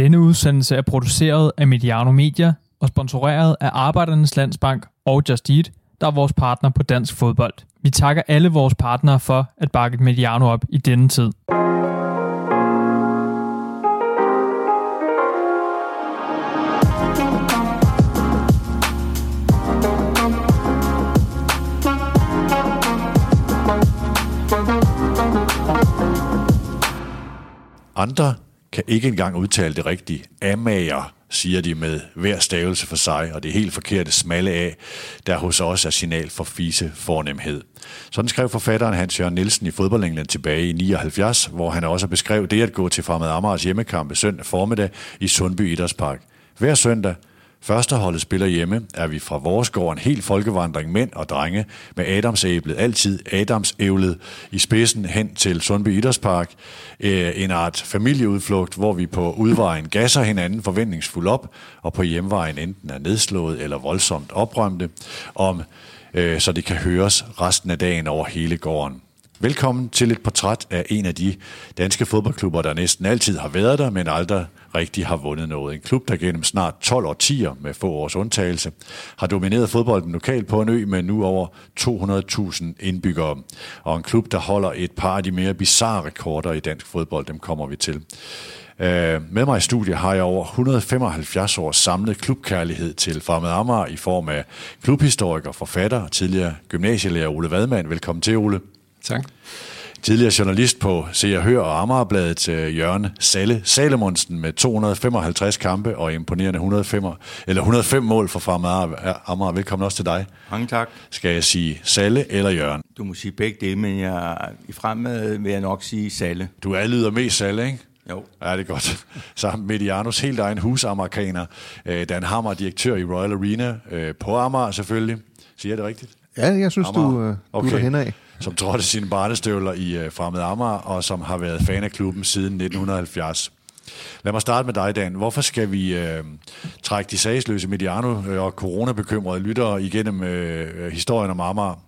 Denne udsendelse er produceret af Mediano Media og sponsoreret af Arbejdernes Landsbank og Just Eat, der er vores partner på dansk fodbold. Vi takker alle vores partnere for at bakke Mediano op i denne tid. Andre kan ikke engang udtale det rigtigt. Amager, siger de med hver stavelse for sig, og det er helt forkerte smalle af, der hos os er signal for fise fornemhed. Sådan skrev forfatteren Hans Jørgen Nielsen i Fodboldengland tilbage i 79, hvor han også beskrev det at gå til Fremad Amagers hjemmekampe søndag formiddag i Sundby Idrætspark. Hver søndag Første holdet spiller hjemme, er vi fra vores gård en helt folkevandring mænd og drenge med Adamsæblet, altid Adamsævlet i spidsen hen til Sundby Idrætspark. Øh, en art familieudflugt, hvor vi på udvejen gasser hinanden forventningsfuld op, og på hjemvejen enten er nedslået eller voldsomt oprømte, om, øh, så det kan høres resten af dagen over hele gården. Velkommen til et portræt af en af de danske fodboldklubber, der næsten altid har været der, men aldrig rigtig har vundet noget. En klub, der gennem snart 12 årtier med få års undtagelse, har domineret fodbolden lokalt på en ø med nu over 200.000 indbyggere. Og en klub, der holder et par af de mere bizarre rekorder i dansk fodbold, dem kommer vi til. Øh, med mig i studiet har jeg over 175 års samlet klubkærlighed til Fremad Amager i form af klubhistoriker, forfatter og tidligere gymnasielærer Ole Vadmand. Velkommen til, Ole. Tak. Tidligere journalist på Se og Hør og Amagerbladet øh, Jørgen Salle Salemonsen med 255 kampe og imponerende 105, eller 105 mål for Fremad Amager. Velkommen også til dig. Mange tak. Skal jeg sige Salle eller Jørgen? Du må sige begge det, men jeg, i fremad vil jeg nok sige Salle. Du er lyder mest Salle, ikke? Jo. Ja, det er godt. Så Medianos helt egen husamerikaner, øh, Dan Hammer, direktør i Royal Arena øh, på Amager selvfølgelig. Siger jeg det rigtigt? Ja, jeg synes, Amager. du, du okay. er hen af som trådte sine barnestøvler i øh, Fremad Amager, og som har været fan af klubben siden 1970. Lad mig starte med dig, Dan. Hvorfor skal vi øh, trække de sagsløse Mediano øh, og coronabekymrede lyttere igennem øh, øh historien om Amager?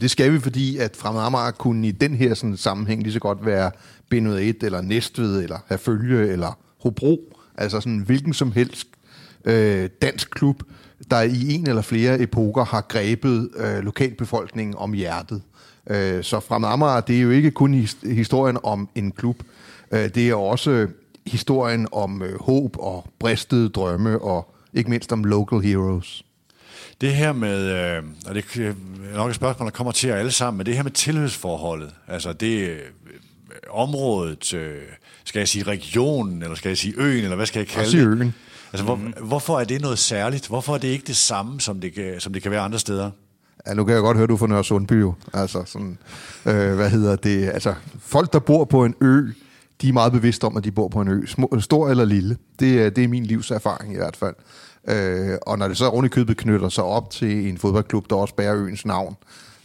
Det skal vi, fordi at Fremad Amager kunne i den her sådan, sammenhæng lige så godt være Benud 1, eller Næstved, eller Herfølge, eller Hobro. Altså sådan hvilken som helst øh, dansk klub, der i en eller flere epoker har grebet øh, lokalbefolkningen om hjertet. Øh, så Fremad Amager, det er jo ikke kun historien om en klub. Øh, det er også historien om øh, håb og bristede drømme, og ikke mindst om local heroes. Det her med, øh, og det er nok et spørgsmål, der kommer til jer alle sammen, men det her med tilhørsforholdet, altså det øh, området, øh, skal jeg sige regionen, eller skal jeg sige øen, eller hvad skal jeg kalde det? øen. Altså, hvor, mm. hvorfor er det noget særligt? Hvorfor er det ikke det samme, som det som det kan være andre steder? Ja, nu kan jeg godt høre, du får Nørre Sundby jo. Altså sådan, øh, hvad hedder det? Altså, folk, der bor på en ø, de er meget bevidste om, at de bor på en ø. Små, stor eller lille. Det, øh, det er min livs erfaring i hvert fald. Øh, og når det så rundt i købet knytter sig op til en fodboldklub, der også bærer øens navn,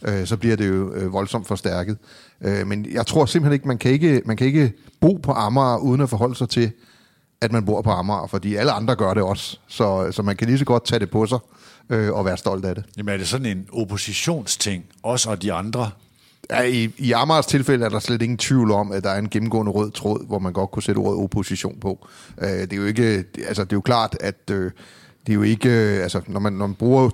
øh, så bliver det jo øh, voldsomt forstærket. Øh, men jeg tror simpelthen ikke, man kan ikke, man kan ikke bo på Amager, uden at forholde sig til, at man bor på Amager, fordi alle andre gør det også. Så, så man kan lige så godt tage det på sig øh, og være stolt af det. Jamen er det sådan en oppositionsting, os og de andre? Ja, i, I Amagers tilfælde er der slet ingen tvivl om, at der er en gennemgående rød tråd, hvor man godt kunne sætte ordet opposition på. Øh, det er jo ikke, altså det er jo klart, at øh, det er jo ikke, øh, altså når man, når man bruger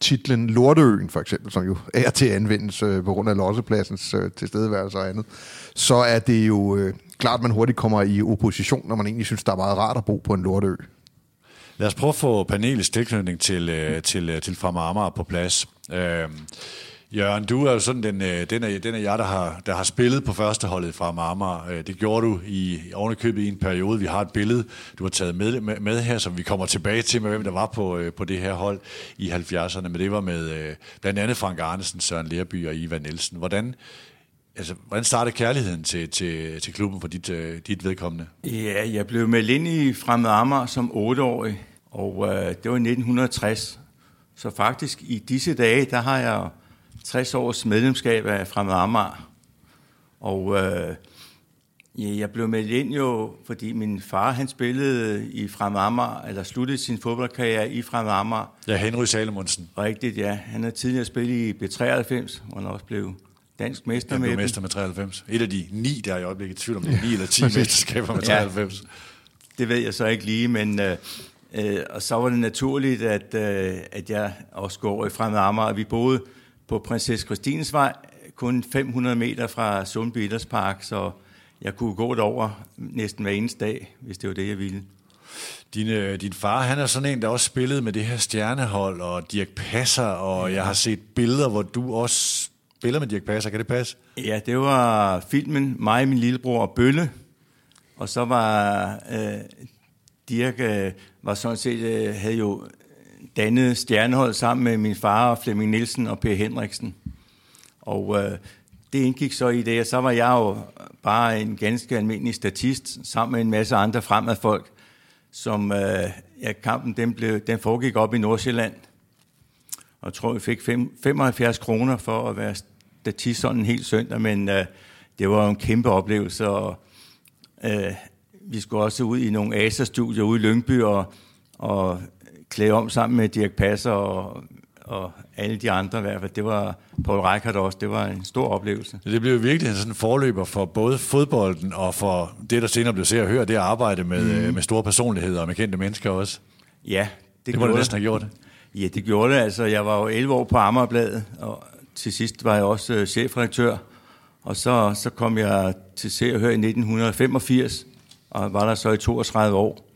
titlen Lorteøen for eksempel, som jo er til anvendes øh, på grund af lossepladsens øh, tilstedeværelse og andet, så er det jo øh, klart, man hurtigt kommer i opposition, når man egentlig synes, der er meget rart at bo på en Lorteø. Lad os prøve at få panelets tilknytning til, øh, til, øh, til Fremad på plads. Øh, Jørgen, du er jo sådan den, øh, den, af, den af jer, der har, der har spillet på førsteholdet fra Marmar. Øh, det gjorde du i ovenikøbet i en periode. Vi har et billede, du har taget med, med, med her, som vi kommer tilbage til med, hvem der var på, øh, på det her hold i 70'erne. Men det var med øh, blandt andet Frank Arnesen, Søren Lerby og Ivan Nielsen. Hvordan, altså, hvordan startede kærligheden til, til, til klubben for dit, dit vedkommende? Ja, jeg blev med ind i Fremad Amager som otteårig, og øh, det var i 1960. Så faktisk i disse dage, der har jeg 60 års medlemskab af Fremad Amager. Og øh, ja, jeg blev meldt ind jo, fordi min far han spillede i Fremad Amager, eller sluttede sin fodboldkarriere i Fremad Amager. Ja, Henry Salomonsen. Rigtigt, ja. Han har tidligere spillet i B93, hvor han også blev dansk mester med mester med 93. Et af de ni, der er i øjeblikket i tvivl om det er ni eller ti mesterskaber med 93. det ved jeg så ikke lige, men øh, øh, og så var det naturligt, at, øh, at jeg også går over i Fremad Amager. Vi boede på Prinsesse Christines Vej, kun 500 meter fra Sundby Idrætspark, så jeg kunne gå derover næsten hver eneste dag, hvis det var det, jeg ville. Din, øh, din far, han er sådan en, der også spillede med det her stjernehold, og Dirk Passer, og ja. jeg har set billeder, hvor du også spiller med Dirk Passer. Kan det passe? Ja, det var filmen Mig, min lillebror og Bølle. Og så var øh, Dirk øh, var sådan set, øh, havde jo dannet stjernehold sammen med min far og Flemming Nielsen og Per Henriksen. Og øh, det indgik så i det, og så var jeg jo bare en ganske almindelig statist, sammen med en masse andre fremadfolk, som øh, ja, kampen den, blev, den foregik op i Nordsjælland. Og jeg tror, vi fik fem, 75 kroner for at være statist sådan en hel søndag, men øh, det var jo en kæmpe oplevelse, og øh, vi skulle også ud i nogle ASA-studier ude i Lyngby og, og klæde om sammen med Dirk Passer og og alle de andre i hvert fald. Det var Paul Reichert også. Det var en stor oplevelse. Det blev virkelig sådan en forløber for både fodbolden og for det, der senere blev set og hørt, det at arbejde med, mm. med store personligheder og med kendte mennesker også. Ja, det, det må du næsten have gjort. Ja, det gjorde det. Altså, jeg var jo 11 år på Amagerbladet, og til sidst var jeg også uh, chefredaktør. Og så, så kom jeg til Se og Hør i 1985, og var der så i 32 år.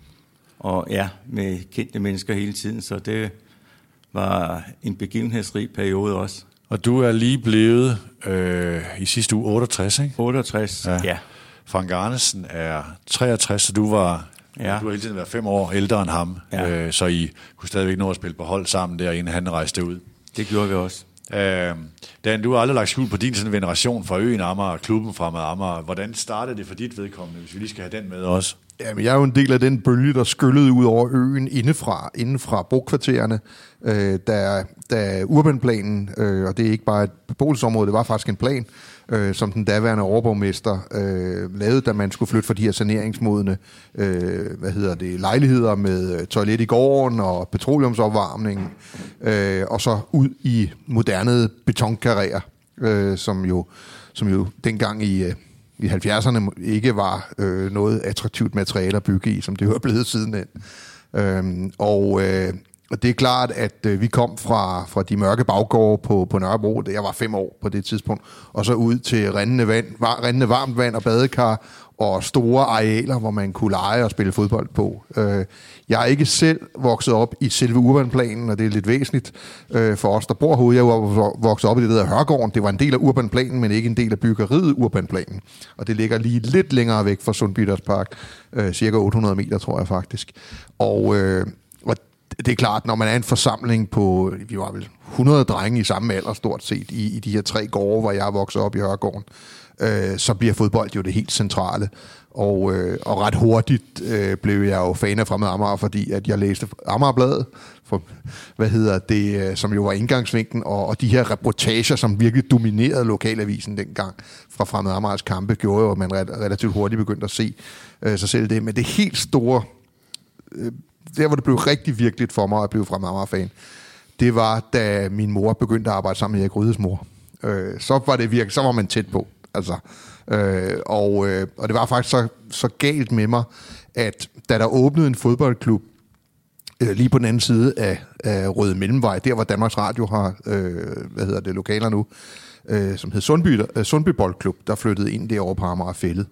Og ja, med kendte mennesker hele tiden, så det, var en begivenhedsrig periode også. Og du er lige blevet øh, i sidste uge 68, ikke? 68, ja. ja. Frank Arnesen er 63, så du var ja. du har hele tiden været fem år ældre end ham, ja. øh, så I kunne stadigvæk nå at spille på hold sammen der, inden han rejste ud. Det gjorde vi også. Øh, Dan, du har aldrig lagt skjul på din sådan veneration fra øen Amager, klubben fra Amager. Hvordan startede det for dit vedkommende, hvis vi lige skal have den med også? Jamen, jeg er jo en del af den bølge, der skyllede ud over øen indefra, indefra brugkvartererne, øh, da, da urbanplanen, øh, og det er ikke bare et beboelsesområde, det var faktisk en plan, øh, som den daværende overborgmester øh, lavede, da man skulle flytte for de her saneringsmodne øh, hvad hedder det, lejligheder med øh, toilet i gården og petroleumsopvarmning, øh, og så ud i moderne betonkarrierer, øh, som, jo, som jo dengang i... Øh, i 70'erne ikke var øh, noget attraktivt materiale at bygge i, som det jo er blevet sidenhen. Øhm, og, øh, og det er klart, at øh, vi kom fra, fra de mørke baggårde på, på Nørrebro, jeg var fem år på det tidspunkt, og så ud til rendende, vand, var, rendende varmt vand og badekar, og store arealer, hvor man kunne lege og spille fodbold på. Øh, jeg er ikke selv vokset op i selve urbanplanen, og det er lidt væsentligt øh, for os, der bor herude. Jeg var vokset op i det der Hørgården. Det var en del af urbanplanen, men ikke en del af byggeriet urbanplanen. Og det ligger lige lidt længere væk fra Sundbyters Park, øh, cirka 800 meter, tror jeg faktisk. Og, og det er klart, når man er en forsamling på, vi var vel 100 drenge i samme alder stort set, i, i de her tre gårde, hvor jeg voksede op i Hørgården, øh, så bliver fodbold jo det helt centrale. Og, øh, og ret hurtigt øh, blev jeg jo fan af Fremad Amager, fordi at jeg læste Amagerbladet, for, hvad hedder det, øh, som jo var indgangsvinklen, og, og de her reportager, som virkelig dominerede lokalavisen dengang fra Fremad Amagers kampe, gjorde jo, at man relativt hurtigt begyndte at se øh, sig selv det. Men det helt store, øh, der hvor det blev rigtig virkeligt for mig at blive Fremad Amager-fan, det var, da min mor begyndte at arbejde sammen med Erik Rydes mor. Øh, så var det virkelig, så var man tæt på. Altså, øh, og, øh, og det var faktisk så, så galt med mig, at da der åbnede en fodboldklub øh, lige på den anden side af, af Røde Mellemvej, der hvor Danmarks Radio har, øh, hvad hedder det, lokaler nu, øh, som hed Sundby, øh, Sundby Boldklub, der flyttede ind derovre på Amager Fællet.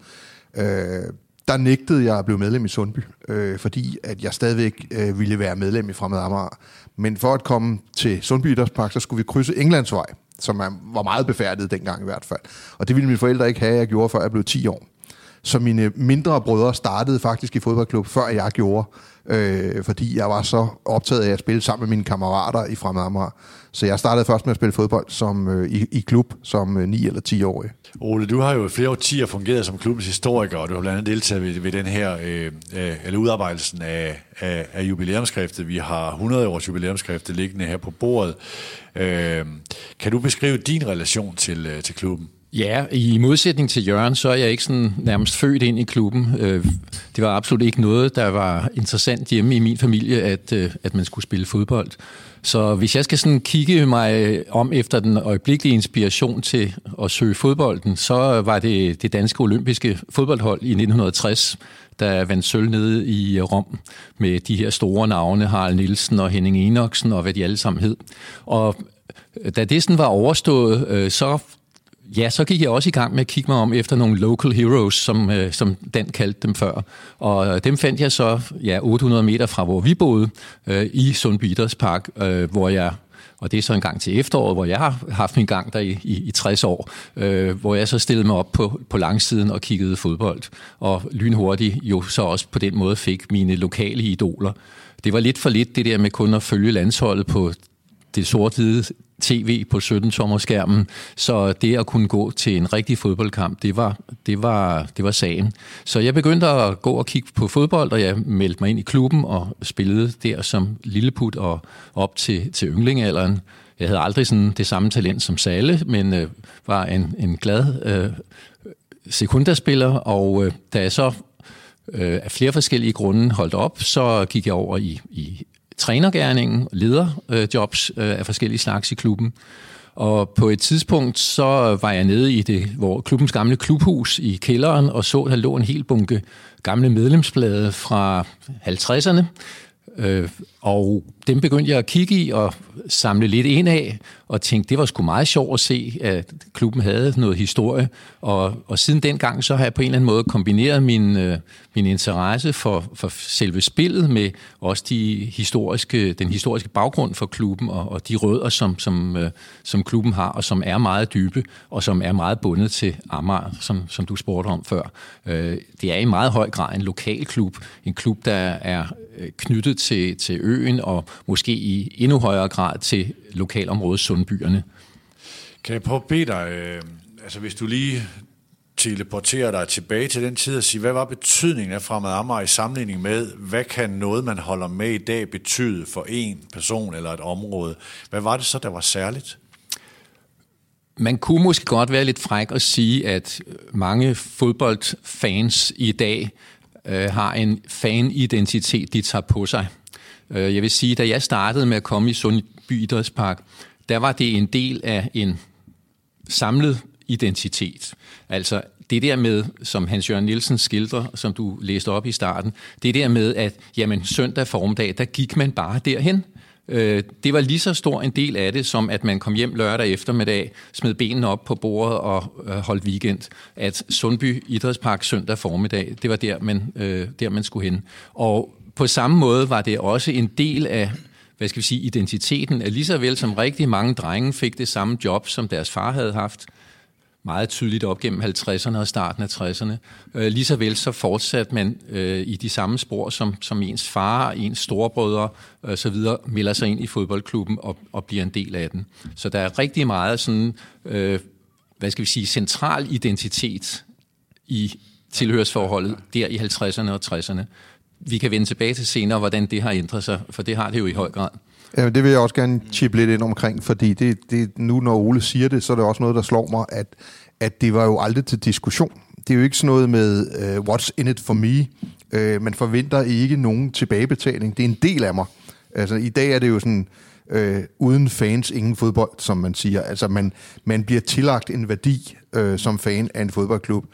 Øh, der nægtede jeg at blive medlem i Sundby, øh, fordi at jeg stadigvæk øh, ville være medlem i Fremad Amager. Men for at komme til Sundby Idrætspark, så skulle vi krydse Englandsvej som var meget befærdet dengang i hvert fald. Og det ville mine forældre ikke have, at jeg gjorde, før jeg blev 10 år. Så mine mindre brødre startede faktisk i fodboldklub, før jeg gjorde, øh, fordi jeg var så optaget af at spille sammen med mine kammerater i Fremad Amager. Så jeg startede først med at spille fodbold som, øh, i, i klub som øh, 9 eller 10 årig. Ole, du har jo flere årtier fungeret som klubbens historiker, og du har blandt andet deltaget ved, ved den her, øh, øh, eller udarbejdelsen af, af, af jubilæumskriftet. Vi har 100 års jubilæumskriftet liggende her på bordet. Øh, kan du beskrive din relation til, øh, til klubben? Ja, i modsætning til Jørgen, så er jeg ikke sådan nærmest født ind i klubben. Øh, det var absolut ikke noget, der var interessant hjemme i min familie, at, øh, at man skulle spille fodbold. Så hvis jeg skal sådan kigge mig om efter den øjeblikkelige inspiration til at søge fodbolden, så var det det danske olympiske fodboldhold i 1960, der vandt sølv nede i Rom med de her store navne, Harald Nielsen og Henning Enoksen og hvad de alle sammen hed. Og da det sådan var overstået, øh, så Ja, så gik jeg også i gang med at kigge mig om efter nogle local heroes, som, øh, som Dan kaldte dem før. Og øh, dem fandt jeg så ja, 800 meter fra, hvor vi boede, øh, i Sundby Park, øh, hvor jeg og det er så en gang til efteråret, hvor jeg har haft min gang der i, i, i 60 år, øh, hvor jeg så stillede mig op på, på langsiden og kiggede fodbold. Og lynhurtigt jo så også på den måde fik mine lokale idoler. Det var lidt for lidt det der med kun at følge landsholdet på det sort-hvide tv på 17-tommer skærmen, så det at kunne gå til en rigtig fodboldkamp, det var, det, var, det var sagen. Så jeg begyndte at gå og kigge på fodbold, og jeg meldte mig ind i klubben og spillede der som lilleput og op til, til ynglingealderen. Jeg havde aldrig sådan det samme talent som Salle, men øh, var en, en glad øh, sekundaspiller, og øh, da jeg så øh, af flere forskellige grunde holdt op, så gik jeg over i, i trænergærningen, lederjobs øh, af forskellige slags i klubben. Og på et tidspunkt, så var jeg nede i det, hvor klubbens gamle klubhus i kælderen, og så, der lå en hel bunke gamle medlemsblade fra 50'erne, Øh, og dem begyndte jeg at kigge i og samle lidt ind af, og tænkte, det var sgu meget sjovt at se, at klubben havde noget historie. Og, og siden dengang, så har jeg på en eller anden måde kombineret min, øh, min interesse for, for selve spillet med også de historiske, den historiske baggrund for klubben og, og de rødder, som, som, øh, som klubben har, og som er meget dybe, og som er meget bundet til Amager, som, som du spurgte om før. Øh, det er i meget høj grad en lokal klub, en klub, der er knyttet til, til øen, og måske i endnu højere grad til lokalområdet Sundbyerne. Kan jeg prøve at bede dig, øh, altså hvis du lige teleporterer dig tilbage til den tid og sige, hvad var betydningen af Fremad Amager i sammenligning med, hvad kan noget, man holder med i dag, betyde for en person eller et område? Hvad var det så, der var særligt? Man kunne måske godt være lidt fræk og sige, at mange fodboldfans i dag øh, har en fanidentitet, de tager på sig. Øh, jeg vil sige, da jeg startede med at komme i Sundby Idrætspark, der var det en del af en samlet identitet. Altså det der med, som Hans-Jørgen Nielsen skildrer, som du læste op i starten, det der med, at jamen, søndag formiddag, der gik man bare derhen. Øh, det var lige så stor en del af det, som at man kom hjem lørdag eftermiddag, smed benene op på bordet og øh, holdt weekend. At Sundby Idrætspark søndag formiddag, det var der man, øh, der, man skulle hen. Og på samme måde var det også en del af hvad skal vi sige, identiteten, at lige så vel som rigtig mange drenge fik det samme job, som deres far havde haft, meget tydeligt op gennem 50'erne og starten af 60'erne. Øh, lige så vel så fortsatte man øh, i de samme spor, som, som ens far, ens storebrødre øh, så videre, melder sig ind i fodboldklubben og, og bliver en del af den. Så der er rigtig meget sådan, øh, hvad skal vi sige, central identitet i tilhørsforholdet der i 50'erne og 60'erne. Vi kan vende tilbage til senere, hvordan det har ændret sig, for det har det jo i høj grad. Ja, det vil jeg også gerne chippe lidt ind omkring, fordi det, det, nu når Ole siger det, så er det også noget, der slår mig, at, at det var jo aldrig til diskussion. Det er jo ikke sådan noget med, uh, what's in it for me? Uh, man forventer ikke nogen tilbagebetaling. Det er en del af mig. Altså, i dag er det jo sådan, uh, uden fans, ingen fodbold, som man siger. Altså, man, man bliver tillagt en værdi uh, som fan af en fodboldklub.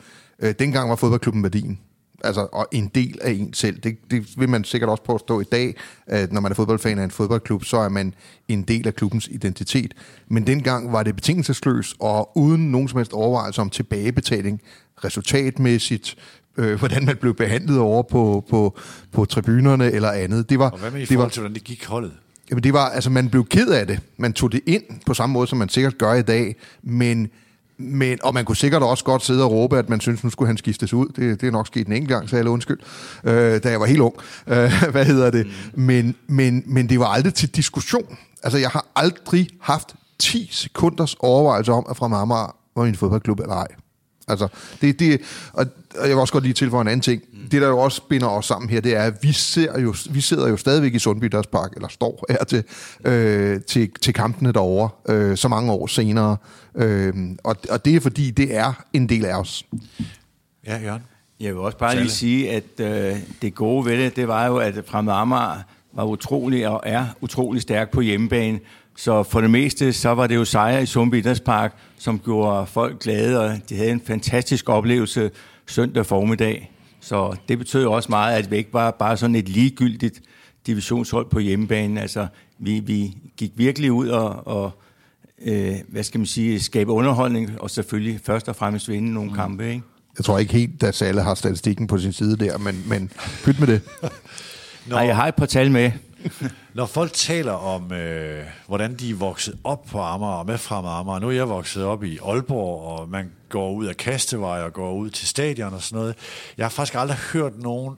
Uh, dengang var fodboldklubben værdien altså, og en del af en selv. Det, det vil man sikkert også påstå i dag, at når man er fodboldfan af en fodboldklub, så er man en del af klubbens identitet. Men dengang var det betingelsesløs og uden nogen som helst overvejelse om tilbagebetaling, resultatmæssigt, øh, hvordan man blev behandlet over på, på, på tribunerne eller andet. Det var, og hvad med i forhold til, hvordan det gik holdet? Jamen det var, altså man blev ked af det. Man tog det ind på samme måde, som man sikkert gør i dag, men men, og man kunne sikkert også godt sidde og råbe, at man synes, nu skulle han skiftes ud. Det, det er nok sket en enkelt gang, så jeg undskyld, øh, da jeg var helt ung. Øh, hvad hedder det? Mm. Men, men, men det var aldrig til diskussion. Altså, jeg har aldrig haft 10 sekunders overvejelse om, at fra Amager var min fodboldklub eller ej. Altså, det, det, og jeg vil også godt lige tilføje en anden ting. Mm. Det, der jo også binder os sammen her, det er, at vi, ser jo, vi sidder jo stadigvæk i Sundby Park, eller står her til, øh, til, til kampene derovre, øh, så mange år senere. Øh, og, og det er fordi, det er en del af os. Ja, Jørgen. Jeg vil også bare lige sige, at øh, det gode ved det, det var jo, at Fremad Amager var utrolig og er utrolig stærk på hjemmebane. Så for det meste, så var det jo sejre i Sundby som gjorde folk glade, og de havde en fantastisk oplevelse søndag formiddag. Så det betød også meget, at vi ikke var bare sådan et ligegyldigt divisionshold på hjemmebane. Altså, vi, vi gik virkelig ud og, og øh, hvad skal man sige, skabe underholdning, og selvfølgelig først og fremmest vinde nogle mm. kampe, ikke? Jeg tror ikke helt, at Salle har statistikken på sin side der, men, men pyt med det. Nej, jeg har et par tal med. Når folk taler om, øh, hvordan de er vokset op på Amager og med fremme Amager, nu er jeg vokset op i Aalborg, og man går ud af Kastevej og går ud til stadion og sådan noget. Jeg har faktisk aldrig hørt nogen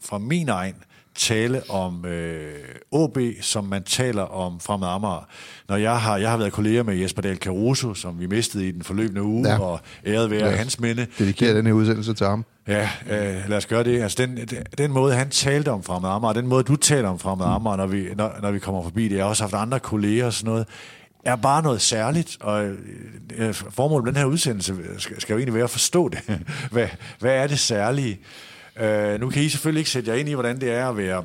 fra min egen tale om øh, OB, som man taler om fremad Amager. Når jeg har, jeg har været kollega med Jesper Dahl Caruso, som vi mistede i den forløbende uge, ja. og æret være ja. hans minde. Dedikerer den her udsendelse til ham. Ja, øh, lad os gøre det. Altså, den, den måde, han talte om fremad Amager, den måde, du taler om fremad Amager, når vi, når, når vi kommer forbi det, jeg har også haft andre kolleger og sådan noget, er bare noget særligt, og øh, øh formålet med den her udsendelse skal, skal jo egentlig være at forstå det. hvad, hvad er det særlige? Øh, nu kan I selvfølgelig ikke sætte jer ind i, hvordan det er at være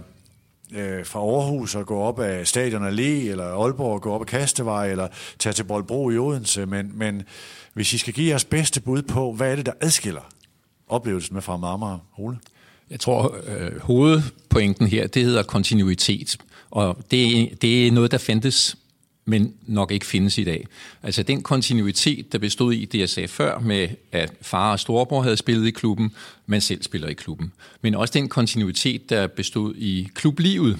øh, fra Aarhus og gå op af Stadion Allé, eller Aalborg og gå op af Kastevej, eller tage til Boldbro i Odense, men, men hvis I skal give jeres bedste bud på, hvad er det, der adskiller oplevelsen med fra Amager, Ole? Jeg tror, øh, hovedpointen her, det hedder kontinuitet. Og det, det er noget, der fandtes men nok ikke findes i dag. Altså den kontinuitet, der bestod i det, jeg sagde før, med at far og storebror havde spillet i klubben, man selv spiller i klubben. Men også den kontinuitet, der bestod i klublivet,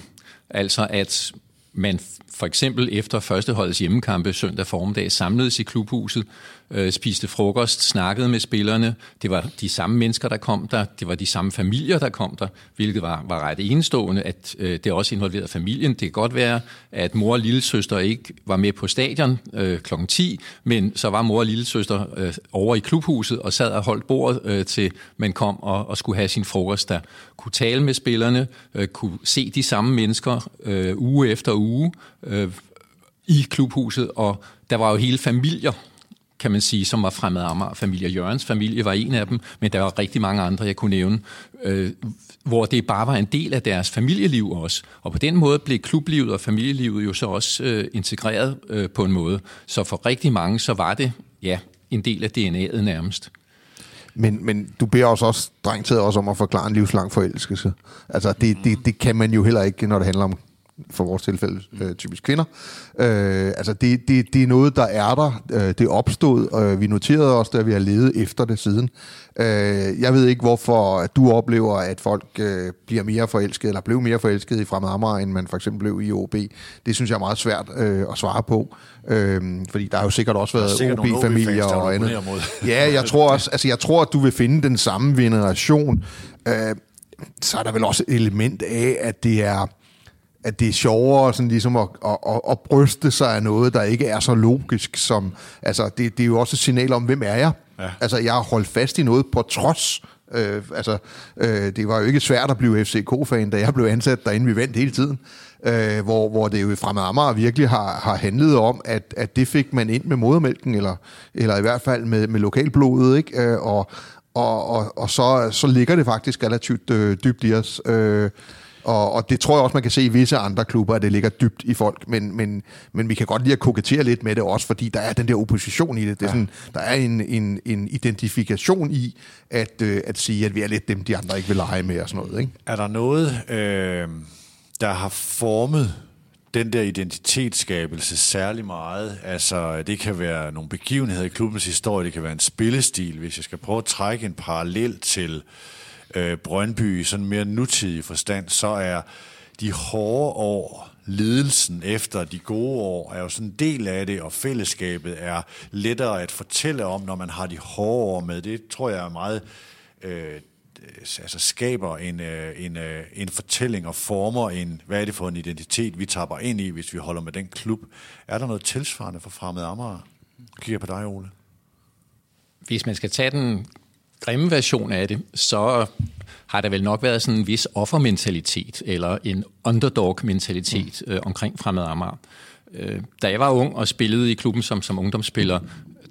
altså at man for eksempel efter førsteholdets hjemmekampe søndag formiddag samledes i klubhuset, øh, spiste frokost, snakkede med spillerne. Det var de samme mennesker, der kom der. Det var de samme familier, der kom der, hvilket var, var ret enestående, at øh, det også involverede familien. Det kan godt være, at mor og lillesøster ikke var med på stadion øh, kl. 10, men så var mor og lillesøster øh, over i klubhuset og sad og holdt bordet øh, til man kom og, og skulle have sin frokost der. Kunne tale med spillerne, øh, kunne se de samme mennesker øh, uge efter uge øh, i klubhuset, og der var jo hele familier, kan man sige, som var fremmed Amager. Familie Jørgens familie var en af dem, men der var rigtig mange andre, jeg kunne nævne, øh, hvor det bare var en del af deres familieliv også. Og på den måde blev klublivet og familielivet jo så også øh, integreret øh, på en måde. Så for rigtig mange, så var det ja, en del af DNA'et nærmest. Men, men du beder os også strengt taget også om at forklare en livslang forelskelse. Altså, det, det, det kan man jo heller ikke, når det handler om for vores tilfælde øh, typisk kvinder. Øh, altså det, det, det er noget, der er der. Øh, det opstået, og vi noterede også, at vi har levet efter det siden. Øh, jeg ved ikke, hvorfor du oplever, at folk øh, bliver mere forelsket, eller blev mere forelsket i Fremad Amager, end man for eksempel blev i OB. Det synes jeg er meget svært øh, at svare på. Øh, fordi der har jo sikkert også været OB-familier OB og andet. Ja, jeg tror også, altså jeg tror, at du vil finde den samme veneration. Øh, så er der vel også et element af, at det er at det er sjovere sådan ligesom at, at, at, at bryste sig af noget, der ikke er så logisk som... Altså, det, det er jo også et signal om, hvem er jeg? Ja. Altså, jeg har holdt fast i noget på trods. Øh, altså, øh, det var jo ikke svært at blive FCK-fan, da jeg blev ansat derinde. Vi vandt hele tiden. Øh, hvor, hvor det jo fra Amager virkelig har, har handlet om, at, at det fik man ind med modermælken, eller, eller i hvert fald med, med lokalblodet, ikke? Øh, og, og, og, og så, så ligger det faktisk relativt øh, dybt i os. Øh, og, og det tror jeg også, man kan se i visse andre klubber, at det ligger dybt i folk. Men, men, men vi kan godt lide at kokettere lidt med det også, fordi der er den der opposition i det. det er ja. sådan, der er en, en, en identifikation i at, øh, at sige, at vi er lidt dem, de andre ikke vil lege med og sådan noget. Ikke? Er der noget, øh, der har formet den der identitetsskabelse særlig meget. Altså, det kan være nogle begivenheder i klubbens historie, det kan være en spillestil. Hvis jeg skal prøve at trække en parallel til øh, øh, Brøndby i sådan mere nutidig forstand, så er de hårde år, ledelsen efter de gode år, er jo sådan en del af det, og fællesskabet er lettere at fortælle om, når man har de hårde år med. Det tror jeg er meget... Øh, altså skaber en, øh, en, øh, en fortælling og former en, hvad er det for en identitet, vi tapper ind i, hvis vi holder med den klub. Er der noget tilsvarende for Fremad Amager? Kigger på dig, Ole. Hvis man skal tage den grimme version af det, så har der vel nok været sådan en vis offermentalitet, eller en underdog-mentalitet mm. øh, omkring Fremad Amager. Øh, da jeg var ung og spillede i klubben som, som ungdomsspiller,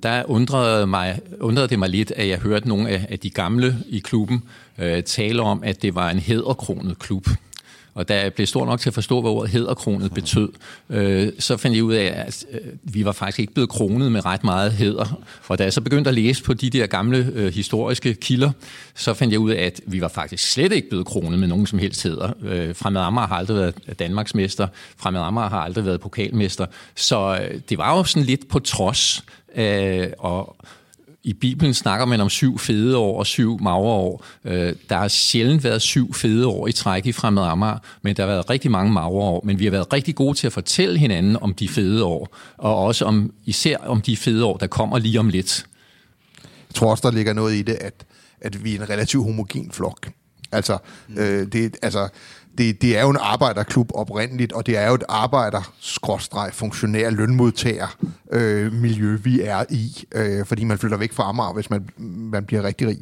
der undrede, mig, undrede det mig lidt, at jeg hørte nogle af, af de gamle i klubben øh, tale om, at det var en hæderkronet klub. Og da jeg blev stor nok til at forstå, hvad ordet hederkronet betød, øh, så fandt jeg ud af, at øh, vi var faktisk ikke blevet kronet med ret meget heder. Og da jeg så begyndte at læse på de der gamle øh, historiske kilder, så fandt jeg ud af, at vi var faktisk slet ikke blevet kronet med nogen som helst heder. Øh, Fremad Amager har aldrig været Danmarksmester. Fremad Amager har aldrig været pokalmester. Så øh, det var jo sådan lidt på trods. Øh, og i Bibelen snakker man om syv fede år og syv magre år. Øh, der har sjældent været syv fede år i træk i Fremad Amager, men der har været rigtig mange magre år. Men vi har været rigtig gode til at fortælle hinanden om de fede år, og også om, især om de fede år, der kommer lige om lidt. Jeg tror også, der ligger noget i det, at, at vi er en relativt homogen flok. Altså, øh, det, altså det, det er jo en arbejderklub oprindeligt, og det er jo et arbejder funktionær lønmodtager øh, miljø, vi er i, øh, fordi man flytter væk fra Amager, hvis man, man bliver rigtig rig.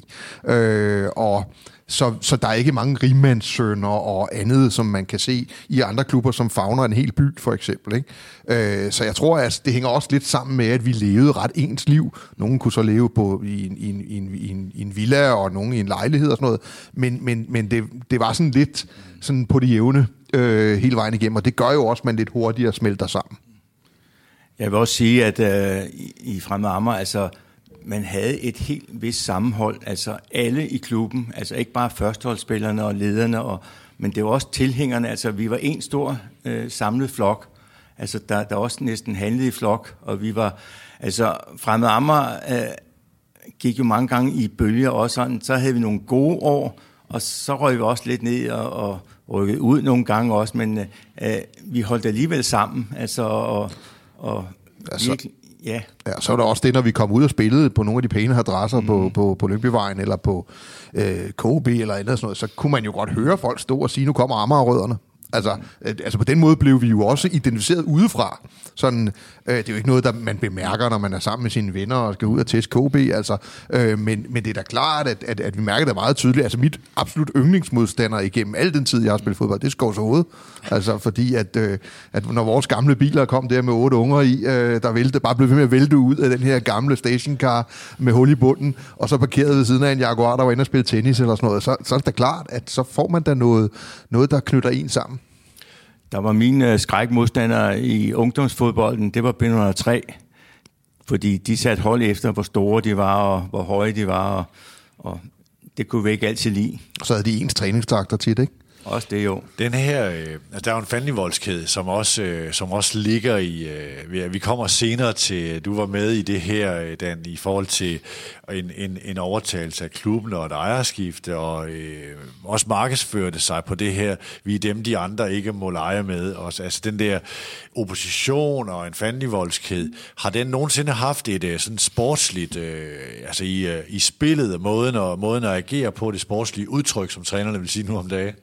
Øh, og så, så der er ikke mange rigmandssønner og andet, som man kan se i andre klubber, som fagner en hel by, for eksempel. Ikke? Øh, så jeg tror, at det hænger også lidt sammen med, at vi levede ret ens liv. Nogle kunne så leve på, i, en, i, en, i, en, i, en, i en villa, og nogle i en lejlighed og sådan noget. Men, men, men det, det var sådan lidt sådan på det jævne øh, hele vejen igennem, og det gør jo også, at man lidt hurtigere smelter sammen. Jeg vil også sige, at øh, i, Fremad Amager, altså man havde et helt vist sammenhold, altså alle i klubben, altså ikke bare førsteholdsspillerne og lederne, og, men det var også tilhængerne, altså vi var en stor øh, samlet flok, altså der, der også næsten handlede i flok, og vi var, altså Fremad Amager øh, gik jo mange gange i bølger også sådan, så havde vi nogle gode år, og så røg vi også lidt ned og, og rykkede ud nogle gange også, men øh, vi holdt alligevel sammen, altså og, og altså, virkelig, Ja. ja. Så er der også det, når vi kom ud og spillede på nogle af de pæne adresser mm. på, på, på Lyngbyvejen eller på øh, KB eller andet sådan noget, så kunne man jo godt høre folk stå og sige, nu kommer Amagerrødderne. Altså, altså på den måde blev vi jo også identificeret udefra. Sådan, øh, det er jo ikke noget, der man bemærker, når man er sammen med sine venner og skal ud og teste KB. Altså, øh, men, men det er da klart, at, at, at vi mærker det meget tydeligt. Altså mit absolut yndlingsmodstander igennem al den tid, jeg har spillet fodbold, det er Skovs Hoved. Altså fordi, at, øh, at når vores gamle biler kom der med otte unger i, øh, der vælte, bare blev ved med at vælte ud af den her gamle stationcar med hul i bunden, og så parkeret ved siden af en Jaguar, der var inde og spille tennis eller sådan noget, så, så er det da klart, at så får man da noget, noget der knytter en sammen. Der var mine øh, skrækmodstandere i ungdomsfodbolden, det var B103, fordi de satte hold efter, hvor store de var, og hvor høje de var, og, og det kunne vi ikke altid lide. Så havde de ens træningstakter tit, ikke? Også det jo. Den her, øh, altså der er jo en fandenivoldskæde, som også, øh, som også ligger i, øh, vi kommer senere til, du var med i det her, øh, Dan, i forhold til en, en, en overtagelse af klubben og et ejerskifte, og øh, også markedsførte sig på det her, vi er dem, de andre ikke må lege med. Og, altså den der opposition og en fandenivoldskæde, har den nogensinde haft et øh, sådan sportsligt, øh, altså i, øh, i spillet, måden, og, måden at agere på, det sportslige udtryk, som trænerne vil sige nu om dagen?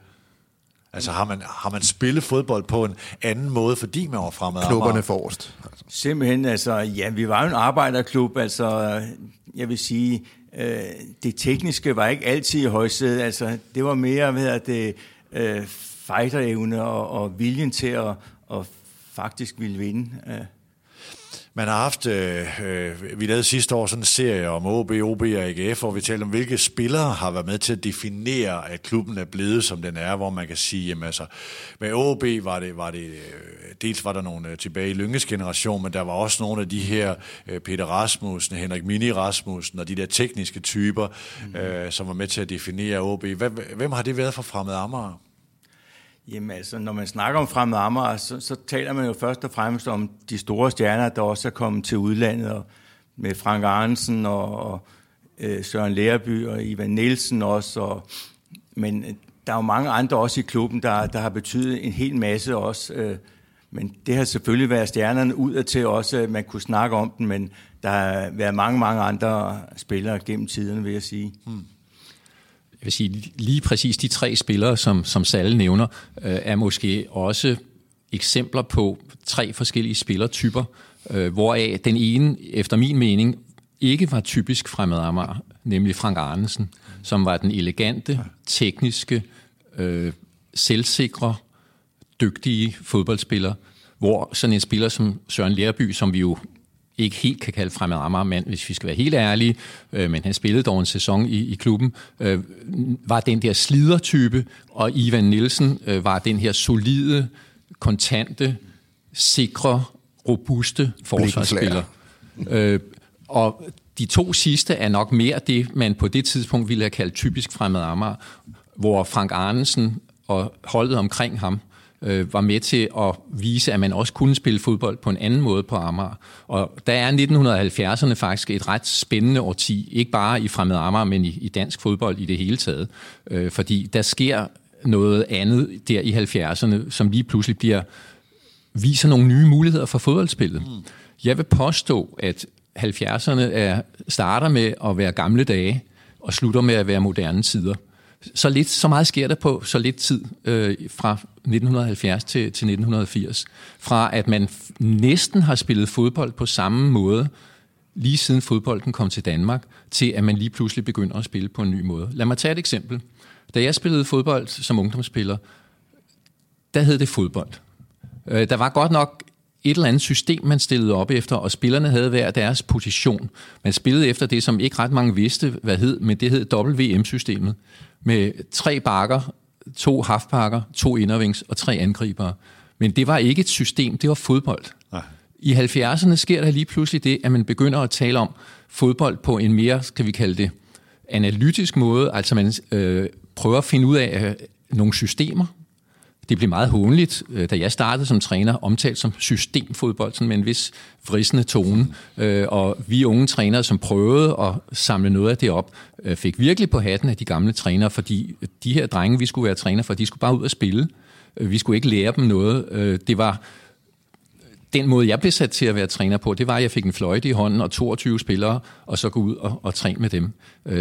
Altså har man, har man spillet fodbold på en anden måde, fordi man var fremad? Klubberne forrest. Simpelthen, altså, ja, vi var jo en arbejderklub, altså, jeg vil sige, øh, det tekniske var ikke altid i højsædet, altså, det var mere, hvad hedder det, øh, fighterevne og, og viljen til at, at faktisk ville vinde. Øh. Man har haft, øh, øh, vi lavede sidste år sådan en serie om OB, OB og AGF, hvor vi talte om, hvilke spillere har været med til at definere, at klubben er blevet, som den er, hvor man kan sige, jamen altså, med OB var det, var det øh, dels var der nogle øh, tilbage i Lynges generation, men der var også nogle af de her, Peter Rasmussen, Henrik Mini Rasmussen, og de der tekniske typer, mm. øh, som var med til at definere OB. Hvem, hvem har det været for fremmed Amager? Jamen altså, når man snakker om fremmede Amager, så, så taler man jo først og fremmest om de store stjerner, der også er kommet til udlandet, og med Frank Arnsen og, og øh, Søren Lærby og Ivan Nielsen også. Og, men øh, der er jo mange andre også i klubben, der, der har betydet en hel masse også. Øh, men det har selvfølgelig været stjernerne ud til også, at man kunne snakke om den, men der har været mange, mange andre spillere gennem tiden, vil jeg sige. Hmm vil sige, lige præcis de tre spillere, som, som Salle nævner, øh, er måske også eksempler på tre forskellige spillertyper, øh, hvoraf den ene, efter min mening, ikke var typisk fremmed Amager, nemlig Frank Arnesen, som var den elegante, tekniske, øh, selvsikre, dygtige fodboldspiller, hvor sådan en spiller som Søren Lærby, som vi jo ikke helt kan kalde fremad Amager mand, hvis vi skal være helt ærlige, øh, men han spillede dog en sæson i, i klubben, øh, var den der slidertype, og Ivan Nielsen øh, var den her solide, kontante, sikre, robuste forsvarsspiller. Øh, og de to sidste er nok mere det, man på det tidspunkt ville have kaldt typisk fremad Amager, hvor Frank Arnesen og holdet omkring ham øh, var med til at vise, at man også kunne spille fodbold på en anden måde på Amager. Og der er 1970'erne faktisk et ret spændende årti, ikke bare i fremmed Amager, men i, i dansk fodbold i det hele taget. Øh, fordi der sker noget andet der i 70'erne, som lige pludselig bliver viser nogle nye muligheder for fodboldspillet. Mm. Jeg vil påstå, at 70'erne er, starter med at være gamle dage, og slutter med at være moderne tider så, lidt, så meget sker der på så lidt tid øh, fra 1970 til, til 1980. Fra at man næsten har spillet fodbold på samme måde, lige siden fodbolden kom til Danmark, til at man lige pludselig begynder at spille på en ny måde. Lad mig tage et eksempel. Da jeg spillede fodbold som ungdomsspiller, der hed det fodbold. Øh, der var godt nok et eller andet system, man stillede op efter, og spillerne havde hver deres position. Man spillede efter det, som ikke ret mange vidste, hvad hed, men det hed WM-systemet med tre bakker, to halfbakker, to indervings og tre angribere. Men det var ikke et system, det var fodbold. Nej. I 70'erne sker der lige pludselig det, at man begynder at tale om fodbold på en mere, skal vi kalde det, analytisk måde. Altså man øh, prøver at finde ud af øh, nogle systemer, det blev meget hånligt, øh, da jeg startede som træner, omtalt som systemfodbold, sådan med en vis vrisende tone. Øh, og vi unge trænere, som prøvede at samle noget af det op, øh, fik virkelig på hatten af de gamle trænere, fordi de her drenge, vi skulle være træner for, de skulle bare ud og spille. Vi skulle ikke lære dem noget. Det var den måde, jeg blev sat til at være træner på, det var, at jeg fik en fløjte i hånden og 22 spillere, og så gå ud og, og træne med dem.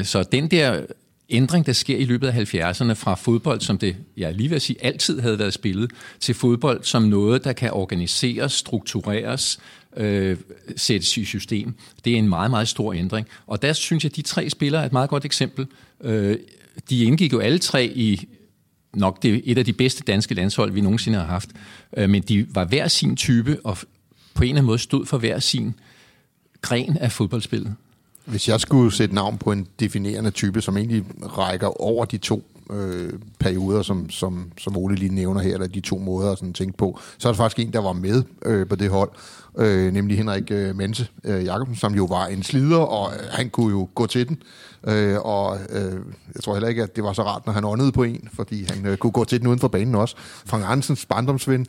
Så den der ændring, der sker i løbet af 70'erne fra fodbold, som det, jeg lige vil sige, altid havde været spillet, til fodbold som noget, der kan organiseres, struktureres, øh, sættes i system. Det er en meget, meget stor ændring. Og der synes jeg, at de tre spillere er et meget godt eksempel. Øh, de indgik jo alle tre i nok det, et af de bedste danske landshold, vi nogensinde har haft. Øh, men de var hver sin type, og på en eller anden måde stod for hver sin gren af fodboldspillet. Hvis jeg skulle sætte navn på en definerende type, som egentlig rækker over de to øh, perioder, som, som, som Ole lige nævner her, eller de to måder at sådan tænke på, så er der faktisk en, der var med øh, på det hold, øh, nemlig Henrik øh, Mense øh, Jacobsen, som jo var en slider, og øh, han kunne jo gå til den. Øh, og øh, jeg tror heller ikke, at det var så rart, når han åndede på en, fordi han øh, kunne gå til den uden for banen også. Frank Hansens barndomsven,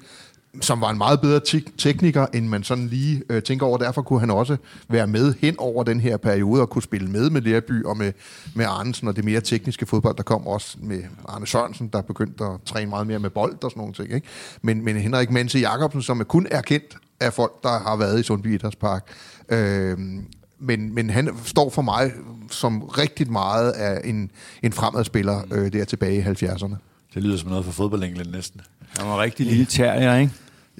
som var en meget bedre te- tekniker, end man sådan lige øh, tænker over. Derfor kunne han også være med hen over den her periode og kunne spille med med Lerby og med, med Arnesen og det mere tekniske fodbold, der kom også med Arne Sørensen, der begyndte at træne meget mere med bold og sådan nogle ting. Ikke? Men, men Henrik Mense Jacobsen, som er kun er kendt af folk, der har været i Sundby Idrætspark, øh, men, men han står for mig som rigtig meget af en, en fremadspiller øh, der tilbage i 70'erne. Det lyder som noget for fodboldenglen næsten. Han var rigtig lille terrier, ikke?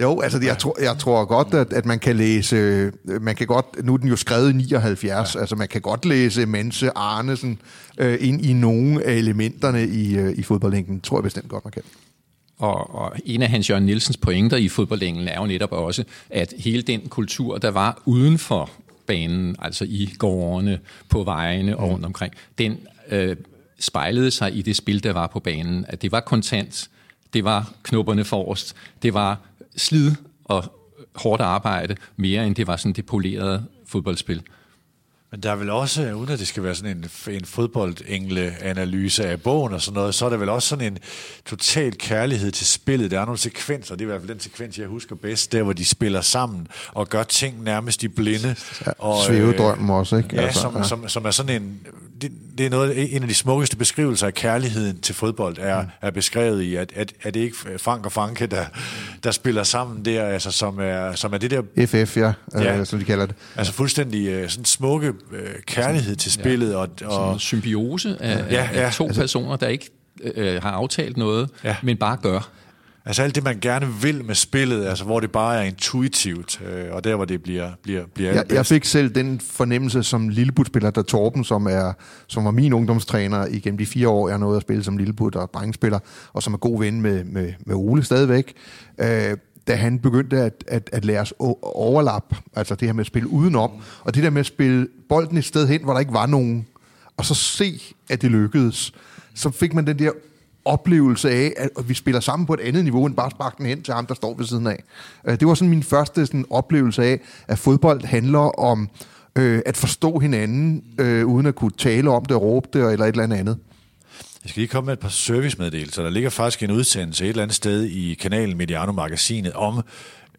Jo, altså jeg tror, jeg tror godt, at, at man kan læse, øh, man kan godt, nu er den jo skrevet i 79, ja. altså man kan godt læse Mense Arnesen øh, ind i nogle af elementerne i, øh, i fodboldlængden, tror jeg bestemt godt, man kan. Og, og en af Hans Jørgen Nielsens pointer i fodboldlængden er jo netop også, at hele den kultur, der var uden for banen, altså i gårdene, på vejene og rundt omkring, den øh, spejlede sig i det spil, der var på banen. At det var kontant, det var knopperne forrest, det var slid og hårdt arbejde, mere end det var sådan det polerede fodboldspil. Men der er vel også, uden at det skal være sådan en, en fodboldengle-analyse af bogen og sådan noget, så er der vel også sådan en total kærlighed til spillet. Der er nogle sekvenser, det er i hvert fald den sekvens, jeg husker bedst, der hvor de spiller sammen og gør ting nærmest i blinde. Ja, og, Svævedrømmen øh, også, ikke? Ja, altså, som, ja. Som, som er sådan en, det, det er noget, en af de smukkeste beskrivelser af kærligheden til fodbold, er, mm. er beskrevet i, at, at, at det ikke Frank og Franke, der, der spiller sammen der, altså, som, er, som er det der... FF, ja, ja. Øh, som de kalder det. Altså fuldstændig øh, sådan smukke øh, kærlighed til spillet. Ja. Og, og, sådan en symbiose af, ja, ja. af to altså, personer, der ikke øh, har aftalt noget, ja. men bare gør. Altså alt det, man gerne vil med spillet, altså hvor det bare er intuitivt, øh, og der, hvor det bliver, bliver, bliver jeg, jeg fik selv den fornemmelse som lillebutspiller, der Torben, som, er, som var min ungdomstræner igennem de fire år, jeg nåede at spille som lillebut og drengspiller, og som er god ven med, med, med Ole stadigvæk. Øh, da han begyndte at, at, at lære os overlap, altså det her med at spille udenom, og det der med at spille bolden et sted hen, hvor der ikke var nogen, og så se, at det lykkedes, så fik man den der oplevelse af, at vi spiller sammen på et andet niveau, end bare sparke den hen til ham, der står ved siden af. Øh, det var sådan min første sådan, oplevelse af, at fodbold handler om øh, at forstå hinanden, øh, uden at kunne tale om det, råbe det, eller et eller andet. Jeg skal lige komme med et par servicemeddelelser. Der ligger faktisk en udsendelse et eller andet sted i kanalen Mediano-magasinet om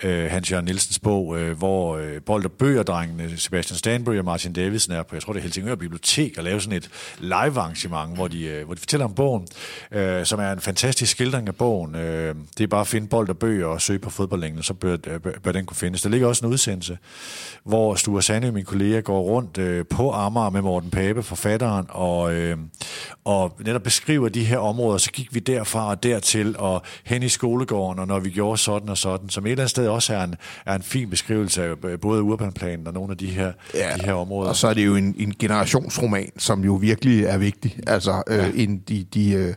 øh, Hans Jørgen Nielsens bog, øh, hvor øh, Bold og Bøger-drengene, Sebastian Stanbury og Martin Davidsen er på, jeg tror det er Helsingør Bibliotek, og lave sådan et live-arrangement, hvor de, øh, hvor de fortæller om bogen, øh, som er en fantastisk skildring af bogen. Øh, det er bare at finde Bold og Bøger og søge på fodboldlængden, så bør, øh, bør, bør den kunne findes. Der ligger også en udsendelse, hvor Sture Sande, min kollega, går rundt øh, på Amager med Morten Pape, forfatteren, og, øh, og netop beskriver de her områder. Så gik vi derfra og dertil, og hen i skolegården, og når vi gjorde sådan og sådan, som et eller andet sted også er en, er en fin beskrivelse af øh, både urbanplanen og nogle af de her, ja, de her områder. Og så er det jo en, en generationsroman, som jo virkelig er vigtig. Altså, øh, ja. en, de, de, øh,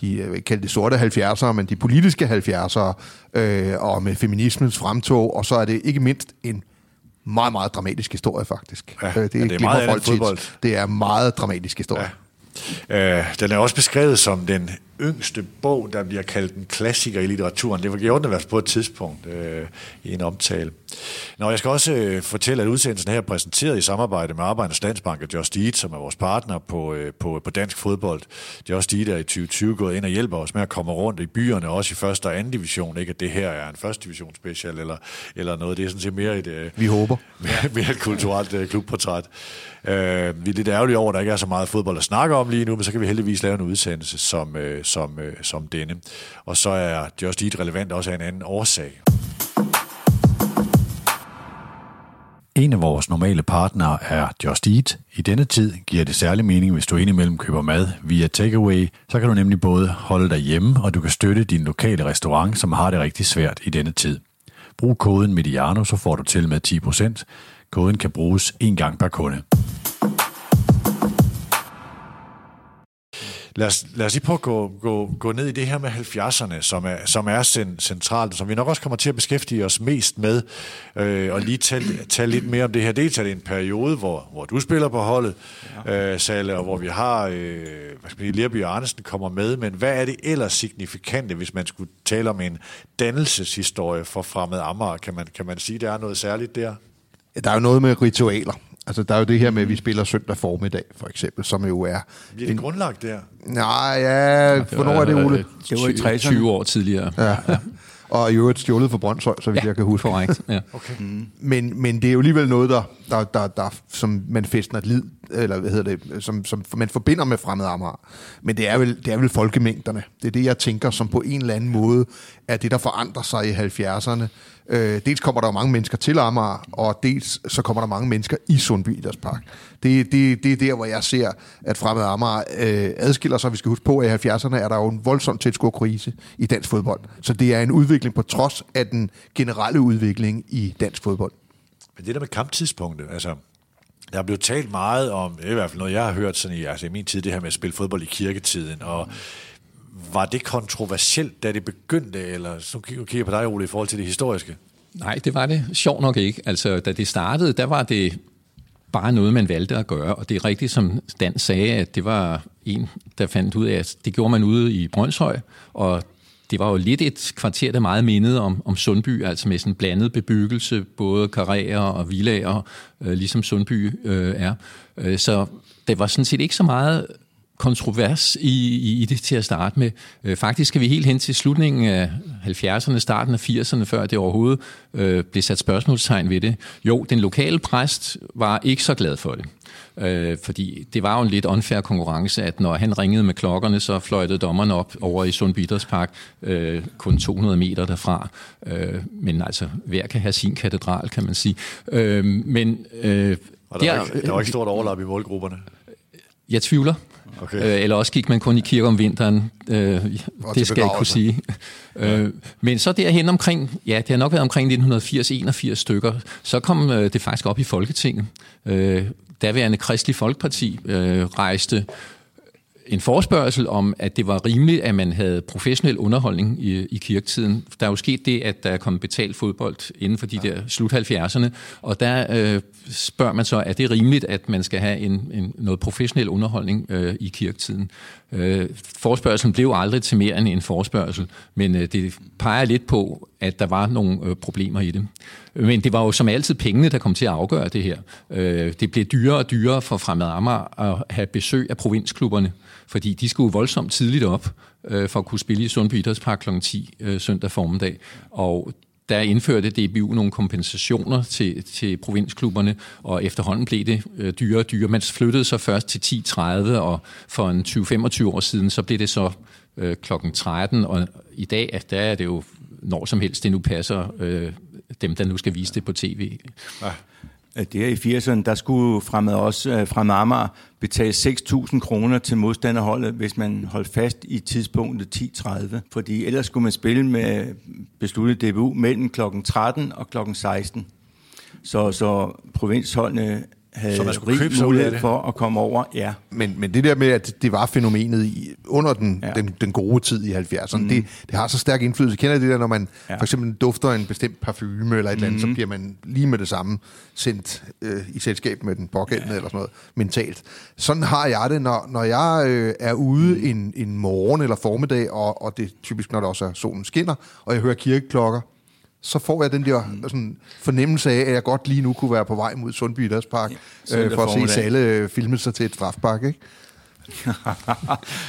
de jeg kalde det sorte 70'ere, men de politiske 70'ere, øh, og med feminismens fremtog, og så er det ikke mindst en meget, meget dramatisk historie, faktisk. Ja, det, ja, det er meget fodbold. Det er meget dramatisk historie. Ja. Øh, den er også beskrevet som den yngste bog, der bliver kaldt en klassiker i litteraturen. Det var gjort det på et tidspunkt øh, i en omtale. Nå, jeg skal også øh, fortælle, at udsendelsen her er præsenteret i samarbejde med Arbejdernes Landsbank og Just Eat, som er vores partner på, øh, på, på dansk fodbold. Just Eat er i 2020 gået ind og hjælper os med at komme rundt i byerne, også i første og anden division. Ikke at det her er en første division special eller, eller noget. Det er sådan set mere et, øh, Vi håber. mere, mere et kulturelt øh, klubportræt. Øh, vi er lidt ærgerlige over, at der ikke er så meget fodbold at snakke om lige nu, men så kan vi heldigvis lave en udsendelse som, øh, som, øh, som denne. Og så er Just Eat relevant også af en anden årsag. En af vores normale partnere er Just Eat. I denne tid giver det særlig mening, hvis du indimellem køber mad via takeaway. Så kan du nemlig både holde dig hjemme, og du kan støtte din lokale restaurant, som har det rigtig svært i denne tid. Brug koden Mediano, så får du til med 10%. Koden kan bruges en gang per kunde. Lad os, lad os lige prøve at gå, gå, gå ned i det her med 70'erne, som er, som er centralt, som vi nok også kommer til at beskæftige os mest med, øh, og lige tale, tale lidt mere om det her. Det er en periode, hvor, hvor du spiller på holdet, ja. øh, Salle, og hvor vi har, øh, hvad skal man sige, Lerby og Arnesen kommer med, men hvad er det ellers signifikante, hvis man skulle tale om en dannelseshistorie for fremmed Amager? Kan man, kan man sige, der er noget særligt der? Der er jo noget med ritualer. Altså, der er jo det her med, at vi spiller søndag formiddag, for eksempel, som jo er... Bliver det en... grundlagt der? Nej, ja, hvornår er det, Ole? Det var i 30'erne. 20 år tidligere. Ja. ja. Og i øvrigt stjålet fra Brøndshøj, så vidt ja, jeg kan huske. Korrekt, ja. Okay. Mm. Men, men det er jo alligevel noget, der, der, der, der som man fæstner et lid, eller hvad hedder det, som, som man forbinder med fremmede Amager. Men det er, vel, det er vel folkemængderne. Det er det, jeg tænker, som på en eller anden måde er det, der forandrer sig i 70'erne. Øh, dels kommer der mange mennesker til Amager, og dels så kommer der mange mennesker i Sundby Idrætspark. Det, det, det er der, hvor jeg ser, at fremmede Amager øh, adskiller sig. Vi skal huske på, at i 70'erne er der jo en voldsom tilskuerkrise i dansk fodbold. Så det er en udvikling på trods af den generelle udvikling i dansk fodbold. Men det der med kamptidspunktet, altså der er blevet talt meget om, det er i hvert fald noget, jeg har hørt sådan i, altså i min tid, det her med at spille fodbold i kirketiden, og var det kontroversielt, da det begyndte, eller så kigger på dig, Ole, i forhold til det historiske? Nej, det var det sjovt nok ikke. Altså, da det startede, der var det bare noget, man valgte at gøre, og det er rigtigt, som Dan sagde, at det var en, der fandt ud af, at det gjorde man ude i Brøndshøj, og det var jo lidt et kvarter, der meget mindede om, om Sundby, altså med sådan blandet bebyggelse, både karrierer og villager, øh, ligesom Sundby øh, er. Øh, så det var sådan set ikke så meget kontrovers i, i, i det til at starte med. Øh, faktisk skal vi helt hen til slutningen af 70'erne, starten af 80'erne, før det overhovedet øh, blev sat spørgsmålstegn ved det. Jo, den lokale præst var ikke så glad for det. Øh, fordi det var jo en lidt unfair konkurrence, at når han ringede med klokkerne, så fløjtede dommerne op over i Sund Park, øh, kun 200 meter derfra. Øh, men altså, hver kan have sin katedral, kan man sige. Øh, men, øh, og der, der, var ikke, der var ikke stort overlap i målgrupperne? Jeg tvivler. Okay. Øh, eller også gik man kun i kirke om vinteren. Øh, det skal jeg ikke kunne sige. Ja. Øh, men så derhen omkring, ja, det har nok været omkring 1980-81 stykker, så kom øh, det faktisk op i Folketinget. Øh, daværende Kristelig Folkeparti øh, rejste en forspørgsel om, at det var rimeligt, at man havde professionel underholdning i, i kirketiden. Der er jo sket det, at der er kommet betalt fodbold inden for de der slut 70'erne, og der øh, spørger man så, er det rimeligt, at man skal have en, en, noget professionel underholdning øh, i kirketiden? Øh, forspørgselen blev aldrig til mere end en forspørgsel, men øh, det peger lidt på, at der var nogle øh, problemer i det. Men det var jo som altid pengene, der kom til at afgøre det her. Øh, det blev dyrere og dyrere for Fremad Amager at have besøg af provinsklubberne, fordi de skulle voldsomt tidligt op øh, for at kunne spille i Sundby Idrætspark kl. 10 øh, søndag formiddag. Og der indførte DBU nogle kompensationer til, til provinsklubberne, og efterhånden blev det øh, dyrere og dyrere. Man flyttede så først til 10.30, og for en 20-25 år siden, så blev det så øh, klokken 13, og i dag der er det jo når som helst det nu passer øh, dem, der nu skal vise det på tv. Ja. Det er i 80'erne, der skulle fremad også øh, fra Amager betale 6.000 kroner til modstanderholdet, hvis man holdt fast i tidspunktet 10.30. Fordi ellers skulle man spille med besluttet DBU mellem kl. 13 og kl. 16. Så, så provinsholdene havde så man skulle rig mulighed for at komme over. Ja. Men, men det der med, at det var fænomenet i, under den, ja. den, den gode tid i 70'erne, mm. det, det har så stærk indflydelse. Kender det der, når man ja. for eksempel dufter en bestemt parfume eller et mm. eller andet, så mm. bliver man lige med det samme sendt øh, i selskab med den pågældende ja. eller sådan noget mentalt. Sådan har jeg det, når, når jeg øh, er ude mm. en, en morgen eller formiddag, og, og det er typisk, når der også er solen skinner, og jeg hører kirkeklokker, så får jeg den der sådan, fornemmelse af, at jeg godt lige nu kunne være på vej mod Sundby Idrætspark, ja, øh, for at se Salle øh, filme sig til et strafpark, ikke? det var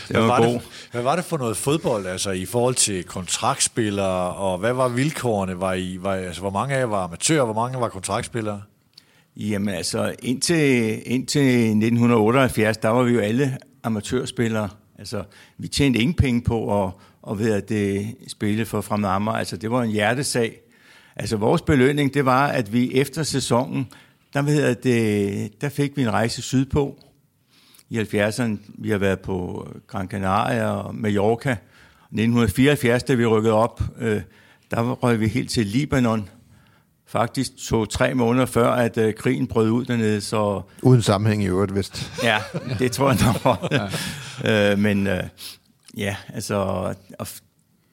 hvad, var god. det, hvad var det for noget fodbold, altså i forhold til kontraktspillere, og hvad var vilkårene? Var I, var, altså, hvor mange af jer var amatører, hvor mange var kontraktspillere? Jamen altså, indtil, indtil 1978, der var vi jo alle amatørspillere. Altså, vi tjente ingen penge på at, at ved at det spille for Fremad Amager. Altså, det var en hjertesag. Altså vores belønning, det var, at vi efter sæsonen, der, ved det, der fik vi en rejse sydpå. I 70'erne, vi har været på Gran Canaria og Mallorca. 1974, da vi rykkede op, øh, der røg vi helt til Libanon. Faktisk to-tre måneder før, at øh, krigen brød ud dernede. Så... Uden sammenhæng i øvrigt, vist. ja, det tror jeg nok. ja. øh, men øh, ja, altså... Og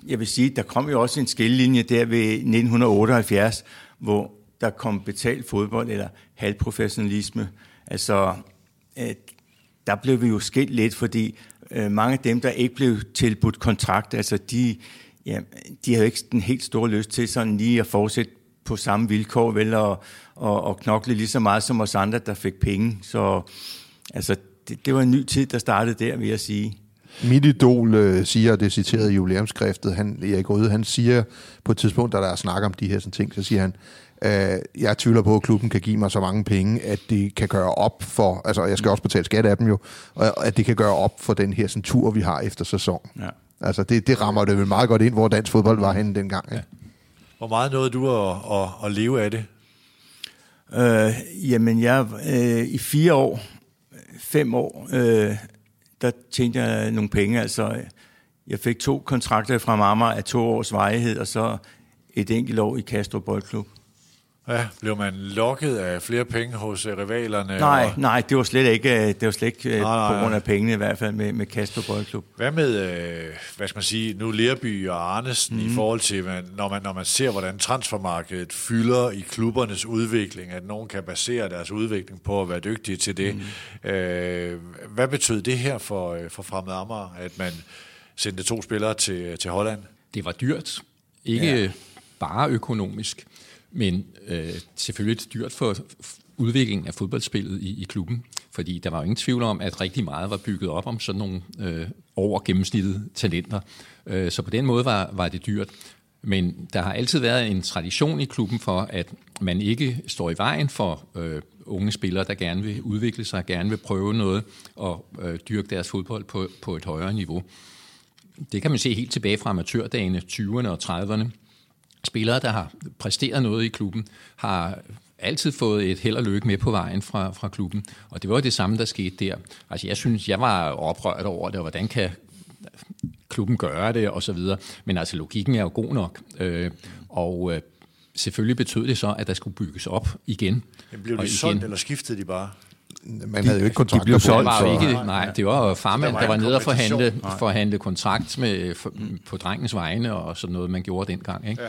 jeg vil sige, der kom jo også en skillelinje der ved 1978, hvor der kom betalt fodbold eller halvprofessionalisme. Altså, øh, der blev vi jo skilt lidt, fordi øh, mange af dem, der ikke blev tilbudt kontrakt, altså de, ja, de havde ikke den helt store lyst til sådan lige at fortsætte på samme vilkår, vel, og, og, og knokle lige så meget som os andre, der fik penge. Så altså, det, det var en ny tid, der startede der, vil jeg sige. Mit idol øh, siger, det citerede i jubilæumskriftet, han, Erik Røde, han siger på et tidspunkt, da der er snak om de her sådan ting, så siger han, øh, jeg tvivler på, at klubben kan give mig så mange penge, at det kan gøre op for, altså jeg skal også betale skat af dem jo, og at det kan gøre op for den her sådan, tur, vi har efter sæson. Ja. Altså det, det rammer det vel meget godt ind, hvor dansk fodbold var henne dengang. Ja. Hvor meget nåede du at, at, at leve af det? Øh, jamen jeg øh, i fire år, fem år, øh, der tjente jeg nogle penge. Altså, jeg fik to kontrakter fra mamma af to års vejhed, og så et enkelt år i Castro Boldklub. Ja, blev man lokket af flere penge hos øh, rivalerne? Nej, og... nej, det var slet ikke, øh, det var slet ikke øh, nej, nej, på grund af pengene i hvert fald med, med Castro Boldklub. Hvad med, hvad skal man sige, nu Lerby og Arnesen mm. i mhm. forhold til, når man, når man ser, hvordan transfermarkedet fylder i klubbernes udvikling, at nogen kan basere deres udvikling på at være dygtige til det. Mm. Øh, hvad betød det her for, for Fremad Amager, at man sendte to spillere til, til Holland? Det var dyrt. Ikke ja. bare økonomisk. Men øh, selvfølgelig dyrt for udviklingen af fodboldspillet i, i klubben, fordi der var jo ingen tvivl om, at rigtig meget var bygget op om sådan nogle øh, over gennemsnittet talenter. Øh, så på den måde var, var det dyrt. Men der har altid været en tradition i klubben for, at man ikke står i vejen for øh, unge spillere, der gerne vil udvikle sig, gerne vil prøve noget og øh, dyrke deres fodbold på, på et højere niveau. Det kan man se helt tilbage fra amatørdagene, 20'erne og 30'erne spillere, der har præsteret noget i klubben, har altid fået et held og lykke med på vejen fra, fra klubben. Og det var det samme, der skete der. Altså jeg synes, jeg var oprørt over det, og hvordan kan klubben gøre det, og så videre. Men altså logikken er jo god nok. Øh, og øh, selvfølgelig betød det så, at der skulle bygges op igen. Men blev de solgt, eller skiftede de bare? man havde jo ikke kontrakt. de blev solgt, Det var jo ikke, nej, det var jo farmand, Der var der var nede og forhandle, forhandle kontrakt med, for, på drengens vegne og sådan noget, man gjorde dengang. Ikke? Ja.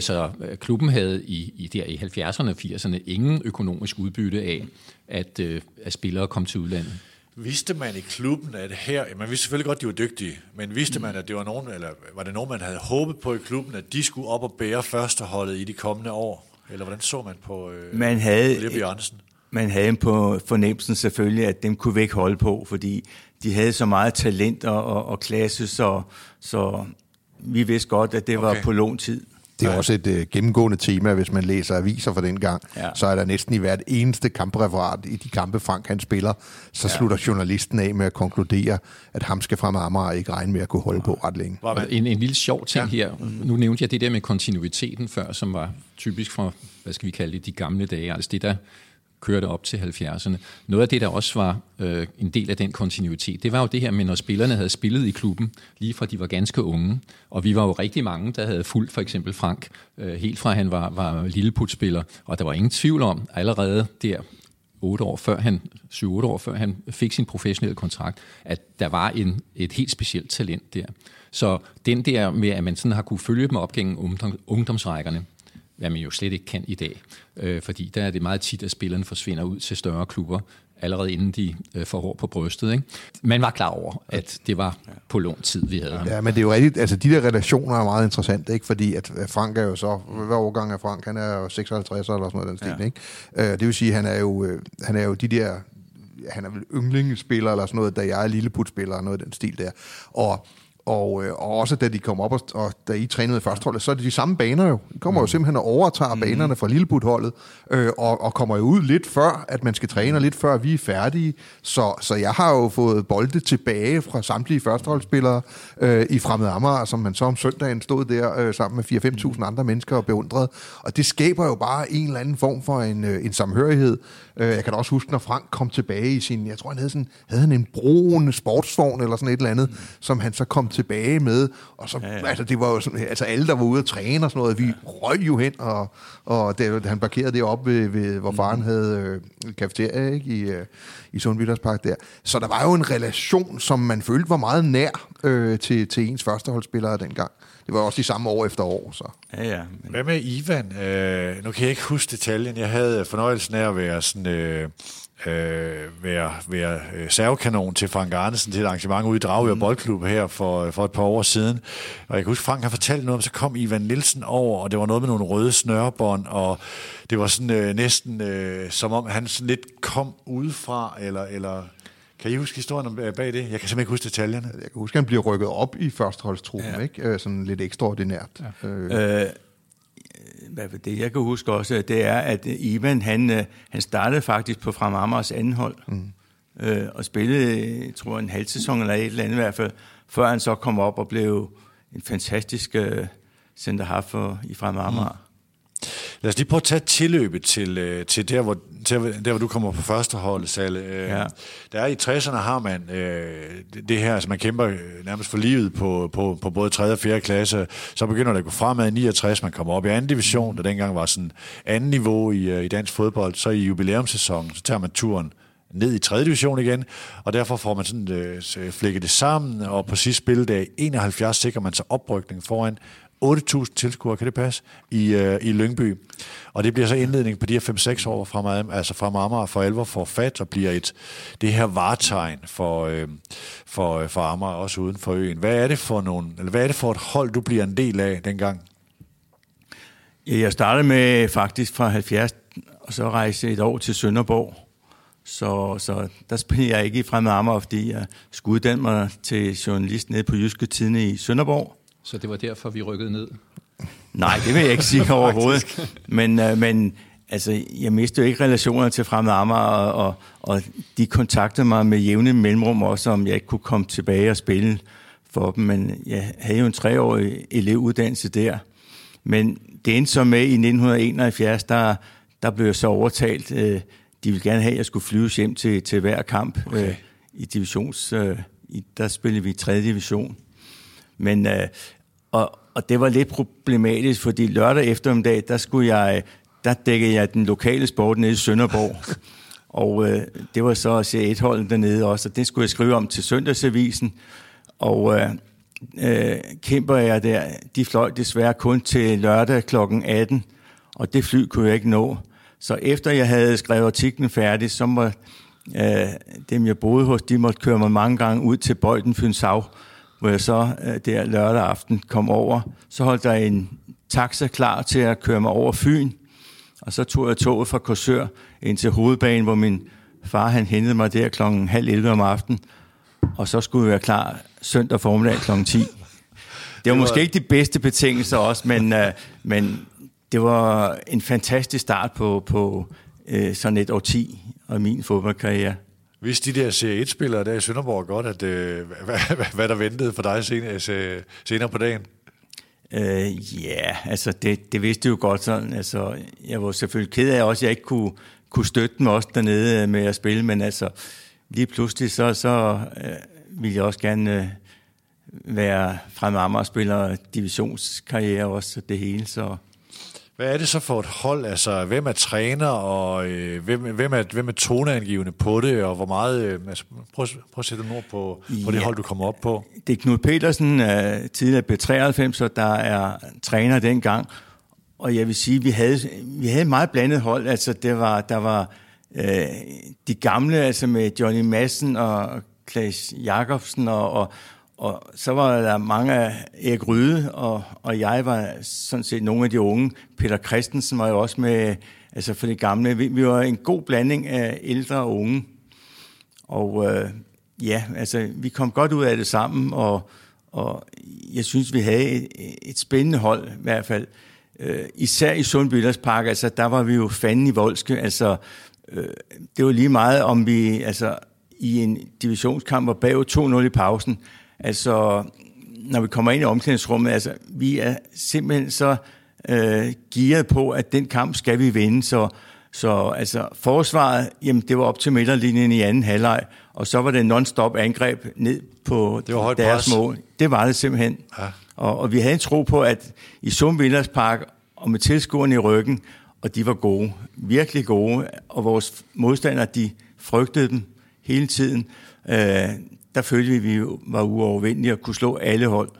Så øh, klubben havde i, i, der i 70'erne og 80'erne ingen økonomisk udbytte af, at, øh, at spillere kom til udlandet. Vidste man i klubben, at her, man vidste selvfølgelig godt, at de var dygtige, men vidste man, at det var nogen, eller var det nogen, man havde håbet på i klubben, at de skulle op og bære førsteholdet i de kommende år? Eller hvordan så man på øh, Man havde- Lippi Jørgensen? Man havde en på fornemmelsen selvfølgelig, at dem kunne vi ikke holde på, fordi de havde så meget talent og, og, og klasse, så, så vi vidste godt, at det var Okay. på låntid. Det er også et øh, gennemgående tema, hvis man læser aviser fra den gang. Ja. Så er der næsten i hvert eneste kampreferat i de kampe, Frank han spiller, så ja. slutter journalisten af med at konkludere, at ham skal frem Amager ikke regne med at kunne holde på ret længe. Og en, en lille sjov ting ja. her. Nu nævnte jeg det der med kontinuiteten før, som var typisk for, hvad skal vi kalde det, de gamle dage. Altså det, der kørte op til 70'erne. Noget af det, der også var øh, en del af den kontinuitet, det var jo det her med, når spillerne havde spillet i klubben, lige fra de var ganske unge. Og vi var jo rigtig mange, der havde fulgt for eksempel Frank, øh, helt fra han var, var lilleputspiller. Og der var ingen tvivl om, allerede der 8 år før han, 7-8 år før han fik sin professionelle kontrakt, at der var en, et helt specielt talent der. Så den der med, at man sådan har kunne følge dem op gennem ungdom, ungdomsrækkerne, hvad man jo slet ikke kan i dag, øh, fordi der er det meget tit, at spillerne forsvinder ud til større klubber, allerede inden de øh, får hår på brystet. Ikke? Man var klar over, at det var på lånt tid, vi havde ham. Ja, men det er jo rigtigt, altså de der relationer er meget interessante, ikke? fordi at at Frank er jo så, hvad årgang er Frank? Han er jo 56 eller sådan noget den stil, ja. ikke? Øh, det vil sige, han er jo, øh, han er jo de der, han er vel yndlingsspiller eller sådan noget, da jeg er lilleputspiller og noget af den stil der. Og og, øh, og også da de kom op, og, og da I trænede i førsteholdet, så er det de samme baner jo. De kommer jo simpelthen og overtager mm. banerne fra Lilleputholdet, øh, og, og kommer jo ud lidt før, at man skal træne, og lidt før vi er færdige. Så, så jeg har jo fået bolde tilbage fra samtlige førsteholdsspillere øh, i Fremad Amager, som man så om søndagen stod der øh, sammen med 4-5.000 andre mennesker og beundrede. Og det skaber jo bare en eller anden form for en, øh, en samhørighed. Øh, jeg kan da også huske, når Frank kom tilbage i sin, jeg tror han havde, sådan, havde han en broen sportsvogn eller sådan et eller andet, som han så kom tilbage med, og så, ja, ja. altså det var jo sådan, altså alle, der var ude at træne og sådan noget, vi røg jo hen, og, og det, han parkerede det op ved, ved hvor faren havde øh, kafeteria, ikke, i, øh, i Sundbyderspark der. Så der var jo en relation, som man følte var meget nær øh, til, til ens førsteholdsspillere dengang. Det var også de samme år efter år, så. Ja, ja. Men, Hvad med Ivan? Øh, nu kan jeg ikke huske detaljen. Jeg havde fornøjelsen af at være sådan... Øh, øh, være, være øh, servekanon til Frank Arnesen til et arrangement ude i Dragør mm. Boldklub her for, for et par år siden. Og jeg kan huske, Frank har fortalt noget om, så kom Ivan Nielsen over, og det var noget med nogle røde snørebånd, og det var sådan øh, næsten øh, som om han sådan lidt kom udefra, eller, eller kan I huske historien om, øh, bag det? Jeg kan simpelthen ikke huske detaljerne. Jeg kan huske, at han bliver rykket op i førsteholdstruppen, ja. ikke? Øh, sådan lidt ekstraordinært. Ja. Øh, øh, hvad var det, jeg kan huske også, det er, at Ivan, han, øh, han startede faktisk på Frem Amagers anden hold, mm. øh, og spillede, jeg tror, en halv sæson eller et eller andet i hvert fald, før han så kom op og blev en fantastisk øh, center half for, i Frem Amager. Mm. Lad os lige prøve at tage tilløbet til, øh, til, der, hvor, til der, hvor du kommer på første hold, Salle. Øh, Ja. Der er i 60'erne har man øh, det- her, altså man kæmper nærmest for livet på, på, på både 3. og 4. klasse. Så begynder det at gå fremad i 69, man kommer op i anden division, der dengang var sådan anden niveau i, øh, i dansk fodbold. Så i jubilæumssæsonen, så tager man turen ned i 3. division igen, og derfor får man sådan øh, flækket det sammen, og på sidste spilledag 71 sikrer man sig oprykning foran 8.000 tilskuere, kan det passe, i, øh, i Lyngby. Og det bliver så indledning på de her 5-6 år fra, Mar- altså fra Amager for alvor får fat og bliver et, det her vartegn for, øh, for, øh, for Amager, også uden for øen. Hvad er det for nogle, eller hvad er det for et hold, du bliver en del af dengang? Jeg startede med faktisk fra 70, og så rejste jeg et år til Sønderborg. Så, så der spillede jeg ikke i Fremad Amager, fordi jeg skulle uddanne mig til journalist nede på Jyske Tidene i Sønderborg. Så det var derfor, vi rykkede ned. Nej, det vil jeg ikke sige overhovedet. Men, øh, men altså, jeg mistede jo ikke relationer til Fremad Amager, og, og, og de kontaktede mig med jævne mellemrum også, om jeg ikke kunne komme tilbage og spille for dem. Men jeg havde jo en treårig elevuddannelse der. Men det endte så med i 1971, der, der blev jeg så overtalt. Øh, de ville gerne have, at jeg skulle flyves hjem til, til hver kamp okay. øh, i divisions... Øh, i, der spillede vi i 3. division. Men, øh, og, og det var lidt problematisk, fordi lørdag eftermiddag, der skulle jeg, der dækkede jeg den lokale sport nede i Sønderborg. Og øh, det var så serie 1-holdet dernede også, og det skulle jeg skrive om til Søndagsavisen. Og øh, øh, kæmper jeg der, de fløj desværre kun til lørdag kl. 18, og det fly kunne jeg ikke nå. Så efter jeg havde skrevet artiklen færdig, så må øh, dem, jeg boede hos, de måtte køre mig mange gange ud til Bøjden Fynshav, hvor jeg så øh, der lørdag aften kom over. Så holdt der en taxa klar til at køre mig over Fyn, og så tog jeg toget fra Korsør ind til hovedbanen, hvor min far han hentede mig der klokken halv 11 om aftenen, og så skulle jeg være klar søndag formiddag klokken 10. Det var, var måske ikke de bedste betingelser også, men, uh, men det var en fantastisk start på, på uh, sådan et år 10 og min fodboldkarriere. Hvis de der Serie 1-spillere der i Sønderborg godt, at, uh, hvad, hvad, hvad der ventede for dig senere, øh, senere på dagen? Øh, ja, uh, yeah, altså det, det vidste jo godt sådan. Altså, jeg var selvfølgelig ked af også, at jeg ikke kunne, kunne støtte dem også dernede med at spille, men altså lige pludselig så, så uh, ville jeg også gerne uh, være fremme Amager spiller divisionskarriere også, det hele, så hvad er det så for et hold? Altså, hvem er træner, og øh, hvem, hvem, er, hvem er toneangivende på det, og hvor meget... Øh, altså, prøv, prøv at sætte nogle ord på, ja, på det hold, du kommer op på. Det er Knud Petersen, øh, tidligere B93, så der er træner dengang. Og jeg vil sige, vi havde, vi havde et meget blandet hold. Altså, det var, der var øh, de gamle, altså med Johnny Madsen og Klaas Jakobsen og, og, og så var der mange af Erik Ryde, og, og jeg var sådan set nogle af de unge. Peter Christensen var jo også med, altså for de gamle. Vi, vi var en god blanding af ældre og unge. Og øh, ja, altså vi kom godt ud af det sammen, og, og jeg synes, vi havde et, et spændende hold i hvert fald. Øh, især i Sundby Park, altså der var vi jo fanden i voldske. Altså, øh, det var lige meget, om vi altså, i en divisionskamp var bag 2-0 i pausen, Altså, når vi kommer ind i omklædningsrummet, altså, vi er simpelthen så øh, gearet på, at den kamp skal vi vinde, så, så altså, forsvaret, jamen, det var op til midterlinjen i anden halvleg, og så var det non-stop angreb ned på det var deres pres. mål. Det var det simpelthen. Ja. Og, og vi havde en tro på, at i Sum Park, og med tilskuerne i ryggen, og de var gode, virkelig gode, og vores modstandere, de frygtede dem hele tiden. Øh, der følte vi, at vi var uovervindelige og kunne slå alle hold.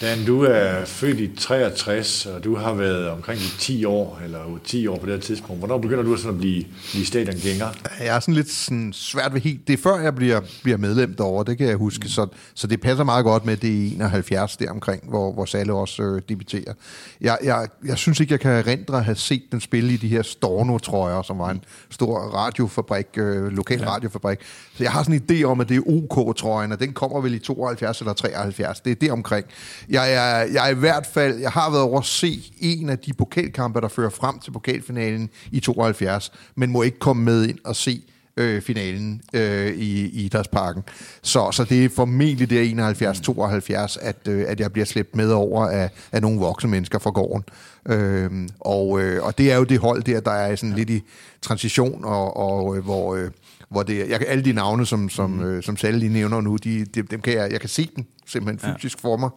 Dan, du er født i 63, og du har været omkring 10 år, eller 10 år på det her tidspunkt. Hvornår begynder du sådan at blive, blive stadiongænger? Jeg er sådan lidt sådan svært ved helt... Det er før, jeg bliver, bliver medlem derovre, det kan jeg huske. Mm. Så, så det passer meget godt med det 71 der omkring, hvor, hvor Salle også øh, debuterer. Jeg, jeg, jeg synes ikke, jeg kan erindre at have set den spille i de her Storno-trøjer, som var en stor radiofabrik, øh, lokal ja. radiofabrik. Så jeg har sådan en idé om, at det er OK-trøjen, og den kommer vel i 72 eller 73. Det er det omkring. Jeg er, jeg er i hvert fald, jeg har været over at se en af de pokalkampe, der fører frem til pokalfinalen i 72, men må ikke komme med ind og se øh, finalen øh, i, i Idrætsparken. Så, så det er formentlig det 71-72, at, øh, at jeg bliver slæbt med over af, af nogle voksne mennesker fra gården. Øh, og, øh, og det er jo det hold der, der er sådan lidt i transition, og, og øh, hvor... Øh, hvor det, jeg alle de navne, som, som, mm. øh, som Salle lige nævner nu, de, de, dem kan jeg, jeg kan se dem simpelthen fysisk ja. for mig,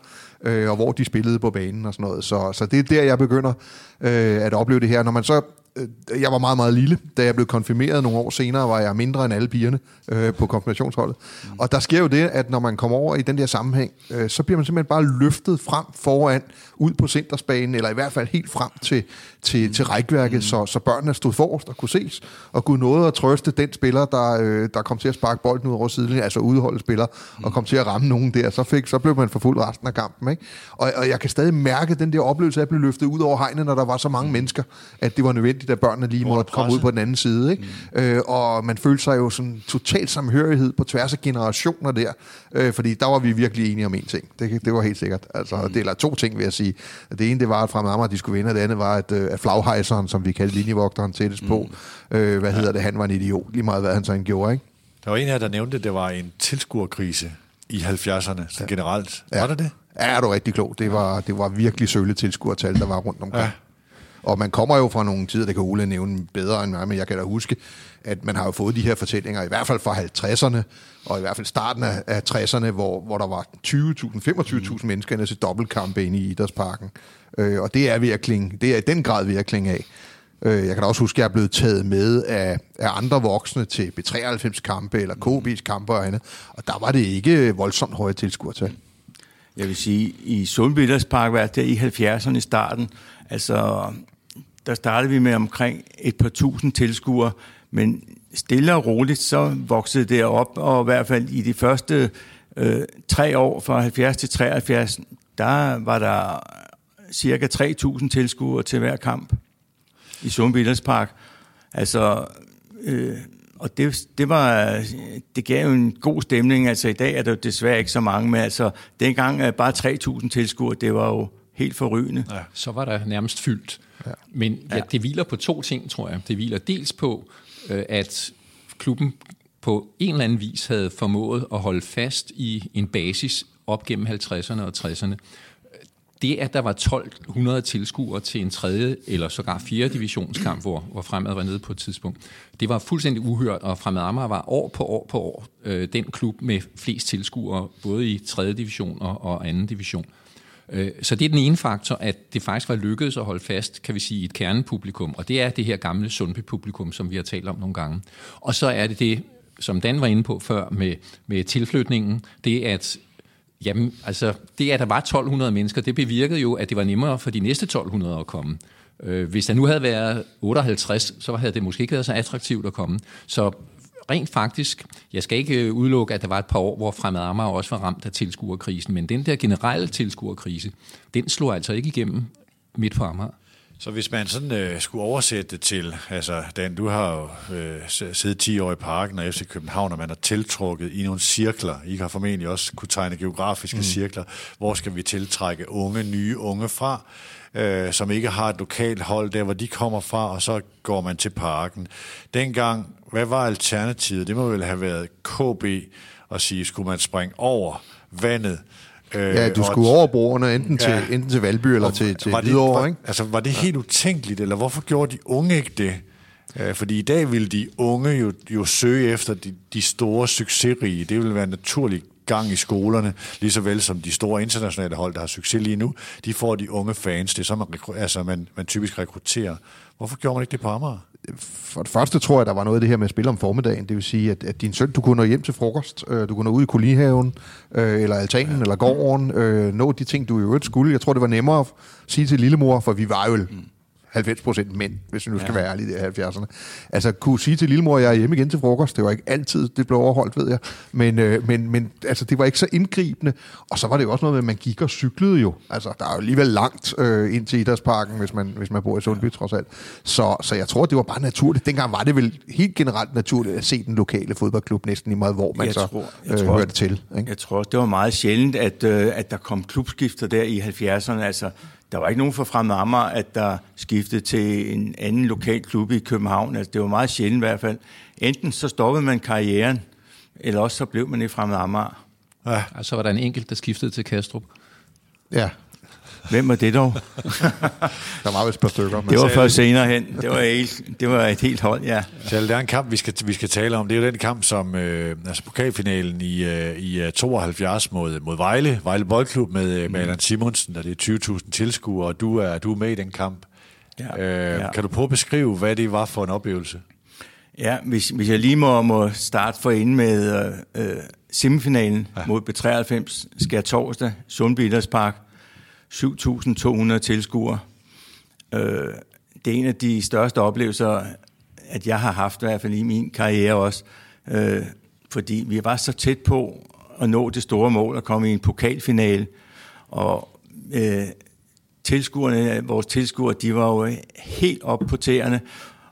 øh, og hvor de spillede på banen og sådan noget. Så, så det er der, jeg begynder øh, at opleve det her. Når man så øh, jeg var meget, meget lille. Da jeg blev konfirmeret nogle år senere, var jeg mindre end alle pigerne øh, på konfirmationsholdet. Mm. Og der sker jo det, at når man kommer over i den der sammenhæng, øh, så bliver man simpelthen bare løftet frem foran, ud på centersbanen, eller i hvert fald helt frem til, til, til rækværket, mm. så, så børnene stod forrest og kunne ses, og kunne noget at trøste den spiller, der, øh, der kom til at sparke bolden ud over siden, altså udholdet spiller, mm. og kom til at ramme nogen der, så, fik, så blev man forfulgt resten af kampen. Ikke? Og, og jeg kan stadig mærke den der oplevelse af at blive løftet ud over hegnet, når der var så mange mennesker, at det var nødvendigt, at børnene lige måtte komme ud på den anden side. Ikke? Mm. Øh, og man følte sig jo sådan total samhørighed på tværs af generationer der, øh, fordi der var vi virkelig enige om en ting. Det, det var helt sikkert. Altså, mm. det, eller to ting, vil jeg sige. Det ene, det var, at fra Amager, de skulle vinde, og det andet var, at, øh, at flaghejseren, som vi kaldte linjevogteren tættest mm. på, øh, hvad ja. hedder det, han var en idiot, lige meget hvad han så end gjorde, ikke? Der var en her, der nævnte, at det var en tilskuerkrise i 70'erne ja. generelt. Ja. Var det det? Ja, er du rigtig klog. Det var, det var virkelig sølle tilskuertal, der var rundt omkring. Ja. Og man kommer jo fra nogle tider, der kan Ole nævne bedre end mig, men jeg kan da huske, at man har jo fået de her fortællinger, i hvert fald fra 50'erne, og i hvert fald starten af, af 60'erne, hvor, hvor der var 20.000, 25.000 mm. mennesker til dobbeltkampe inde i Idrætsparken. Øh, og det er ved at klinge, det er i den grad ved at klinge af. Øh, jeg kan da også huske, at jeg er blevet taget med af, af andre voksne til B93-kampe eller KB's kampe og andet, og der var det ikke voldsomt høje tilskuertal. Jeg vil sige, i Sundbillers Park var det i 70'erne i starten, altså der startede vi med omkring et par tusind tilskuere, men stille og roligt så voksede det op, og i hvert fald i de første øh, tre år, fra 70 til 73, der var der cirka 3.000 tilskuere til hver kamp i Sundbillers Park. Altså, øh, og det, det, var, det gav jo en god stemning. Altså i dag er der jo desværre ikke så mange, men altså dengang er bare 3.000 tilskuere, det var jo helt forrygende. Ja. Så var der nærmest fyldt. Ja. Men ja, det hviler på to ting, tror jeg. Det hviler dels på, øh, at klubben på en eller anden vis havde formået at holde fast i en basis op gennem 50'erne og 60'erne. Det, at der var 1200 tilskuere til en tredje eller sågar fjerde divisionskamp, hvor, hvor Fremad var nede på et tidspunkt, det var fuldstændig uhørt, og Fremad Amager var år på år på år øh, den klub med flest tilskuere, både i tredje division og, og anden division. Øh, så det er den ene faktor, at det faktisk var lykkedes at holde fast, kan vi sige, i et kernepublikum, og det er det her gamle Sundby-publikum, som vi har talt om nogle gange. Og så er det det, som Dan var inde på før med, med tilflytningen, det at Jamen, altså, det at der var 1200 mennesker, det bevirkede jo, at det var nemmere for de næste 1200 at komme. Øh, hvis der nu havde været 58, så havde det måske ikke været så attraktivt at komme. Så rent faktisk, jeg skal ikke øh, udelukke, at der var et par år, hvor Fremad Amager også var ramt af tilskuerkrisen, men den der generelle tilskuerkrise, den slog altså ikke igennem midt på Amager. Så hvis man sådan øh, skulle oversætte det til, altså Dan, du har jo øh, siddet 10 år i parken og FC København, og man er tiltrukket i nogle cirkler. I har formentlig også kunne tegne geografiske mm. cirkler. Hvor skal vi tiltrække unge, nye unge fra, øh, som ikke har et lokalt hold der, hvor de kommer fra, og så går man til parken. Dengang, hvad var alternativet? Det må vel have været KB at sige, skulle man springe over vandet, Øh, ja, du skulle over broerne, enten, ja, til, enten til Valby eller til, til var Hvidovre, var, ikke? Altså, var det helt utænkeligt, eller hvorfor gjorde de unge ikke det? Øh, fordi i dag vil de unge jo, jo søge efter de, de store succesrige. Det vil være en naturlig gang i skolerne, lige så vel som de store internationale hold, der har succes lige nu, de får de unge fans. Det er så, man, altså, man, man typisk rekrutterer. Hvorfor gjorde man ikke det på Amager? For det første tror jeg, der var noget af det her med at spille om formiddagen. Det vil sige, at, at din søn, du kunne nå hjem til frokost, øh, du kunne nå ud i kolonihaven, øh, eller altanen, ja. eller gården, øh, nå de ting, du i øvrigt skulle. Jeg tror, det var nemmere at sige til lillemor, for vi var jo mm 90 procent mænd, hvis vi nu skal ja. være ærlige i 70'erne. Altså, kunne sige til lillemor, at jeg er hjemme igen til frokost. Det var ikke altid, det blev overholdt, ved jeg. Men, øh, men, men altså, det var ikke så indgribende. Og så var det jo også noget med, at man gik og cyklede jo. Altså, der er jo alligevel langt øh, ind til Idrætsparken, hvis man, hvis man bor i Sundby, ja. trods alt. Så, så jeg tror, det var bare naturligt. Dengang var det vel helt generelt naturligt at se den lokale fodboldklub næsten i meget, hvor man jeg så tror, jeg øh, tror, hørte til. Ikke? Jeg tror, det var meget sjældent, at, øh, at der kom klubskifter der i 70'erne. Altså, der var ikke nogen fra Fremad Amager, at der skiftede til en anden lokal klub i København. Altså, det var meget sjældent i hvert fald. Enten så stoppede man karrieren, eller også så blev man i Fremad Amager. Ja. Og så var der en enkelt, der skiftede til Kastrup. Ja. Hvem var det dog? der var vist et par stykker. Det var først senere hen. Det var, helt, det var et helt hold, ja. Så det er en kamp, vi skal, vi skal tale om. Det er jo den kamp, som øh, altså pokalfinalen i, øh, i 72 øh, mod, mod Vejle. Vejle Boldklub med, øh, med mm. Allan Simonsen, der det er 20.000 tilskuere, og du er, du er med i den kamp. Ja, øh, ja. Kan du prøve at beskrive, hvad det var for en oplevelse? Ja, hvis, hvis jeg lige må, må starte for ind med øh, semifinalen ja. mod B93, skær torsdag, Sundby Idrætspark. 7.200 tilskuere. Øh, det er en af de største oplevelser, at jeg har haft, i hvert fald i min karriere også, øh, fordi vi var så tæt på at nå det store mål at komme i en pokalfinale, og øh, tilskuerne, vores tilskuere, de var jo helt op på tæerne,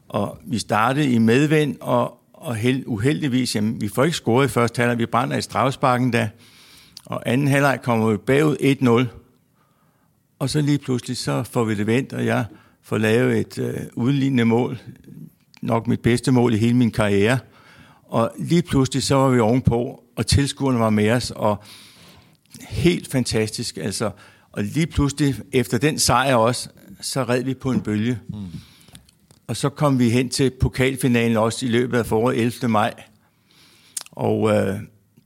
og vi startede i medvind, og, og held, uheldigvis, jamen, vi får ikke scoret i første halvleg, vi brænder i strafsparken da, og anden halvleg kommer vi bagud 1-0, og så lige pludselig, så får vi det vendt, og jeg får lavet et øh, udlignende mål. Nok mit bedste mål i hele min karriere. Og lige pludselig, så var vi ovenpå, og tilskuerne var med os, og helt fantastisk. Altså, og lige pludselig, efter den sejr også, så red vi på en bølge. Mm. Og så kom vi hen til pokalfinalen også i løbet af foråret 11. maj. Og øh,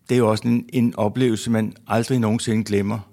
det er jo også en, en oplevelse, man aldrig nogensinde glemmer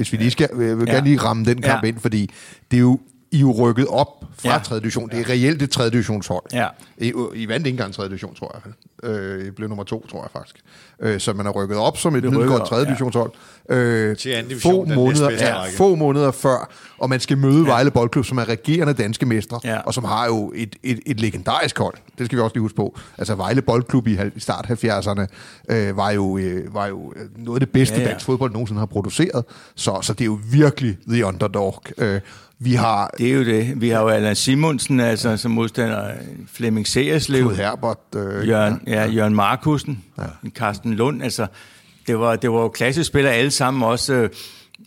hvis vi lige skal, jeg vil gerne lige ramme den kamp ja. ind, fordi det er jo I er jo rykket op fra Ja. ja. 3. division. Det er reelt et 3. divisionshold. Ja. I, I vandt ikke engang 3. division, tror jeg. Øh, I blev nummer to, tror jeg faktisk. Øh, så man er rykket op som et middelgodt op, 3. ja. divisionshold. Øh, Til anden division, få den måneder, ja, få måneder før, og man skal møde ja. Vejle Boldklub, som er regerende danske mestre, Ja. og som har jo et, et, et legendarisk hold. Det skal vi også lige huske på. Altså Vejle Boldklub i start 70'erne øh, var, jo, øh, var jo øh, noget af det bedste, ja. ja. dansk fodbold nogensinde har produceret. Så, så det er jo virkelig the underdog. Øh, vi har Det er jo det. Vi har jo Allan Simonsen, altså, som modstander Flemming Seerslev. Knud Herbert. Øh, Jørgen, ja, Jørgen Markusen, ja. Carsten Lund, altså, det var, det var jo klassespillere alle sammen også, øh,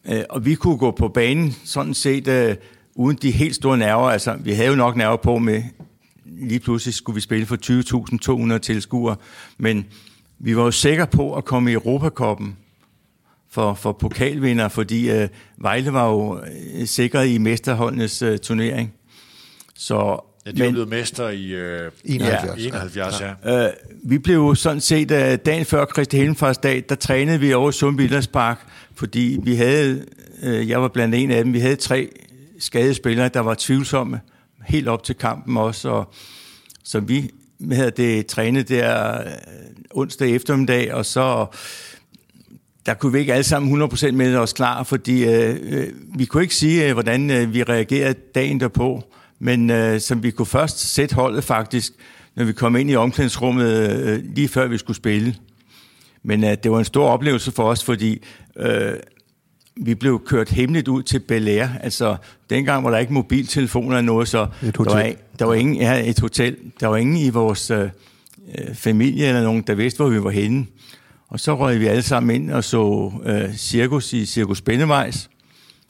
øh, og vi kunne gå på banen sådan set øh, uden de helt store nerver, altså vi havde jo nok nerver på med, lige pludselig skulle vi spille for 20.200 tilskuere, men vi var jo sikre på at komme i Europakoppen for, for pokalvinder, fordi øh, Vejle var jo øh, sikret i mesterholdenes øh, turnering. Så, Ja, de er blevet mester i øh, 71. Ja, 71, ja. Øh, vi blev jo sådan set, uh, dagen før Kristi Himmelfartsdag, der trænede vi over i Sundby Idrætspark, fordi vi havde, uh, jeg var blandt en af dem, vi havde tre skadede spillere, der var tvivlsomme, helt op til kampen også, og så vi havde det trænet der øh, onsdag eftermiddag, og så der kunne vi ikke alle sammen 100% med os klar, fordi øh, øh, vi kunne ikke sige, øh, hvordan øh, vi reagerede dagen derpå, men øh, som vi kunne først sætte holdet faktisk, når vi kom ind i omklædningsrummet øh, lige før vi skulle spille. Men øh, det var en stor oplevelse for os, fordi øh, vi blev kørt hemmeligt ud til Bel Air. Altså, dengang var der ikke mobiltelefoner eller noget, så der var, der var ingen, ja, et hotel. Der var ingen i vores øh, øh, familie eller nogen, der vidste, hvor vi var henne. Og så røg vi alle sammen ind og så øh, cirkus i Cirkus Spændemejs,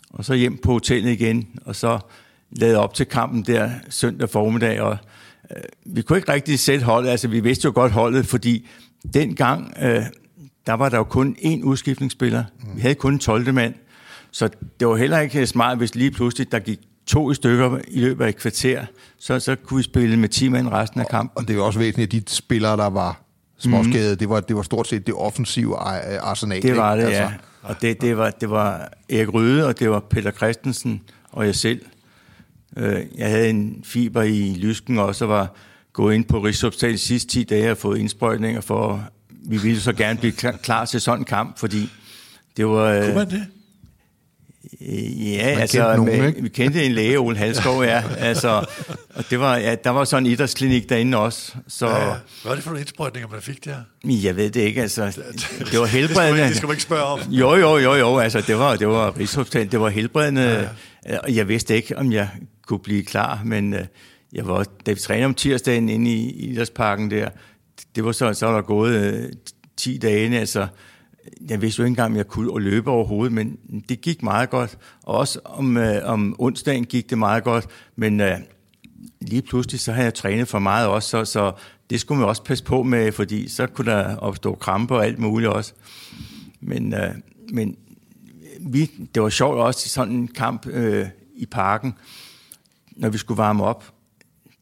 og så hjem på hotellet igen, og så lavede op til kampen der søndag formiddag, og øh, vi kunne ikke rigtig sætte holdet, altså vi vidste jo godt holdet, fordi dengang, øh, der var der jo kun én udskiftningsspiller. Vi havde kun en 12. mand, så det var heller ikke smart, hvis lige pludselig der gik to i stykker i løbet af et kvarter, så, så kunne vi spille med 10 mand resten af kampen. Og det er jo også væsentligt, at de spillere, der var småskadede, mm. det, var, det var stort set det offensive ar- arsenal. Det var det, ikke? ja. Og det, det, var, det var Erik Røde, og det var Peter Christensen og jeg selv. Øh, Jeg havde en fiber i lysken også, og var gået ind på Rigshospitalet sidste 10 dage og fået indsprøjtninger for, vi ville så gerne blive klar- klar til sådan en kamp, fordi det var... øh, Kunne man det? Øh, Ja, kendte altså, nogen, med, ikke? vi kendte en læge, Ole Halskov, ja. Altså, og det var, ja, der var sådan en idrætsklinik derinde også. Så Ja. ja. Hvad var det for nogle indsprøjtninger, man fik der? jeg ved det ikke, altså. Det var Det skal, man, helbredende. det skal man ikke spørge om. Jo, jo, jo, jo, altså det var, det var Rigshospitalet, det var helbredende, ja. og jeg vidste ikke, om jeg kunne blive klar, men øh, jeg var, da vi trænede om tirsdagen inde i Idrætsparken der, det var så, så var der gået øh, 10 dage, altså jeg vidste jo ikke engang, om jeg kunne løbe overhovedet, men det gik meget godt, og også om, øh, om onsdagen gik det meget godt, men øh, lige pludselig så havde jeg trænet for meget også, så, så det skulle man også passe på med, fordi så kunne der opstå kramper og alt muligt også. Men, øh, men vi, det var sjovt også i sådan en kamp øh, i parken, når vi skulle varme op.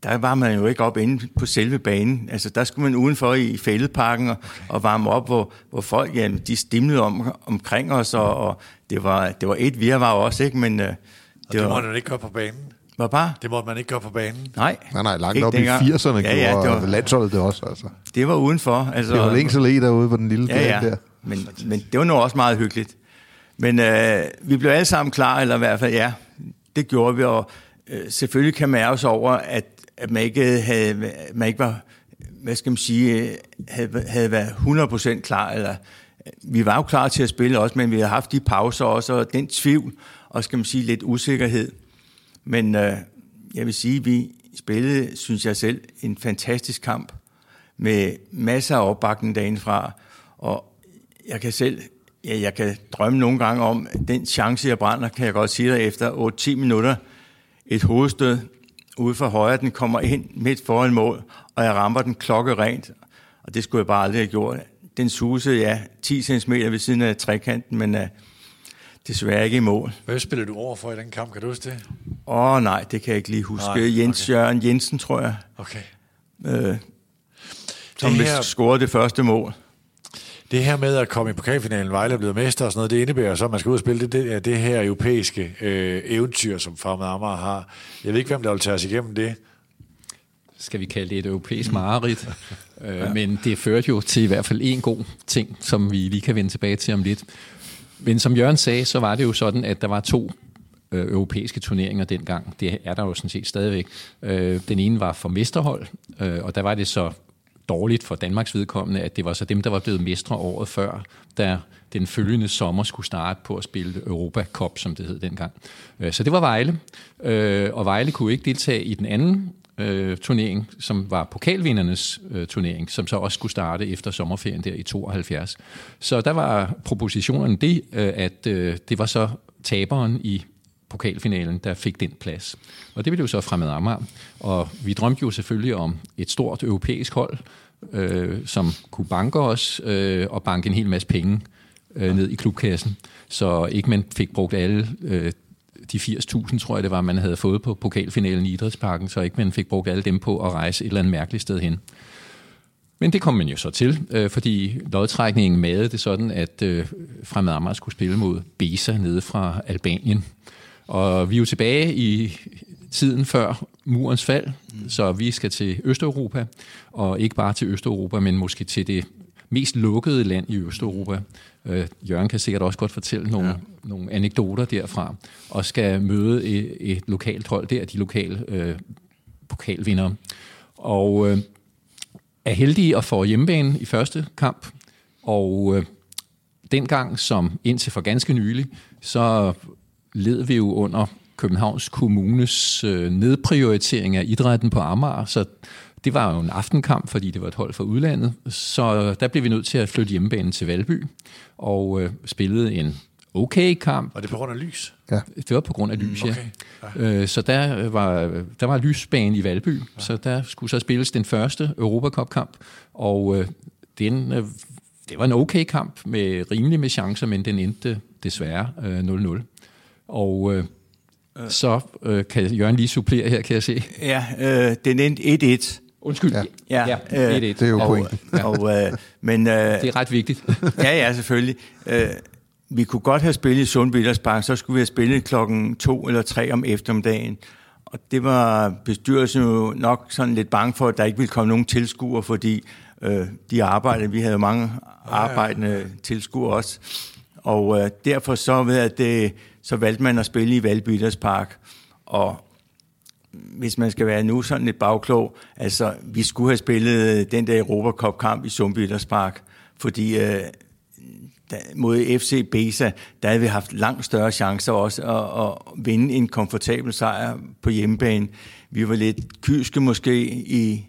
Der var man jo ikke op inde på selve banen. Altså, der skulle man udenfor i fældeparken og, og varme op, hvor, hvor folk ja, de stimlede om, omkring os, og, og det, var, det var et virvar også, ikke? Men øh, Og det, det må var, man ikke gøre på banen. var bare... Det måtte man ikke gøre på banen. Nej, Nej, nej, langt ikke op dengang. i 80'erne ja, ja, gjorde det var, landsholdet det også. Altså. det var udenfor. Altså, Det var længe så derude på den lille Ja, ja. der. Men, men det var nu også meget hyggeligt. Men øh, vi blev alle sammen klar, eller i hvert fald, ja, det gjorde vi, og øh, selvfølgelig kan man ærge over, at, at man ikke havde, man ikke var, hvad skal man sige, havde, havde været 100% klar, eller vi var jo klar til at spille også, men vi havde haft de pauser også, og den tvivl, og skal man sige, lidt usikkerhed. Men øh, jeg vil sige, vi spillede, synes jeg selv, en fantastisk kamp med masser af opbakning dagen fra, og jeg kan selv, ja, jeg kan drømme nogle gange om, at den chance, jeg brænder, kan jeg godt sige dig, efter 8-10 minutter, et hovedstød ude for højre, den kommer ind midt foran mål, og jeg rammer den klokke rent, og det skulle jeg bare aldrig have gjort. Den susede, ja, 10 cm ved siden af trekanten, men uh, desværre ikke i mål. Hvad spillede du over for i den kamp? Kan du huske det? Åh oh, nej, det kan jeg ikke lige huske. Nej, Jens okay. Jørgen Jensen, tror jeg, Okay. øh, som Det her... scorede det første mål. Det her med at komme i pokalfinalen, Vejle er blevet mester og sådan noget, det indebærer så, at man skal ud og spille det, det, det her europæiske øh, eventyr, som Fremad Amager har. Jeg ved ikke, hvem der vil tage os igennem det. Skal vi kalde det et europæisk mareridt. øh, ja. Men det førte jo til i hvert fald en god ting, som vi lige kan vende tilbage til om lidt. Men som Jørgen sagde, så var det jo sådan, at der var to øh, europæiske turneringer dengang. Det er der jo sådan set stadigvæk. Øh, den ene var for mesterhold, øh, og der var det så dårligt for Danmarks vedkommende, at det var så dem, der var blevet mestre året før, der den følgende sommer skulle starte på at spille Europa Cup, som det hed dengang. Øh, så det var Vejle, øh, og Vejle kunne ikke deltage i den anden øh, turnering, som var pokalvindernes øh, turnering, som så også skulle starte efter sommerferien der i 72. Så der var propositionen det, øh, at øh, det var så taberen i pokalfinalen, der fik den plads. Og det blev jo så fremad Amager. Og vi drømte jo selvfølgelig om et stort europæisk hold, øh, som kunne banke os øh, og banke en hel masse penge øh, ned i klubkassen. Så ikke man fik brugt alle øh, de 80.000, tror jeg det var, man havde fået på pokalfinalen i Idrætsparken, så ikke man fik brugt alle dem på at rejse et eller andet mærkeligt sted hen. Men det kom man jo så til, øh, fordi lodtrækningen madede det sådan, at øh, Fremad Amager skulle spille mod Besa nede fra Albanien. Og vi er jo tilbage i tiden før murens fald, mm. så vi skal til Østeuropa, og ikke bare til Østeuropa, men måske til det mest lukkede land i Østeuropa. Øh, Jørgen kan sikkert også godt fortælle nogle, ja. nogle anekdoter derfra, og skal møde et, et lokalt hold der, de lokale øh, pokalvindere. Og øh, er heldige at få hjemmebane i første kamp, og øh, dengang, som indtil for ganske nylig, så led vi jo under Københavns Kommunes øh, nedprioritering af idrætten på Amager, så det var jo en aftenkamp, fordi det var et hold fra udlandet, så der blev vi nødt til at flytte hjemmebanen til Valby, og øh, spillede en okay kamp. Var det på grund af lys? Ja. Det var på grund af lys, mm, okay. ja. Øh, så der var, der var lysbane i Valby, ja. så der skulle så spilles den første Europacup-kamp, og øh, den, øh, det var en okay kamp med rimelig med chancer, men den endte desværre øh, 0-0. Og øh, så øh, kan Jørgen lige supplere her, kan jeg se. Ja, øh, den endte 1-1. Undskyld. Ja, ja, ja øh, det er jo pointen. Og, øh, men, øh, det er ret vigtigt. ja, ja, selvfølgelig. Øh, vi kunne godt have spillet i Sundby så skulle vi have spillet klokken to eller tre om eftermiddagen. Og det var bestyrelsen jo nok sådan lidt bange for, at der ikke ville komme nogen tilskuere, fordi øh, de arbejdede, vi havde mange arbejdende tilskuere også. Og øh, derfor så, ved at det, så valgte man at spille i Valby Park. Og hvis man skal være nu sådan lidt bagklog, altså vi skulle have spillet den der Europa Cup kamp i Sundby Park, fordi øh, der, mod FC Besa, der havde vi haft langt større chancer også at, at vinde en komfortabel sejr på hjemmebane. Vi var lidt kyske måske i,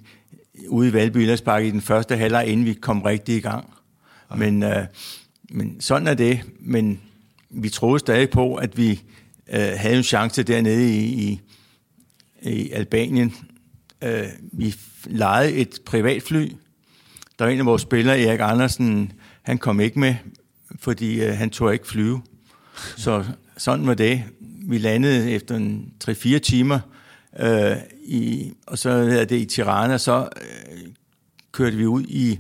ude i Valby Park i den første halvleg, inden vi kom rigtig i gang. Men, øh, men sådan er det. Men vi troede stadig på, at vi øh, havde en chance dernede i, i, i Albanien. Øh, vi lejede et privatfly. Der var en af vores spillere, Erik Andersen, han kom ikke med, fordi øh, han tog ikke flyve. Så sådan var det. Vi landede efter en 3-4 timer, øh, i, og så er det i Tirana, så øh, kørte vi ud i,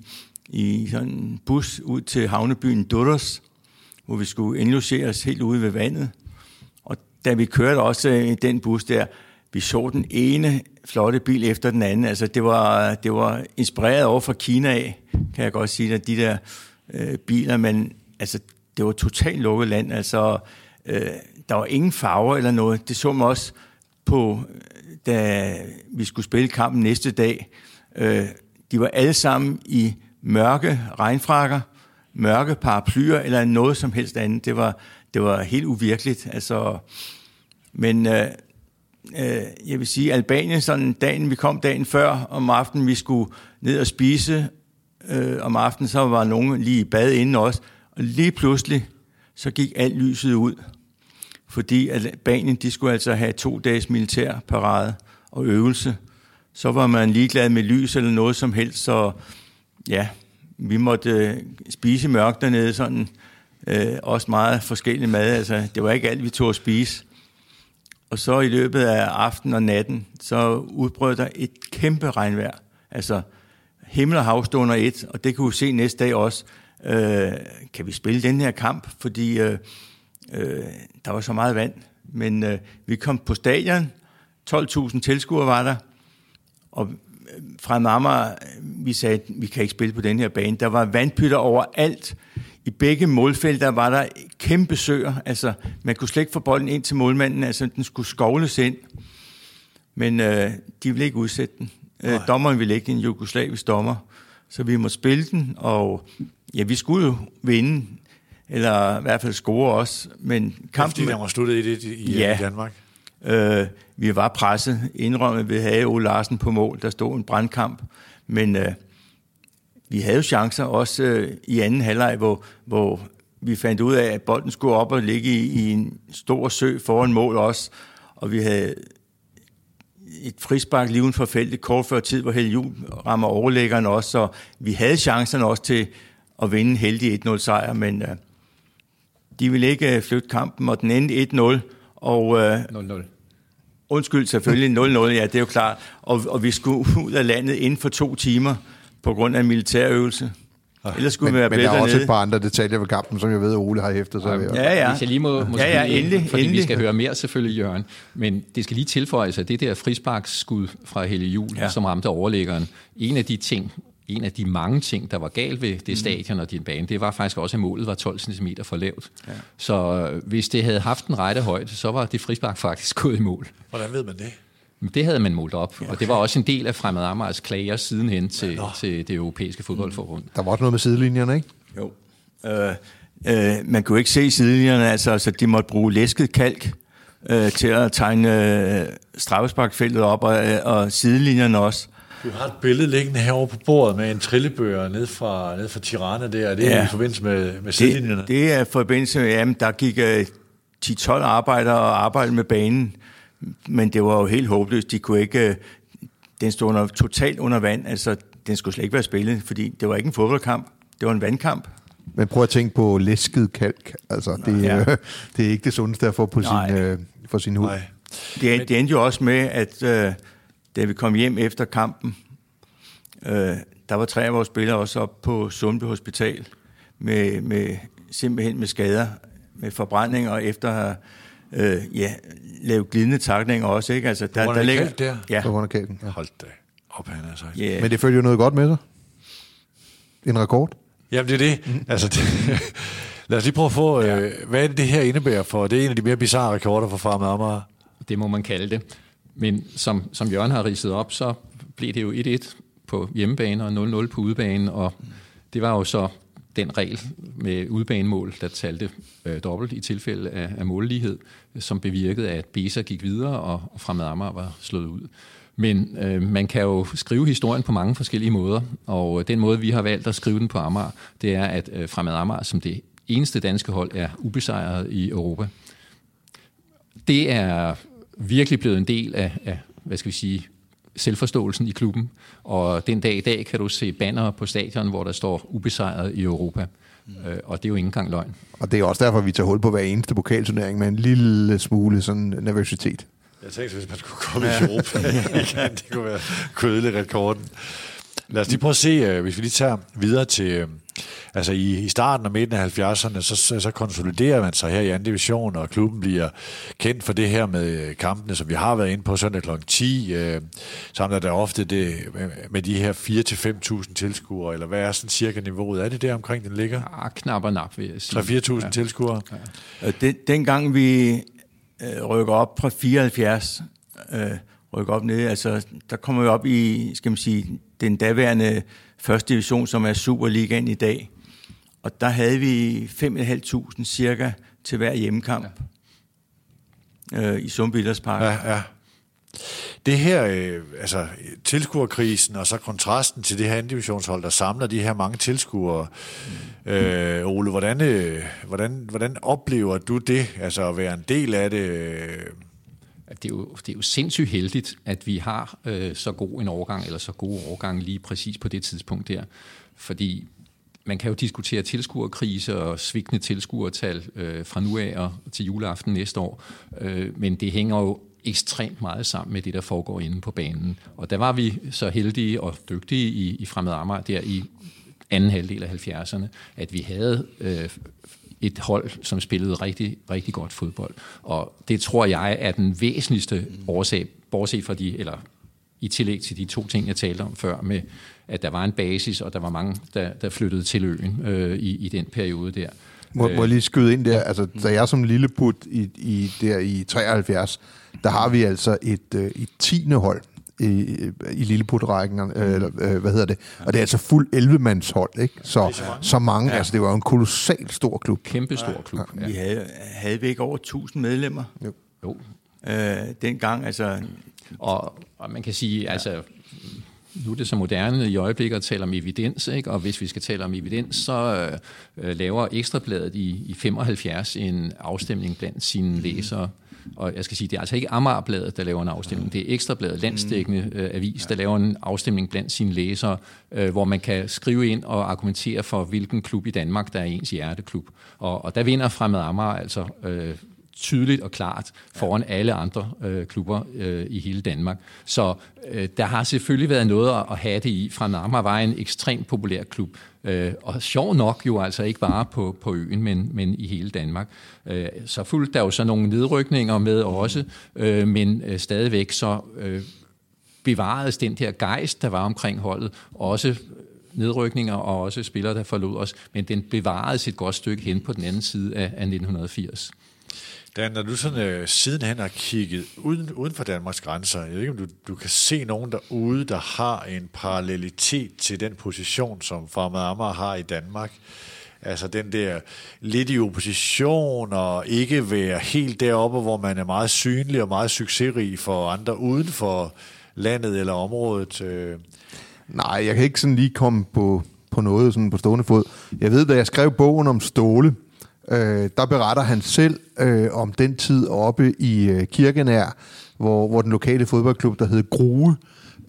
i sådan en bus ud til havnebyen Durros, hvor vi skulle indlogeres helt ude ved vandet. Og da vi kørte også i den bus der, vi så den ene flotte bil efter den anden. Altså, det var, det var inspireret over fra Kina af, kan jeg godt sige, at de der øh, biler, men altså, det var totalt lukket land. Altså, øh, der var ingen farver eller noget. Det så man også på, øh, da vi skulle spille kampen næste dag. Øh, de var alle sammen i mørke regnfrakker, mørke paraplyer eller noget som helst andet. Det var, det var helt uvirkeligt. Altså, men øh, øh, jeg vil sige, Albanien, sådan dagen, vi kom dagen før om aftenen, vi skulle ned og spise øh, om aftenen, så var nogen lige i bad inden også, og lige pludselig, så gik alt lyset ud, fordi Albanien, de skulle altså have to dages militær parade og øvelse. Så var man ligeglad med lys eller noget som helst, så ja, vi måtte øh, spise mørkt dernede, sådan øh, også meget forskellige mad. Altså, det var ikke alt, vi tog at spise. Og så i løbet af aftenen og natten, så udbrød der et kæmpe regnvejr. Altså, himmel og hav stod under et, og det kunne vi se næste dag også. øh, kan vi spille den her kamp, fordi øh, øh, der var så meget vand. Men øh, vi kom på stadion, 12.000 tilskuere var der, og fra Amager, vi sagde, at vi kan ikke spille på den her bane. Der var vandpytter overalt. I begge målfelter var der kæmpe søer. Altså, man kunne slet ikke få bolden ind til målmanden. Altså, den skulle skovles ind. Men øh, de ville ikke udsætte den. Øh, dommeren ville ikke en jugoslavisk dommer. Så vi måtte spille den, og ja, vi skulle jo vinde, eller i hvert fald score også. Men kampen, Fordi der var sluttet i det i, Ja. i Danmark. Øh, vi var presset, indrømmet ved havde Ole Larsen på mål. Der stod en brandkamp. Men øh, vi havde chancer også øh, i anden halvleg, hvor, hvor vi fandt ud af, at bolden skulle op og ligge i, i en stor sø foran mål også. Og vi havde et frispark lige uden for feltet kort før tid, hvor Helge rammer overlæggeren også. Så vi havde chancerne også til at vinde en heldig 1-0 sejr, men øh, de ville ikke øh, flytte kampen, og den endte 1-0. Og øh, 0-0. Undskyld, selvfølgelig 0-0, ja, det er jo klart. Og, og vi skulle ud af landet inden for to timer på grund af en militærøvelse. Ellers skulle Men, vi være men der er også dernede. et par andre detaljer ved kampen, som jeg ved, at Ole har hæftet sig ved. Ja, ja. Hvis jeg lige må, må Ja, ja, endelig, fordi endelig. vi skal høre mere selvfølgelig, Jørgen. Men det skal lige tilføjes, at det der frisparksskud fra Helge Jul, ja. som ramte overlæggeren, en af de ting, en af de mange ting, der var galt ved Mm. det stadion og din bane, det var faktisk også, at målet var 12 cm for lavt. Ja. Så øh, hvis det havde haft den rette højde, så var det frispark faktisk gået i mål. Hvordan ved man det? Men det havde man målt op, og det var også en del af Fremad Amagers klager sidenhen til, til det europæiske fodboldforbund. Der var også noget med sidelinjerne, ikke? Jo. Øh, øh, man kunne ikke se sidelinjerne, altså, så de måtte bruge læsket kalk øh, til at tegne øh, straffesparkfeltet op, og, øh, og sidelinjerne også. Du har et billede liggende herovre på bordet med en trillebør ned fra, ned fra Tirana der. Er det Ja. ja. i forbindelse med, med sidelinjerne? Det, det er i forbindelse med, at der gik øh, 10-12 arbejdere og arbejdede med banen, men det var jo helt håbløst. De kunne ikke... øh, Den stod under, totalt under vand, altså den skulle slet ikke være spillet, fordi det var ikke en fodboldkamp, det var en vandkamp. Men prøv at tænke på læsket kalk. Altså, det, Ja. ja. det er ikke det sundeste at få på Nej. sin, øh, for sin hud. Nej. Det, det endte jo også med, at øh, da vi kom hjem efter kampen, øh, der var tre af vores spillere også op på Sundby Hospital med, med simpelthen med skader, med forbrændinger og efter øh, ja, lavet glidende takninger også. Ikke? Altså, der, der ligger, der? Ja, På grund af kalken. Ja. Hold da op, han er sagt. ja. Men det følger jo noget godt med sig. En rekord. Jamen, det er det. Mm. Altså, det, lad os lige prøve at få, øh, hvad er det, det her indebærer for? Det er en af de mere bizarre rekorder for Fremad Amager. Det må man kalde det. Men som, som Jørgen har ridset op, så blev det jo 1-1 på hjemmebane og 0-0 på udebane, og det var jo så den regel med udbanemål, der talte øh, dobbelt i tilfælde af, af mållighed, som bevirkede, at Besa gik videre, og, og Fremad Amager var slået ud. Men øh, man kan jo skrive historien på mange forskellige måder, og øh, den måde, vi har valgt at skrive den på Amager, det er, at øh, Fremad Amager som det eneste danske hold er ubesejret i Europa det er virkelig blevet en del af, af hvad skal vi sige, selvforståelsen i klubben. Og den dag i dag kan du se banner på stadion, hvor der står ubesejret i Europa. Mm. Øh, og det er jo ikke engang løgn. Og det er også derfor, vi tager hul på hver eneste pokalturnering med en lille smule sådan nervøsitet. Jeg tænkte, hvis man skulle komme ja. i Europa igen, det kunne være kødelig rekorden. Lad os lige prøve at se, øh, hvis vi lige tager videre til, øh, altså i, i starten og midten af 70'erne, så, så, så konsoliderer man sig her i anden division, og klubben bliver kendt for det her med øh, kampene, som vi har været inde på søndag kl. 10, øh, samt er der ofte det med, de her 4-5.000 tilskuere, eller hvad er sådan cirka niveauet? Er det der omkring, den ligger? Ah, knap og nap, vil jeg sige. 3-4.000 ja. tilskuere? Og den, dengang vi øh, rykker op fra 74, øh, rykker op ned, altså der kommer vi op i, skal man sige, den daværende første division, som er Superligaen i dag. Og der havde vi 5.500 cirka til hver hjemmekamp ja. øh, i Park. Ja. Ja. Det her, øh, altså tilskuerkrisen og så kontrasten til det her divisionshold, der samler de her mange tilskuere. Mm. Øh, Ole, hvordan, øh, hvordan, hvordan oplever du det, altså at være en del af det? Øh, det er, jo, det er jo sindssygt heldigt, at vi har øh, så god en overgang, eller så gode overgang lige præcis på det tidspunkt der. Fordi man kan jo diskutere tilskuerkrise og svigtende tilskuertal øh, fra nu af og til juleaften næste år, øh, men det hænger jo ekstremt meget sammen med det, der foregår inde på banen. Og der var vi så heldige og dygtige i, i Fremad Amager der i anden halvdel af 70'erne, at vi havde øh, et hold, som spillede rigtig, rigtig godt fodbold. Og det tror jeg er den væsentligste årsag, bortset fra de, eller i tillæg til de to ting, jeg talte om før, med at der var en basis, og der var mange, der, der flyttede til øen øh, i, i den periode der. Må, må jeg lige skyde ind der? Altså, da jeg som lille put i, i, der i 73, der har vi altså et, øh, et tiende hold i, i Lilleput-rækken, øh, eller øh, hvad hedder det? Og det er altså fuld 11-mands hold, ikke? Så, så mange, ja. altså det var jo en kolossalt stor klub. Kæmpe stor klub. Ja. Vi havde, havde vi ikke over 1000 medlemmer? Jo. Jo. Øh, dengang, altså... Og, og man kan sige, altså nu er det så moderne i øjeblikket at tale om evidens, ikke? og hvis vi skal tale om evidens, så øh, laver Ekstrabladet i, i 75 en afstemning blandt sine læsere. Og jeg skal sige, det er altså ikke Amagerbladet, der laver en afstemning. Det er Ekstrabladet, landsdækkende øh, avis, der laver en afstemning blandt sine læsere, øh, hvor man kan skrive ind og argumentere for, hvilken klub i Danmark, der er ens hjerteklub. Og, og der vinder Fremad Amager altså øh, tydeligt og klart foran alle andre øh, klubber øh, i hele Danmark. Så øh, der har selvfølgelig været noget at have det i. Fra Amager var en ekstremt populær klub, øh, og sjov nok jo altså ikke bare på, på øen, men, men i hele Danmark. Øh, så fulgte der jo så nogle nedrykninger med også, øh, men øh, stadigvæk så... Øh, bevaredes den der gejst, der var omkring holdet, også nedrykninger og også spillere, der forlod os, men den bevaredes et godt stykke hen på den anden side af, af 1980. Dan, når du sådan øh, sidenhen har kigget uden, uden for Danmarks grænser, jeg ved ikke, om du, du kan se nogen derude, der har en parallelitet til den position, som Farmad Amager har i Danmark. Altså den der lidt i opposition og ikke være helt deroppe, hvor man er meget synlig og meget succesrig for andre uden for landet eller området. Øh. Nej, jeg kan ikke sådan lige komme på, på noget sådan på stående fod. Jeg ved, da jeg skrev bogen om Ståle, øh, der beretter han selv øh, om den tid oppe i øh, Kirkenær, hvor, hvor den lokale fodboldklub, der hed Grue,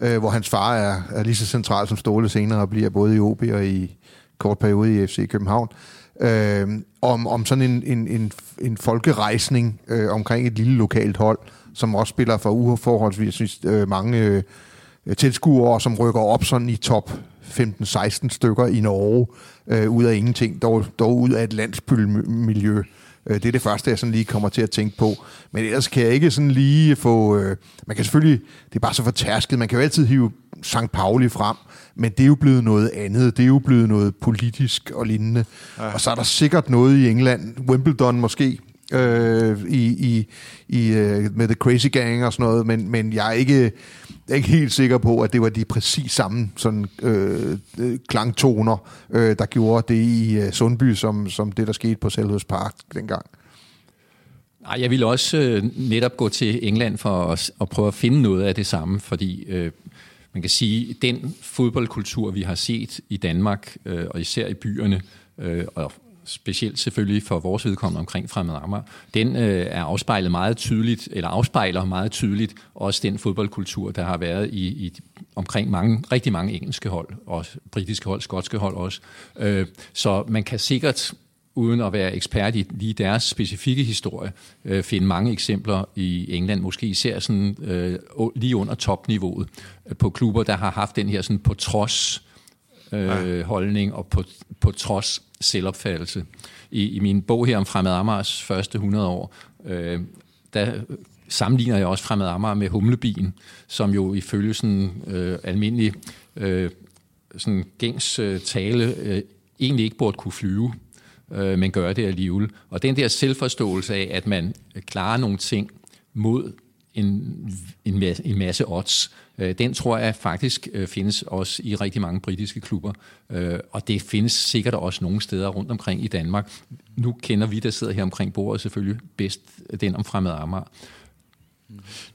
øh, hvor hans far er, er lige så central som Ståle senere og bliver både i OB og i kort periode i FC København, øh, om, om sådan en, en, en, en folkerejsning øh, omkring et lille lokalt hold, som også spiller for uforholdsvis synes, øh, mange øh, tilskuere, som rykker op sådan i top 15-16 stykker i Norge, øh, ud af ingenting, dog, dog ud af et landsbymiljø. Øh, det er det første, jeg sådan lige kommer til at tænke på. Men ellers kan jeg ikke sådan lige få... Øh, man kan selvfølgelig... Det er bare så fortærsket. Man kan jo altid hive St. Pauli frem, men det er jo blevet noget andet. Det er jo blevet noget politisk og lignende. Ja. Og så er der sikkert noget i England. Wimbledon måske, øh, i, i, i, øh, med The Crazy Gang og sådan noget, men, men jeg er ikke jeg er ikke helt sikker på, at det var de præcis samme sådan, øh, øh, klangtoner, øh, der gjorde det i øh, Sundby, som, som det, der skete på Selhus Park dengang. Nej, jeg ville også øh, netop gå til England for at, at prøve at finde noget af det samme, fordi øh, man kan sige, den fodboldkultur, vi har set i Danmark, øh, og især i byerne, øh, og specielt selvfølgelig for vores vedkommende omkring Fremad Amager, den øh, er afspejlet meget tydeligt, eller afspejler meget tydeligt også den fodboldkultur, der har været i, i omkring mange, rigtig mange engelske hold, og britiske hold, skotske hold også. Øh, så man kan sikkert uden at være ekspert i lige deres specifikke historie, øh, finde mange eksempler i England, måske især sådan, øh, lige under topniveauet, øh, på klubber, der har haft den her sådan på trods øh, holdning og på, på trods selvopfattelse. I, I min bog her om Fremad Amagers første 100 år, øh, der sammenligner jeg også Fremad Amager med humlebien, som jo ifølge sådan øh, almindelig øh, sådan gængs øh, tale øh, egentlig ikke burde kunne flyve, øh, men gør det alligevel. Og den der selvforståelse af, at man klarer nogle ting mod en, en, masse, en masse odds. Øh, den tror jeg faktisk øh, findes også i rigtig mange britiske klubber, øh, og det findes sikkert også nogle steder rundt omkring i Danmark. Nu kender vi, der sidder her omkring bordet, selvfølgelig bedst den om fremad Amager.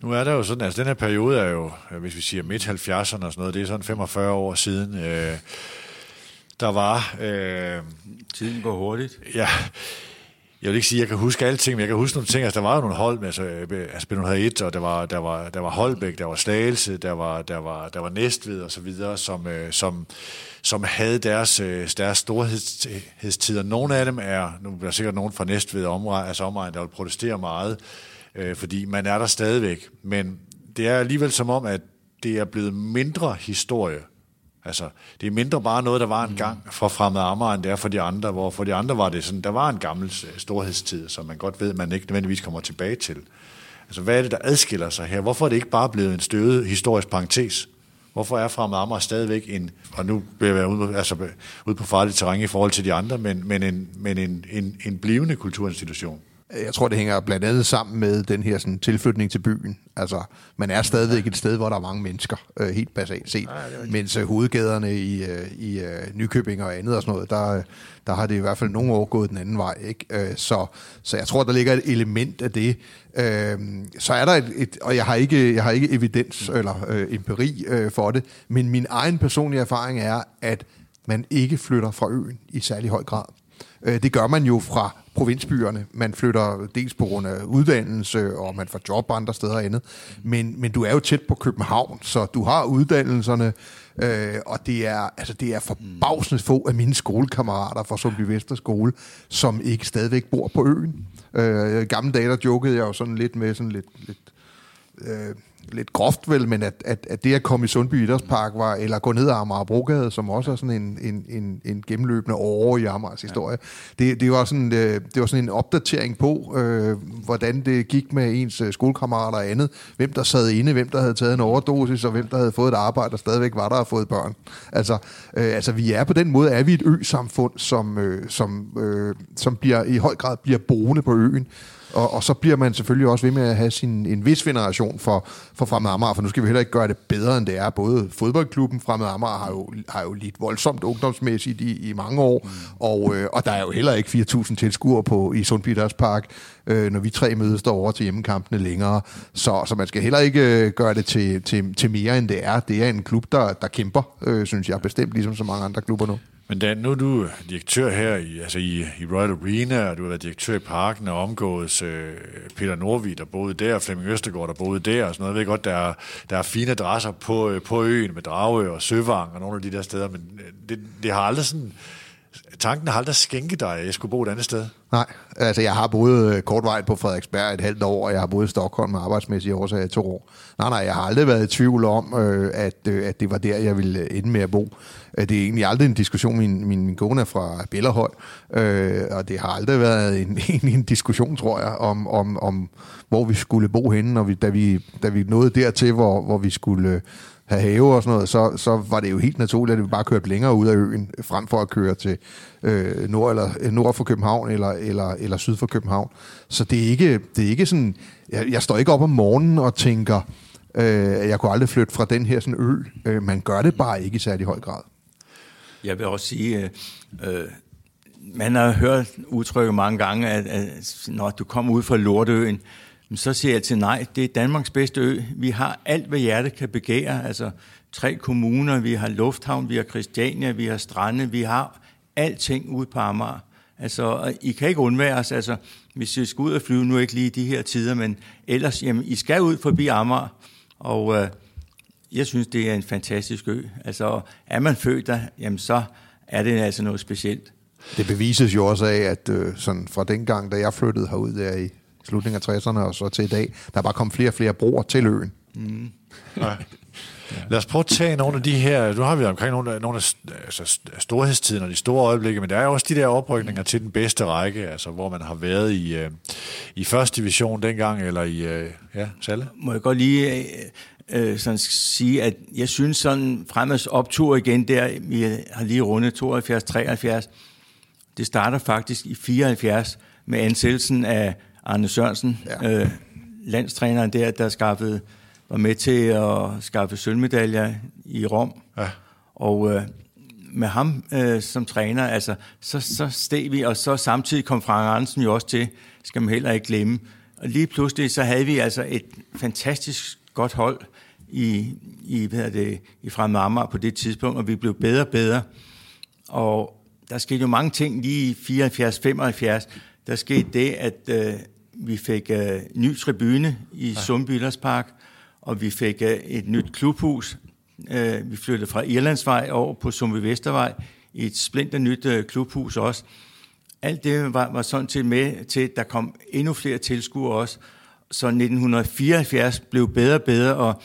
Nu er der jo sådan, altså den her periode er jo, hvis vi siger midt 70'erne og sådan noget, det er sådan 45 år siden, øh, der var... Øh, Tiden går hurtigt. Ja, jeg vil ikke sige, at jeg kan huske alting, men jeg kan huske nogle ting. Altså, der var jo nogle hold med, altså, øh, altså havde et, og der var, der var, der var Holbæk, der var Slagelse, der var, der var, der var Næstved og så videre, som, øh, som, som havde deres, øh, deres storhedstider. Nogle af dem er, nu er der sikkert nogen fra Næstved omregn, altså omregn, der vil protestere meget, øh, fordi man er der stadigvæk. Men det er alligevel som om, at det er blevet mindre historie Altså, det er mindre bare noget, der var en gang fra fremmed Amager, end det er for de andre, hvor for de andre var det sådan, der var en gammel storhedstid, som man godt ved, man ikke nødvendigvis kommer tilbage til. Altså, hvad er det, der adskiller sig her? Hvorfor er det ikke bare blevet en støvet historisk parentes? Hvorfor er fremmed Amager stadigvæk en, og nu bliver jeg ude, altså, ude på farligt terræn i forhold til de andre, men, men, en, men en, en, en blivende kulturinstitution? Jeg tror, det hænger blandt andet sammen med den her sådan, tilflytning til byen. Altså, man er stadigvæk et sted, hvor der er mange mennesker, øh, helt basalt set. Ja, Mens øh, hovedgaderne i, øh, i øh, Nykøbing og andet og sådan noget, der, der har det i hvert fald nogle år gået den anden vej. Ikke? Øh, så, så jeg tror, der ligger et element af det. Øh, så er der et, et og jeg har ikke, jeg har ikke evidens eller øh, empiri øh, for det, men min egen personlige erfaring er, at man ikke flytter fra øen i særlig høj grad. Øh, det gør man jo fra provinsbyerne. Man flytter dels på grund af uddannelse, og man får job andre steder og andet. Men, men du er jo tæt på København, så du har uddannelserne, øh, og det er, altså, det er forbavsende få af mine skolekammerater fra Sundby Vesterskole, som ikke stadigvæk bor på øen. Øh, I gamle dage, der jokede jeg jo sådan lidt med sådan lidt, lidt øh, lidt groft vel, men at, at, at det at komme i Sundby Idrætspark var, eller gå ned ad Amager Brogade, som også er sådan en, en, en, en gennemløbende år i Amagers historie, ja. det, det, var sådan, øh, det var sådan en opdatering på, øh, hvordan det gik med ens øh, skolekammerater og andet, hvem der sad inde, hvem der havde taget en overdosis, og hvem der havde fået et arbejde, og stadigvæk var der og fået børn. Altså, øh, altså vi er på den måde, er vi et ø-samfund, som, øh, som, øh, som bliver, i høj grad bliver boende på øen, og, og så bliver man selvfølgelig også ved med at have sin, en vis veneration for, for Fremad Amager, for nu skal vi heller ikke gøre det bedre, end det er. Både fodboldklubben Fremad Amager har jo, har jo lidt voldsomt ungdomsmæssigt i, i mange år, mm. og, øh, og der er jo heller ikke 4.000 tilskuere på, i Sund Peters Park, øh, når vi tre mødes derovre til hjemmekampene længere. Så, så man skal heller ikke øh, gøre det til, til, til mere, end det er. Det er en klub, der, der kæmper, øh, synes jeg bestemt, ligesom så mange andre klubber nu. Men Dan, nu er du øh, direktør her i, altså i, i Royal Arena, og du har været direktør i parken og omgået øh, Peter Norvig, der boede der, Flemming Østergaard, der boede der, og sådan noget. Jeg ved godt, der er, der er fine adresser på, øh, på øen med Dragø og Søvang og nogle af de der steder, men øh, det, det har aldrig sådan... Tanken har aldrig skænket dig, at jeg skulle bo et andet sted. Nej, altså jeg har boet øh, kort kortvejt på Frederiksberg et halvt år, og jeg har boet i Stockholm med arbejdsmæssige årsager i to år. Nej, nej, jeg har aldrig været i tvivl om, øh, at, øh, at det var der, jeg ville øh, ende med at bo. Øh, det er egentlig aldrig en diskussion, min, min, min kone er fra Bellerhøj, øh, og det har aldrig været en, en, en diskussion, tror jeg, om, om, om hvor vi skulle bo henne, når vi, da, vi, da vi nåede dertil, hvor, hvor vi skulle have have og sådan noget, så, så var det jo helt naturligt, at vi bare kørte længere ud af øen, frem for at køre til øh, nord, eller, øh, nord for København eller, eller, eller syd for København. Så det er ikke, det er ikke sådan, jeg, jeg står ikke op om morgenen og tænker, øh, jeg kunne aldrig flytte fra den her sådan ø. Øh, man gør det bare ikke i særlig høj grad. Jeg vil også sige, øh, øh man har hørt udtrykket mange gange, at, at når du kommer ud fra Lortøen, så siger jeg til nej, det er Danmarks bedste ø. Vi har alt, hvad hjertet kan begære. Altså tre kommuner, vi har lufthavn, vi har Christiania, vi har strande, vi har alting ude på Amager. Altså, I kan ikke undvære os. Altså, hvis I skal ud og flyve, nu ikke lige de her tider, men ellers, jamen, I skal ud forbi Amager. Og øh, jeg synes, det er en fantastisk ø. Altså, er man født der, jamen, så er det altså noget specielt. Det bevises jo også af, at øh, sådan fra dengang, da jeg flyttede herud der i slutningen af 60'erne og så til i dag, der er bare kommet flere og flere broer til øen. Mm. Ja. Lad os prøve at tage nogle af de her, nu har vi omkring nogle af, nogle af altså storhedstiden og de store øjeblikke, men der er jo også de der oprykninger til den bedste række, altså hvor man har været i, øh, i første division dengang, eller i, øh, ja, Salle? Må jeg godt lige øh, sådan sige, at jeg synes sådan fremmeds optur igen der, vi har lige rundet 72-73, det starter faktisk i 74 med ansættelsen af Arne Sørensen, ja. øh, landstræneren der, der skaffede, var med til at skaffe sølvmedaljer i Rom. Ja. Og øh, med ham øh, som træner, altså, så, så steg vi, og så samtidig kom Frank Andersen jo også til, skal man heller ikke glemme. Og lige pludselig, så havde vi altså et fantastisk godt hold i, i, hvad er det, i Fremad Amager på det tidspunkt, og vi blev bedre og bedre. Og der skete jo mange ting lige i 74-75. Der skete det, at øh, vi fik øh, ny tribune i ja. Sundby Park, og vi fik øh, et nyt klubhus. Øh, vi flyttede fra Irlandsvej over på Sundby Vestervej i et splinter nyt øh, klubhus også. Alt det var, var sådan til med til, at der kom endnu flere tilskuere også. Så 1974 blev bedre og bedre, og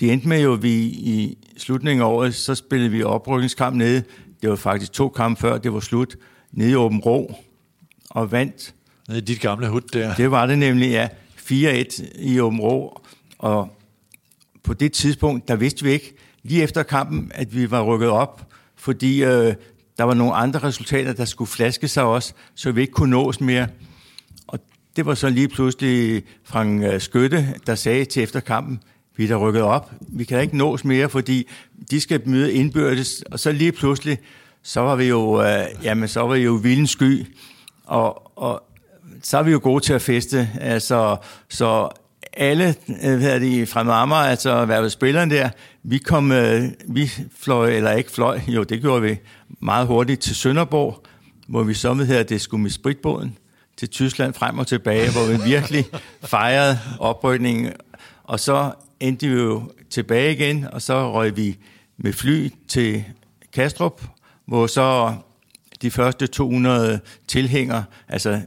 det endte med jo, at vi i slutningen af året, så spillede vi oprykningskamp nede. Det var faktisk to kampe før, det var slut. Nede i Åben Rå og vandt. Nede i dit gamle hud der. Det var det nemlig, ja. 4-1 i Åben Og på det tidspunkt, der vidste vi ikke, lige efter kampen, at vi var rykket op, fordi øh, der var nogle andre resultater, der skulle flaske sig også, så vi ikke kunne nås mere. Og det var så lige pludselig Frank Skøtte, Skytte, der sagde til efterkampen, vi er der rykket op, vi kan ikke nås mere, fordi de skal møde indbyrdes, og så lige pludselig, så var vi jo, øh, jamen, så var vi jo vildens sky, og, og så er vi jo gode til at feste, altså, så alle øh, hvad de, fra Marmar, altså hvad spilleren der, vi kom, øh, vi fløj, eller ikke fløj, jo det gjorde vi meget hurtigt til Sønderborg, hvor vi så med det skulle med spritbåden til Tyskland frem og tilbage, hvor vi virkelig fejrede oprykningen. Og så endte vi jo tilbage igen, og så røg vi med fly til Kastrup, hvor så de første 200 tilhængere, altså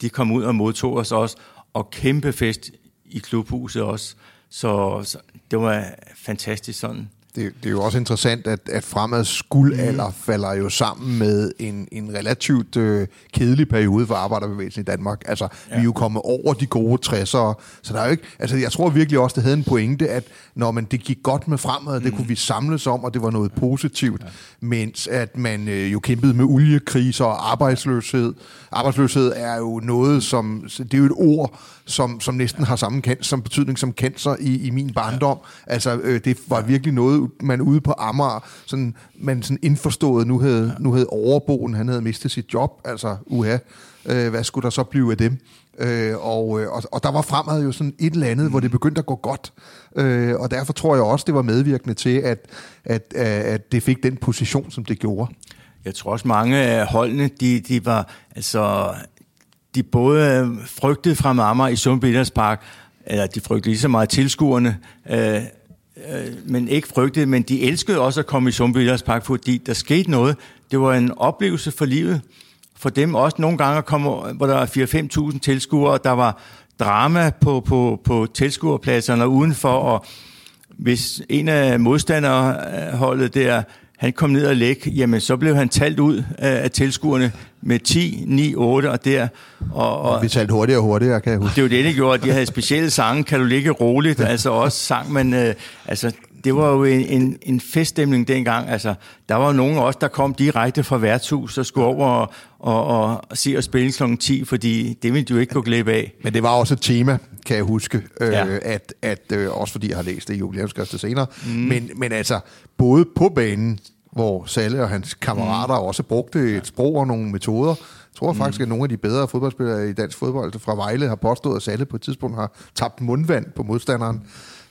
de kom ud og modtog os også, og kæmpe fest i klubhuset også. Så, så det var fantastisk sådan det, det er jo også interessant, at, at fremads guldalder mm. falder jo sammen med en, en relativt øh, kedelig periode for arbejderbevægelsen i Danmark. Altså, ja. vi er jo kommet over de gode 60'ere, så der er jo ikke... Altså, jeg tror virkelig også, det havde en pointe, at når man, det gik godt med fremad, mm. det kunne vi samles om, og det var noget positivt, ja. mens at man øh, jo kæmpede med oliekriser og arbejdsløshed. Arbejdsløshed er jo noget, som... Det er jo et ord, som, som næsten har samme kendt, som betydning som cancer i, i min barndom. Ja. Altså, øh, det var virkelig noget, man ude på Amager, sådan, man sådan indforstået, nu havde, ja. nu havde overboen, han havde mistet sit job, altså uha, øh, hvad skulle der så blive af dem? Øh, og, øh, og, og der var fremad jo sådan et eller andet, mm. hvor det begyndte at gå godt. Øh, og derfor tror jeg også, det var medvirkende til, at, at, at det fik den position, som det gjorde. Jeg tror også, mange af holdene, de, de var, altså, de både frygtede fra Amager i Sundby Park, eller de frygtede lige så meget tilskuerne, øh, øh, men ikke frygtede, men de elskede også at komme i Sundby Park, fordi der skete noget. Det var en oplevelse for livet. For dem også nogle gange kom, komme, hvor der var 4-5.000 tilskuere, der var drama på, på, på tilskuerpladserne udenfor, og hvis en af modstanderholdet øh, der han kom ned og læg, jamen så blev han talt ud af, af tilskuerne med 10, 9, 8 og der. Og, og, vi talte hurtigere og hurtigere, kan jeg huske. Det var det, det gjorde. De havde specielle sange, kan du ligge roligt, altså også sang, men øh, altså det var jo en, en, en feststemning dengang. Altså, der var jo nogen også, der kom direkte fra værtshus og skulle over og, og, og se og spille kl. 10, fordi det ville du ikke gå glip af. Men det var også et tema, kan jeg huske, øh, ja. at, at øh, også fordi jeg har læst det i jubilæumskastet senere, mm. men, men altså, både på banen, hvor Salle og hans kammerater mm. også brugte et sprog og nogle metoder, jeg tror faktisk, mm. at nogle af de bedre fodboldspillere i dansk fodbold fra Vejle har påstået, at Salle på et tidspunkt har tabt mundvand på modstanderen.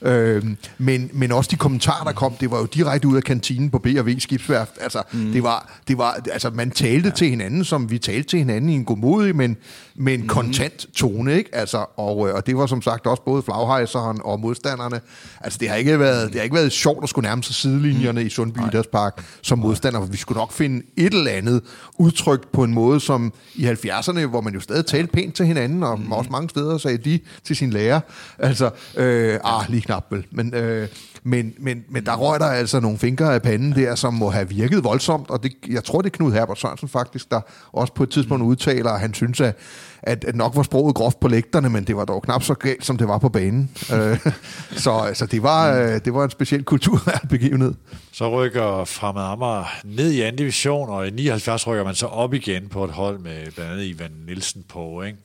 Øh, men, men også de kommentarer, der kom, det var jo direkte ud af kantinen på B&V Skibsværft. Altså, mm. det var, det var, altså man talte ja. til hinanden, som vi talte til hinanden i en godmodig, men, men mm. kontant tone, ikke? Altså, og, øh, og det var som sagt også både flaghejseren og modstanderne. Altså, det har ikke været, det har ikke været sjovt at skulle nærme sig sidelinjerne mm. i Sundby Idrætspark som modstander, for vi skulle nok finde et eller andet udtrykt på en måde, som i 70'erne, hvor man jo stadig talte pænt til hinanden, og mm. også mange steder sagde de til sin lærer, altså, øh, ah, lige knap vel. Men, øh, men, men, men der røg der altså nogle fingre af panden der, som må have virket voldsomt, og det, jeg tror, det er Knud Herbert Sørensen faktisk, der også på et tidspunkt udtaler, at han synes, at, at, at nok var sproget groft på lægterne, men det var dog knap så galt, som det var på banen. Øh, så altså, det, var, øh, det var en speciel kulturbegivenhed. Så rykker Fremad Amager ned i anden division, og i 79 rykker man så op igen på et hold med blandt andet Ivan Nielsen på. Ikke?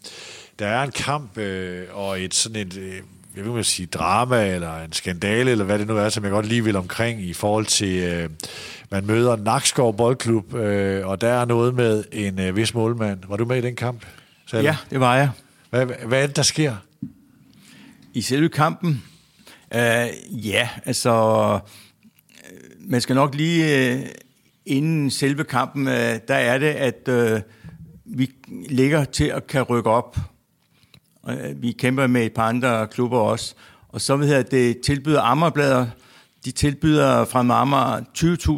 Der er en kamp øh, og et sådan et... Øh, jeg vil sige, drama eller en skandale, eller hvad det nu er, som jeg godt lige vil omkring i forhold til, øh, man møder Nakskov Boldklub, øh, og der er noget med en øh, vis målmand. Var du med i den kamp? Selv? Ja, det var jeg. Hvad, hvad er det, der sker? I selve kampen? Øh, ja, altså, øh, man skal nok lige, øh, inden selve kampen, øh, der er det, at øh, vi ligger til at kan rykke op Øh, vi kæmper med et par andre klubber også. Og så hedder det tilbyder Ammerblader. De tilbyder fra Amager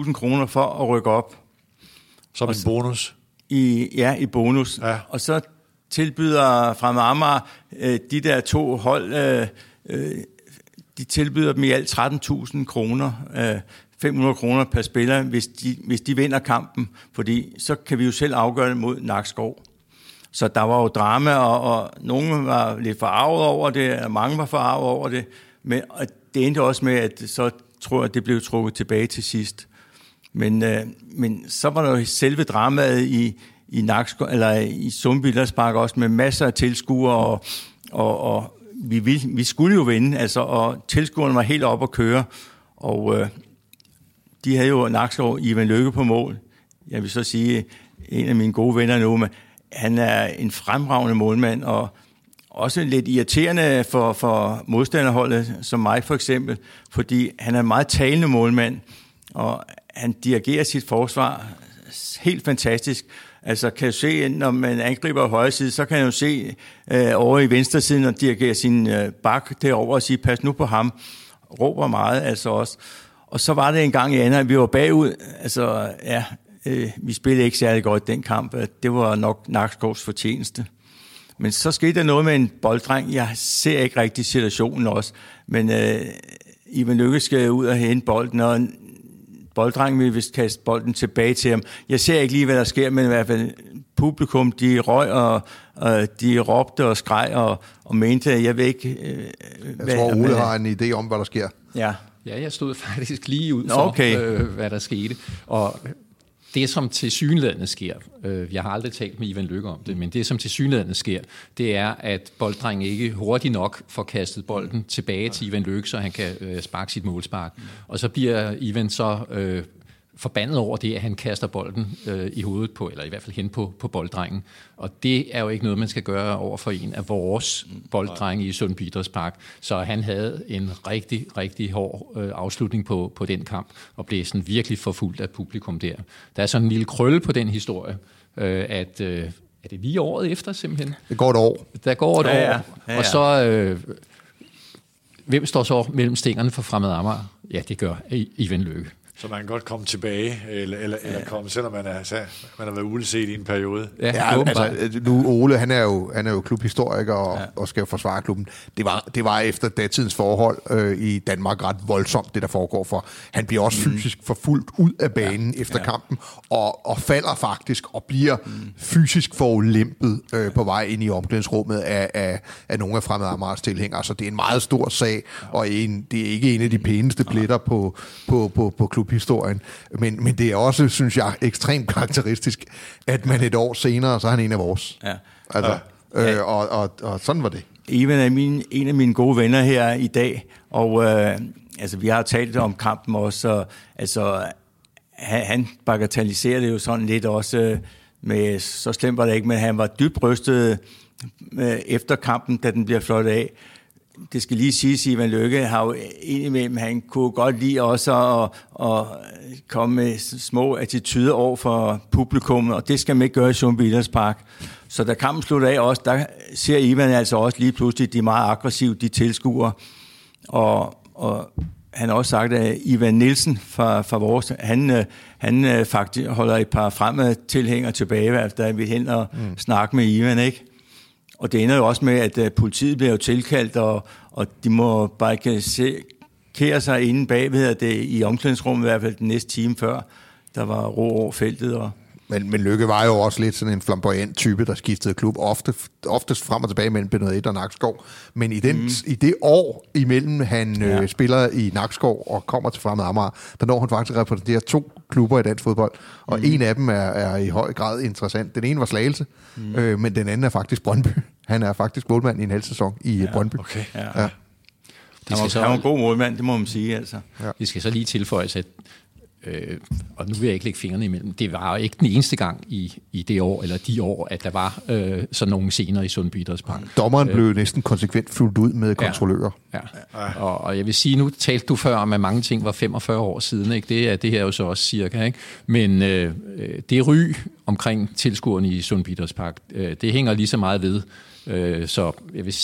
20.000 kroner for at rykke op. Som en bonus? I, ja, i bonus. Ja. Og så tilbyder fra Amager øh, de der to hold øh, de tilbyder dem i alt 13.000 kroner, øh, 500 kroner per spiller, hvis de, hvis de vinder kampen, fordi så kan vi jo selv afgøre det mod Nakskov. Så der var jo drama, og, og nogen var lidt forarvet over det, og mange var forarvet over det, men og det endte også med, at så tror jeg, det blev trukket tilbage til sidst. Men, øh, men så var der jo selve dramaet i, i, Naksko, eller i Sumbilderspark også, med masser af tilskuere, og, og, og vi, vi, vi skulle jo vinde, altså, og tilskuerne var helt op at køre, og øh, de havde jo Nakskov Ivan Lykke på mål. Jeg vil så sige, en af mine gode venner nu, men han er en fremragende målmand, og også lidt irriterende for, for modstanderholdet, som mig for eksempel, fordi han er en meget talende målmand, og han dirigerer sit forsvar helt fantastisk. Altså kan du se, når man angriber højre side, så kan jeg jo se øh, over i venstre side, og dirigerer sin øh, bak derover og sige, pas nu på ham. Råber meget altså også. Og så var det en gang i anden, at vi var bagud. Altså, ja, øh, vi spillede ikke særlig godt den kamp. Det var nok Nakskovs fortjeneste. Men så skete der noget med en bolddreng. Jeg ser ikke rigtig situationen også. Men øh, Ivan Lykke skal ud og hente bolden, og bolddrengen vil vist kaste bolden tilbage til ham. Jeg ser ikke lige, hvad der sker, men i hvert fald publikum, de røg og, og de råbte og skreg og, og mente, at jeg ved ikke... Øh, jeg hvad, tror, Ole har en idé om, hvad der sker. Ja. Ja, jeg stod faktisk lige ud for, okay. øh, hvad der skete. Og det, som til synlædende sker, øh, jeg har aldrig talt med Ivan Lykke om det, men det, som til synlædende sker, det er, at bolddrengen ikke hurtigt nok får kastet bolden tilbage til Ivan Lykke, så han kan øh, sparke sit målspark. Og så bliver Ivan så øh, forbandet over det, at han kaster bolden øh, i hovedet på, eller i hvert fald hen på, på bolddrengen. Og det er jo ikke noget, man skal gøre over for en af vores bolddrenge i Sund Park. Så han havde en rigtig, rigtig hård øh, afslutning på, på den kamp, og blev sådan virkelig forfulgt af publikum der. Der er sådan en lille krølle på den historie, øh, at... Øh, er det lige året efter simpelthen? Det går et år. Der går et ja, år. Ja. Ja, ja. Og så... Øh, hvem står så mellem stængerne for Fremad Amager? Ja, det gør Ivan Løkke. Så man kan godt komme tilbage, eller, eller, ja. eller komme, selvom man, er, man har været uleset i en periode. Ja, ja altså, nu Ole, han er jo, han er jo klubhistoriker og, ja. og skal jo forsvare klubben. Det var, det var efter datidens forhold øh, i Danmark ret voldsomt, det der foregår for. Han bliver også mm. fysisk forfulgt ud af banen ja. efter ja. kampen, og, og falder faktisk, og bliver mm. fysisk forulæmpet øh, på vej ind i omklædningsrummet af, af, af nogle af fremmede Amars tilhængere. Så det er en meget stor sag, og en, det er ikke en af de pæneste pletter på, på, på, på klub historien. Men, men det er også, synes jeg, ekstremt karakteristisk, at man et år senere, så er han en af vores. Ja. Altså, ja. Øh, og, og, og sådan var det. Ivan er min, en af mine gode venner her i dag, og øh, altså, vi har talt om kampen også, og, altså, han, han bagatelliserer det jo sådan lidt også, øh, med, så slemt var det ikke, men han var dybt rystet øh, efter kampen, da den bliver flot af det skal lige siges, Ivan Lykke har jo indimellem, han kunne godt lide også at, at komme med små attityder over for publikum, og det skal man ikke gøre i Sundby Park. Så da kampen slutter af også, der ser Ivan altså også lige pludselig, de er meget aggressive, de tilskuer. Og, og han har også sagt, at Ivan Nielsen fra, fra vores, han, han faktisk holder et par fremme tilhængere tilbage, da vi hen og mm. snakke med Ivan, ikke? Og det ender jo også med, at uh, politiet bliver jo tilkaldt, og, og de må bare ikke se, kære sig inde bagved, at det i omklædningsrummet i hvert fald den næste time før, der var ro over feltet. Og men, men Lykke var jo også lidt sådan en flamboyant type, der skiftede klub ofte, oftest frem og tilbage mellem B1 og Nakskov. Men i, den, mm. i det år imellem han øh, ja. øh, spiller i Nakskov og kommer til Fremad Amager, der når han faktisk repræsenterer to klubber i dansk fodbold. Og mm. en af dem er, er i høj grad interessant. Den ene var Slagelse, mm. øh, men den anden er faktisk Brøndby. Han er faktisk målmand i en halv sæson i ja, Brøndby. Okay. Ja. Ja. Det skal var, så, han var en god målmand, det må man sige. Altså. Ja. Vi skal så lige tilføje, at Øh, og nu vil jeg ikke lægge fingrene imellem. Det var jo ikke den eneste gang i, i det år, eller de år, at der var øh, sådan nogle scener i Sundby Idrætspark. Dommeren øh, blev næsten konsekvent fuldt ud med kontrollører. Ja, ja. Og, og jeg vil sige, nu talte du før om, at mange ting var 45 år siden. Ikke? Det er det her jo så også cirka. Ikke? Men øh, det ry omkring tilskuerne i Sund Park. Øh, det hænger lige så meget ved. Øh, så jeg vil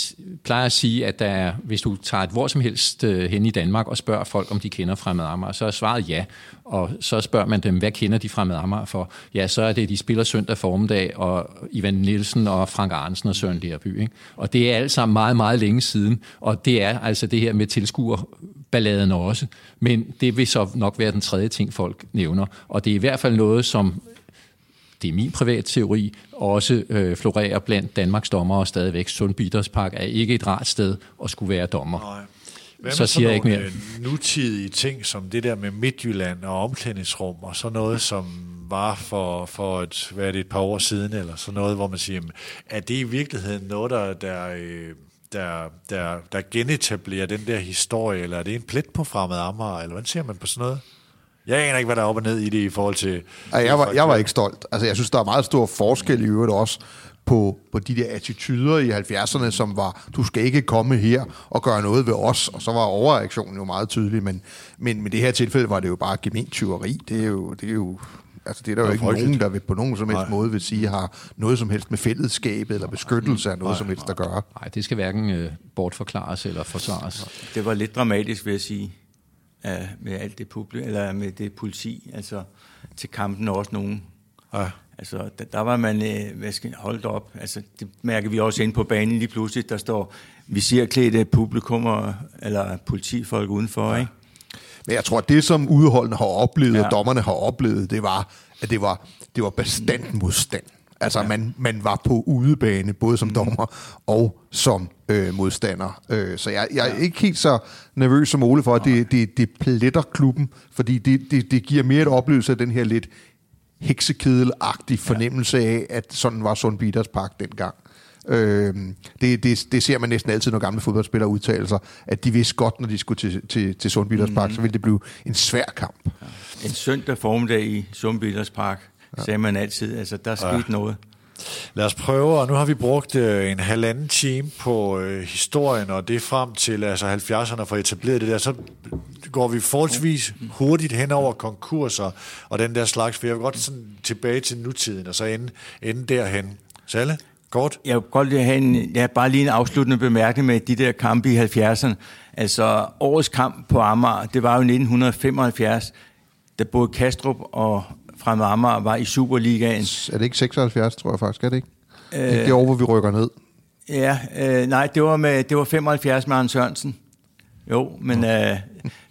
plejer at sige, at der er, hvis du tager et hvor som helst øh, hen i Danmark og spørger folk, om de kender Fremad Amager, så er svaret ja. Og så spørger man dem, hvad kender de Fremad Amager for? Ja, så er det, de spiller søndag formiddag, og Ivan Nielsen og Frank Arnsen og Søren Lerby. Ikke? Og det er alt sammen meget, meget længe siden. Og det er altså det her med tilskuerballaden også. Men det vil så nok være den tredje ting, folk nævner. Og det er i hvert fald noget, som det er min privat teori, også øh, florerer blandt Danmarks dommer og stadigvæk. Sundbiters Park er ikke et rart sted at skulle være dommer. Nej. Hvad så siger jeg ikke mere. Øh, nutidige ting, som det der med Midtjylland og omklædningsrum, og så noget, som var for, for et, hvad er det, et par år siden, eller sådan noget, hvor man siger, er det i virkeligheden noget, der, der, øh, der, der, der genetablerer den der historie, eller er det en plet på fremad Amager, eller hvordan ser man på sådan noget? Jeg aner ikke, hvad der er op og ned i det i forhold til... Ej, jeg, var, jeg var ikke stolt. Altså, jeg synes, der er meget stor forskel i øvrigt også på, på de der attityder i 70'erne, som var, du skal ikke komme her og gøre noget ved os, og så var overreaktionen jo meget tydelig, men, men med det her tilfælde var det jo bare gemen tyveri. Det er jo, det er jo Altså, det er der jo ikke frygteligt. nogen, der vil på nogen som helst Nej. måde vil sige, har noget som helst med fællesskabet eller beskyttelse af noget Nej. som helst at gøre. Nej, det skal hverken øh, bortforklares eller forsvares. Det var lidt dramatisk, vil jeg sige af, med alt det publik, eller med det politi, altså til kampen også nogen. Ja. Altså, der, der var man, øh, hvad skal, holdt op, altså det mærker vi også ind på banen lige pludselig, der står vi ser klædte publikum eller politifolk udenfor, ja. ikke? Men jeg tror, at det, som udholdene har oplevet, ja. og dommerne har oplevet, det var, at det var, det var bestandt modstand. Altså, ja. man, man var på udebane, både som mm. dommer og som øh, modstander. Øh, så jeg, jeg er ikke helt så nervøs som Ole for, at det, det, det pletter klubben, fordi det, det, det giver mere et oplevelse af den her lidt heksekedelagtige fornemmelse af, at sådan var Sund Peters Park dengang. Øh, det, det, det ser man næsten altid, når gamle fodboldspillere udtaler sig, at de vidste godt, når de skulle til, til, til Sund Park, mm. så ville det blive en svær kamp. Ja. En søndag formiddag i Sund Park, ja. sagde man altid. Altså, der er sket ja. noget. Lad os prøve, og nu har vi brugt øh, en halvanden time på øh, historien, og det er frem til altså 70'erne for at etablere det der, så går vi forholdsvis hurtigt hen over konkurser og den der slags, for jeg vil godt sådan tilbage til nutiden, og så ende, ende derhen. Salle? Godt. Jeg vil godt have en, ja, bare lige en afsluttende bemærkning med de der kampe i 70'erne. Altså, årets kamp på Amager, det var jo 1975, da både Kastrup og fra Amager var i Superligaen. Er det ikke 76, tror jeg faktisk, er det ikke? Øh, det er det år, hvor vi rykker ned. Ja, øh, nej, det var, med, det var 75 med Hans Sørensen. Jo, men, øh,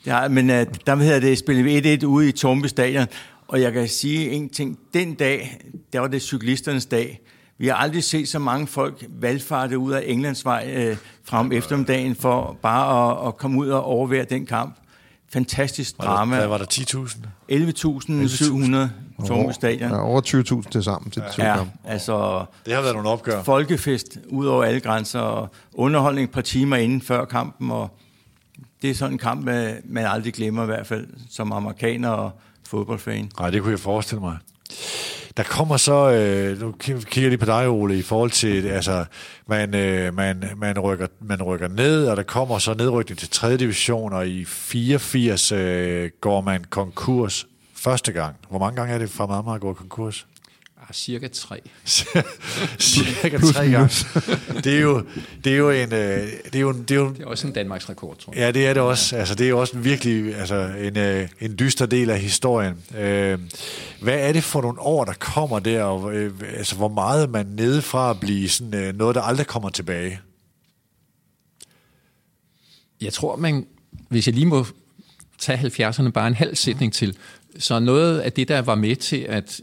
det har, men øh, der hedder det, spillede vi 1-1 ude i Tormby Stadion, og jeg kan sige en ting. Den dag, der var det cyklisternes dag. Vi har aldrig set så mange folk valgfarte ud af Englandsvej øh, frem eftermiddagen for bare at, at komme ud og overvære den kamp fantastisk drama. Hvad var der, 10.000? 11.700 tomme stadion. Ja, over 20.000 til sammen til ja, ja, altså... Det har været nogle opgør. Folkefest ud over alle grænser, og underholdning et par timer inden før kampen, og det er sådan en kamp, man aldrig glemmer i hvert fald, som amerikaner og fodboldfan. Nej, det kunne jeg forestille mig. Der kommer så, øh, nu kigger jeg lige på dig, Ole, i forhold til, altså, man, øh, man, man, rykker, man rykker ned, og der kommer så nedrykning til 3. division, og i 84 øh, går man konkurs første gang. Hvor mange gange er det fra Amager går konkurs? Ah, cirka tre. cirka tre gange. Det er jo, det er jo en... Øh, det er jo, det er jo, det er også en Danmarks rekord, tror jeg. Ja, det er det også. Ja. Altså, det er jo også en virkelig altså, en, øh, en dyster del af historien. Øh, hvad er det for nogle år, der kommer der? Og, altså, hvor meget er man nede fra at blive sådan, noget, der aldrig kommer tilbage? Jeg tror, man, hvis jeg lige må tage 70'erne bare en halv sætning til, så noget af det, der var med til at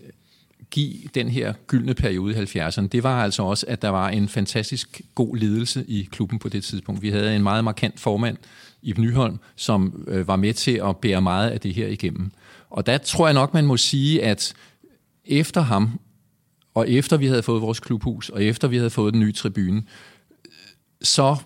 give den her gyldne periode i 70'erne, det var altså også, at der var en fantastisk god ledelse i klubben på det tidspunkt. Vi havde en meget markant formand, i Nyholm, som øh, var med til at bære meget af det her igennem. Og der tror jeg nok, man må sige, at efter ham, og efter vi havde fået vores klubhus, og efter vi havde fået den nye tribune, så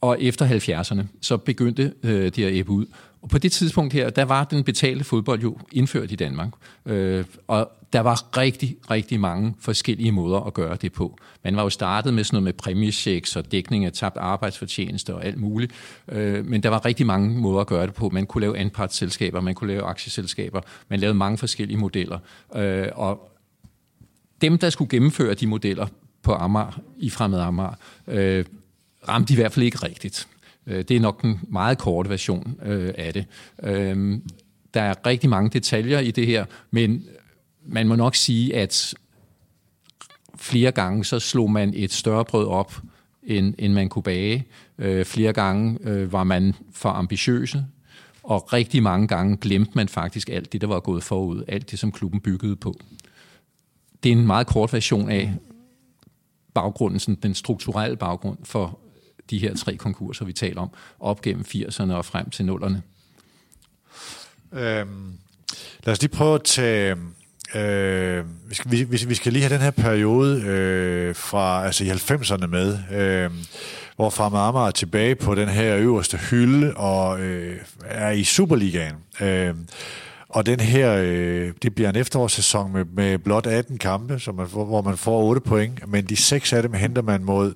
og efter 70'erne, så begyndte øh, det at æbe ud. Og på det tidspunkt her, der var den betalte fodbold jo indført i Danmark. Øh, og der var rigtig, rigtig mange forskellige måder at gøre det på. Man var jo startet med sådan noget med præmiechecks og dækning af tabt arbejdsfortjeneste og alt muligt. Øh, men der var rigtig mange måder at gøre det på. Man kunne lave anpartsselskaber, man kunne lave aktieselskaber, man lavede mange forskellige modeller. Øh, og dem, der skulle gennemføre de modeller på Amager, i fremmed Amager, øh, ramte i hvert fald ikke rigtigt. Øh, det er nok den meget korte version øh, af det. Øhm, der er rigtig mange detaljer i det her, men man må nok sige, at flere gange så slog man et større brød op, end, end man kunne bage. Øh, flere gange øh, var man for ambitiøse, og rigtig mange gange glemte man faktisk alt det, der var gået forud, alt det, som klubben byggede på. Det er en meget kort version af baggrunden, sådan den strukturelle baggrund for de her tre konkurser, vi taler om, op gennem 80'erne og frem til nullerne. Øhm, lad os lige prøve at tage... Øh, vi, skal, vi, vi skal lige have den her periode øh, fra altså i 90'erne med, øh, hvor Fremad Amager er tilbage på den her øverste hylde og øh, er i Superligaen. Øh, og den her, øh, det bliver en efterårssæson med, med blot 18 kampe, som man, hvor man får 8 point, men de seks af dem henter man mod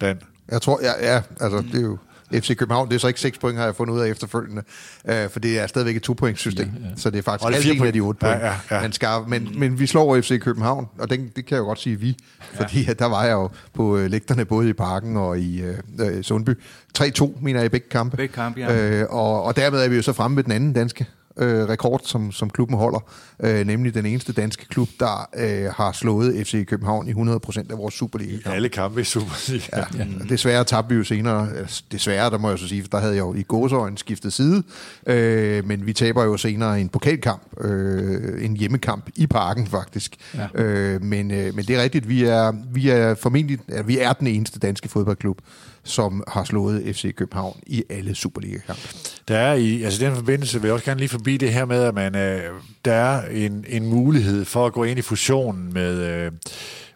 Dan. Jeg tror, ja, ja altså det er jo FC København, det er så ikke 6 point, har jeg fundet ud af efterfølgende, øh, for det er stadigvæk et 2 point system, ja, ja. så det er faktisk halvdelen af de 8 point, ja, ja, ja. man skal, men, men vi slår FC København, og den, det kan jeg jo godt sige vi, fordi ja. der var jeg jo på øh, lægterne både i Parken og i øh, øh Sundby. 3-2, mener jeg, i begge kampe. Begge kampe, ja. Øh, og, og dermed er vi jo så fremme med den anden danske øh, rekord, som, som klubben holder, øh, nemlig den eneste danske klub, der øh, har slået FC København i 100% af vores Superliga. I alle kampe i Superliga. Ja, ja. Desværre tabte vi jo senere, desværre, der må jeg så sige, for der havde jeg jo i gåsøjne skiftet side, øh, men vi taber jo senere en pokalkamp, øh, en hjemmekamp i parken faktisk. Ja. Øh, men, øh, men det er rigtigt, vi er, vi er formentlig, ja, vi er den eneste danske fodboldklub, som har slået FC København i alle Superliga-kampe. Der er i, altså den forbindelse vil jeg også gerne lige forbi det her med, at man, øh, der er en, en mulighed for at gå ind i fusionen med, øh,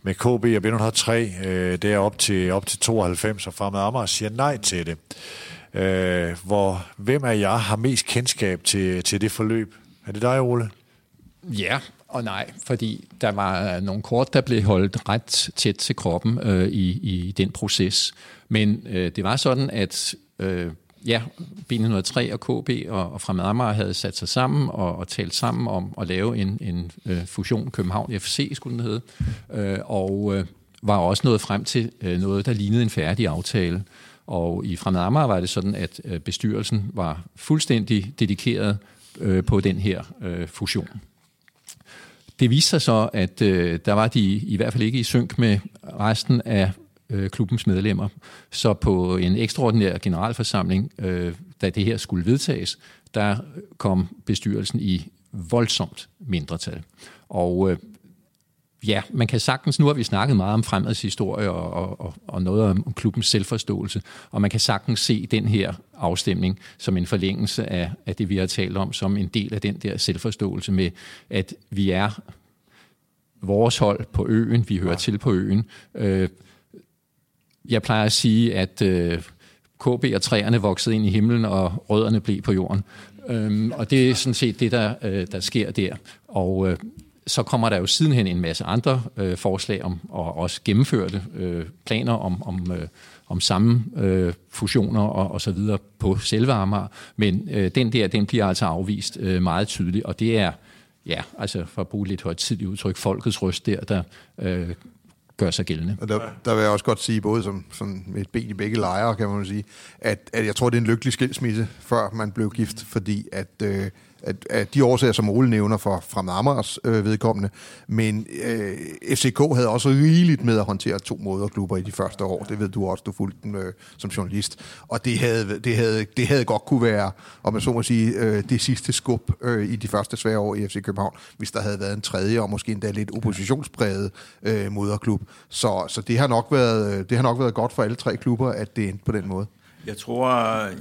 med KB og B103, øh, der op til, op til 92, og Fremad Amager siger nej til det. Øh, hvor hvem af jer har mest kendskab til, til det forløb? Er det dig, Ole? Ja, og nej, fordi der var nogle kort, der blev holdt ret tæt til kroppen øh, i, i den proces. Men øh, det var sådan, at øh, ja, B103 og KB og, og Fremad Amager havde sat sig sammen og, og talt sammen om at lave en, en øh, fusion København FC, skulle den hedde, øh, og øh, var også nået frem til øh, noget, der lignede en færdig aftale. Og i Fremad Amager var det sådan, at øh, bestyrelsen var fuldstændig dedikeret øh, på den her øh, fusion. Det viste sig så, at øh, der var de i hvert fald ikke i synk med resten af øh, klubbens medlemmer. Så på en ekstraordinær generalforsamling, øh, da det her skulle vedtages, der kom bestyrelsen i voldsomt mindretal. Og øh, ja, man kan sagtens, nu har vi snakket meget om fremtids historie og, og, og noget om klubbens selvforståelse, og man kan sagtens se den her afstemning som en forlængelse af, af det, vi har talt om, som en del af den der selvforståelse med, at vi er vores hold på øen, vi hører ja. til på øen. Øh, jeg plejer at sige, at øh, KB og træerne voksede ind i himlen, og rødderne blev på jorden. Øhm, og det er sådan set det, der, øh, der sker der. Og øh, så kommer der jo sidenhen en masse andre øh, forslag om, og også gennemførte øh, planer om, om, øh, om samme øh, fusioner og, og så videre på selve Amager. Men øh, den der, den bliver altså afvist øh, meget tydeligt, og det er, ja, altså for at bruge lidt højtidligt udtryk, folkets røst der, der øh, gør sig gældende. Og der, der vil jeg også godt sige, både som, som med et ben i begge lejre, kan man sige, at, at jeg tror, det er en lykkelig skilsmisse, før man blev gift, fordi at... Øh, at, de årsager, som Ole nævner for Fremad Amagers øh, vedkommende, men øh, FCK havde også rigeligt med at håndtere to moderklubber i de første år. Det ved du også, du fulgte dem øh, som journalist. Og det havde, det, havde, det havde godt kunne være, om man så må sige, øh, det sidste skub øh, i de første svære år i FC København, hvis der havde været en tredje og måske endda lidt oppositionspræget øh, moderklub. Så, så det, har nok været, øh, det har nok været godt for alle tre klubber, at det endte på den måde. Jeg tror,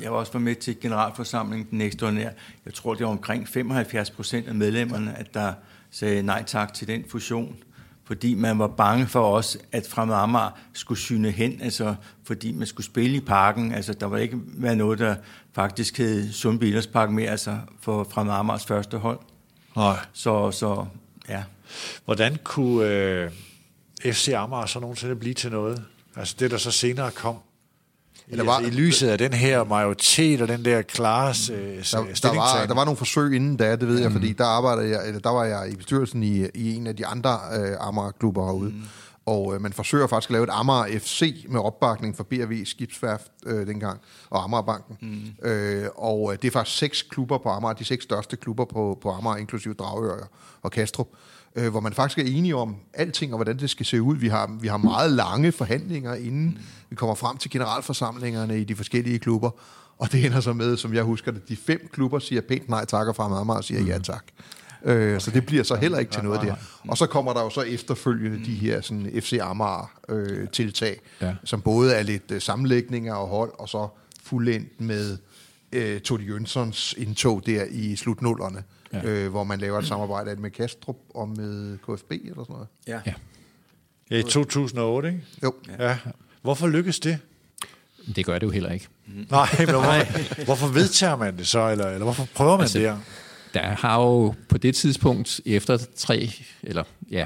jeg var også var med til generalforsamlingen den ekstraordinære. Jeg tror, det var omkring 75 procent af medlemmerne, at der sagde nej tak til den fusion, fordi man var bange for os, at Fremad Amager skulle syne hen, altså fordi man skulle spille i parken. Altså der var ikke været noget, der faktisk hed Sundby Park mere, altså for Fremad Amagers første hold. Nej. Så, så ja. Hvordan kunne øh, FC Amager så nogensinde blive til noget? Altså det, der så senere kom? Eller var, altså, I lyset af den her majoritet og den der klare øh, der, der, var, der var nogle forsøg inden da, det ved jeg, mm. fordi der arbejdede jeg, eller der var jeg i bestyrelsen i, i en af de andre øh, Amager-klubber herude. Mm. Og øh, man forsøger faktisk at lave et Amager FC med opbakning fra BRV Skibsværft øh, dengang, og Amagerbanken. Mm. Øh, og øh, det er faktisk seks klubber på Amager, de seks største klubber på, på Amager, inklusive Dragør og Kastrup øh, hvor man faktisk er enige om alting og hvordan det skal se ud. Vi har, vi har meget lange forhandlinger, inden mm. vi kommer frem til generalforsamlingerne i de forskellige klubber. Og det ender så med, som jeg husker det, de fem klubber siger pænt nej tak, og fra Amager siger ja tak. Øh, okay. Så det bliver så heller ikke til noget der. Og så kommer der jo så efterfølgende de her sådan FC Amager øh, tiltag, ja. som både er lidt øh, sammenlægninger og hold, og så fuldendt med øh, Todi Jønssons indtog der i slutnullerne ja. øh, hvor man laver et samarbejde med Kastrup og med KFB eller sådan noget. Ja. ja. Ja, i 2008, ikke? Jo. Ja. Hvorfor lykkes det? Det gør det jo heller ikke. Nej, men hvorfor, hvorfor vedtager man det så, eller, eller hvorfor prøver man altså, det her? Der har jo på det tidspunkt, efter tre, eller ja,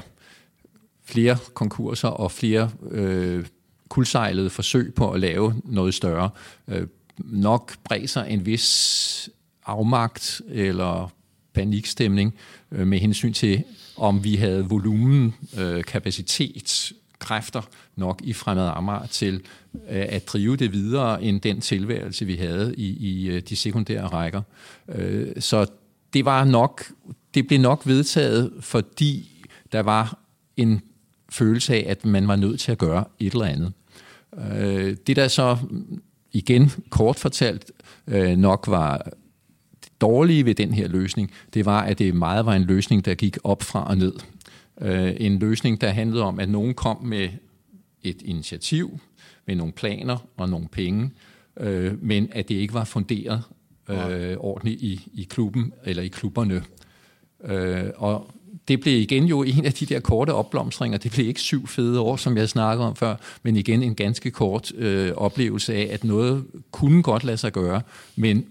flere konkurser og flere øh, kuldsejlede forsøg på at lave noget større, øh, nok bræser en vis afmagt eller panikstemning øh, med hensyn til, om vi havde volumen, øh, kapacitet, kræfter nok i Fremad Amager til øh, at drive det videre end den tilværelse, vi havde i, i øh, de sekundære rækker. Øh, så det var nok, det blev nok vedtaget, fordi der var en følelse af, at man var nødt til at gøre et eller andet. Øh, det der så igen kort fortalt øh, nok var dårlige ved den her løsning, det var, at det meget var en løsning, der gik op fra og ned. Øh, en løsning, der handlede om, at nogen kom med et initiativ, med nogle planer og nogle penge, øh, men at det ikke var funderet øh, ordentligt i, i klubben eller i klubberne. Øh, og det blev igen jo en af de der korte opblomstringer. Det blev ikke syv fede år, som jeg snakkede om før, men igen en ganske kort øh, oplevelse af, at noget kunne godt lade sig gøre, men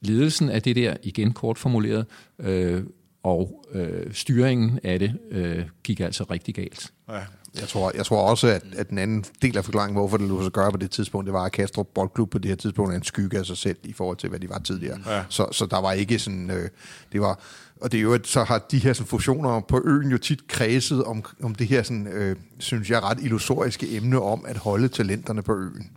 ledelsen af det der, igen kort formuleret, øh, og øh, styringen af det øh, gik altså rigtig galt. Ja. Jeg tror, jeg tror også, at, at den anden del af forklaringen, hvorfor det lå sig gøre på det tidspunkt, det var, at Kastrup Boldklub på det her tidspunkt er en skygge af sig selv i forhold til, hvad de var tidligere. Ja. Så, så der var ikke sådan... Øh, det var, og det er jo, at så har de her sådan, fusioner på øen jo tit kredset om, om det her, sådan, øh, synes jeg, ret illusoriske emne om at holde talenterne på øen.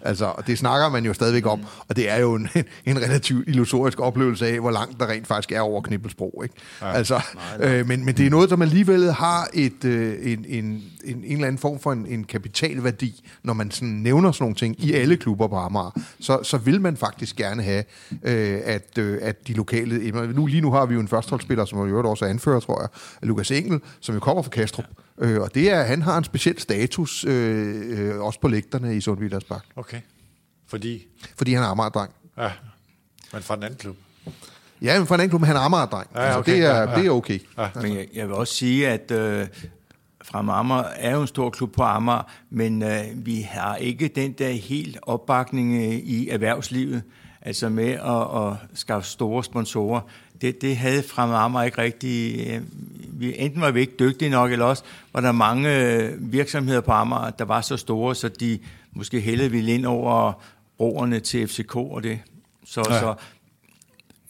Altså, og det snakker man jo stadigvæk om, mm. og det er jo en, en relativt illusorisk oplevelse af, hvor langt der rent faktisk er over Knibbelsbro. Ikke? Ja. Altså, nej, nej. Øh, men, men det er noget, som alligevel har et, øh, en, en, en, en eller anden form for en, en kapitalværdi, når man sådan nævner sådan nogle ting i alle klubber på Amager. Så, så vil man faktisk gerne have, øh, at, øh, at de lokale... Nu, lige nu har vi jo en førsteholdsspiller, som jo også er anfører, tror jeg, Lukas Engel, som jo kommer fra Kastrup. Ja Øh, og det er, han har en speciel status, øh, øh, også på lægterne i Sundvildas Park. Okay. Fordi? Fordi han er Amager-dreng. Ja, men fra en anden klub. Ja, men fra en anden klub, men han er Amager-dreng. Ja, altså, okay. altså, det, er, ja, ja. det er okay. Ja. Men jeg, jeg vil også sige, at øh, fra Amager er jo en stor klub på Amager, men øh, vi har ikke den der helt opbakning øh, i erhvervslivet, altså med at, at skaffe store sponsorer det, det havde Fremad Amager ikke rigtig... Øh, vi, enten var vi ikke dygtige nok, eller også var der mange øh, virksomheder på Amager, der var så store, så de måske hellere ville ind over broerne til FCK og det. Så, ja. så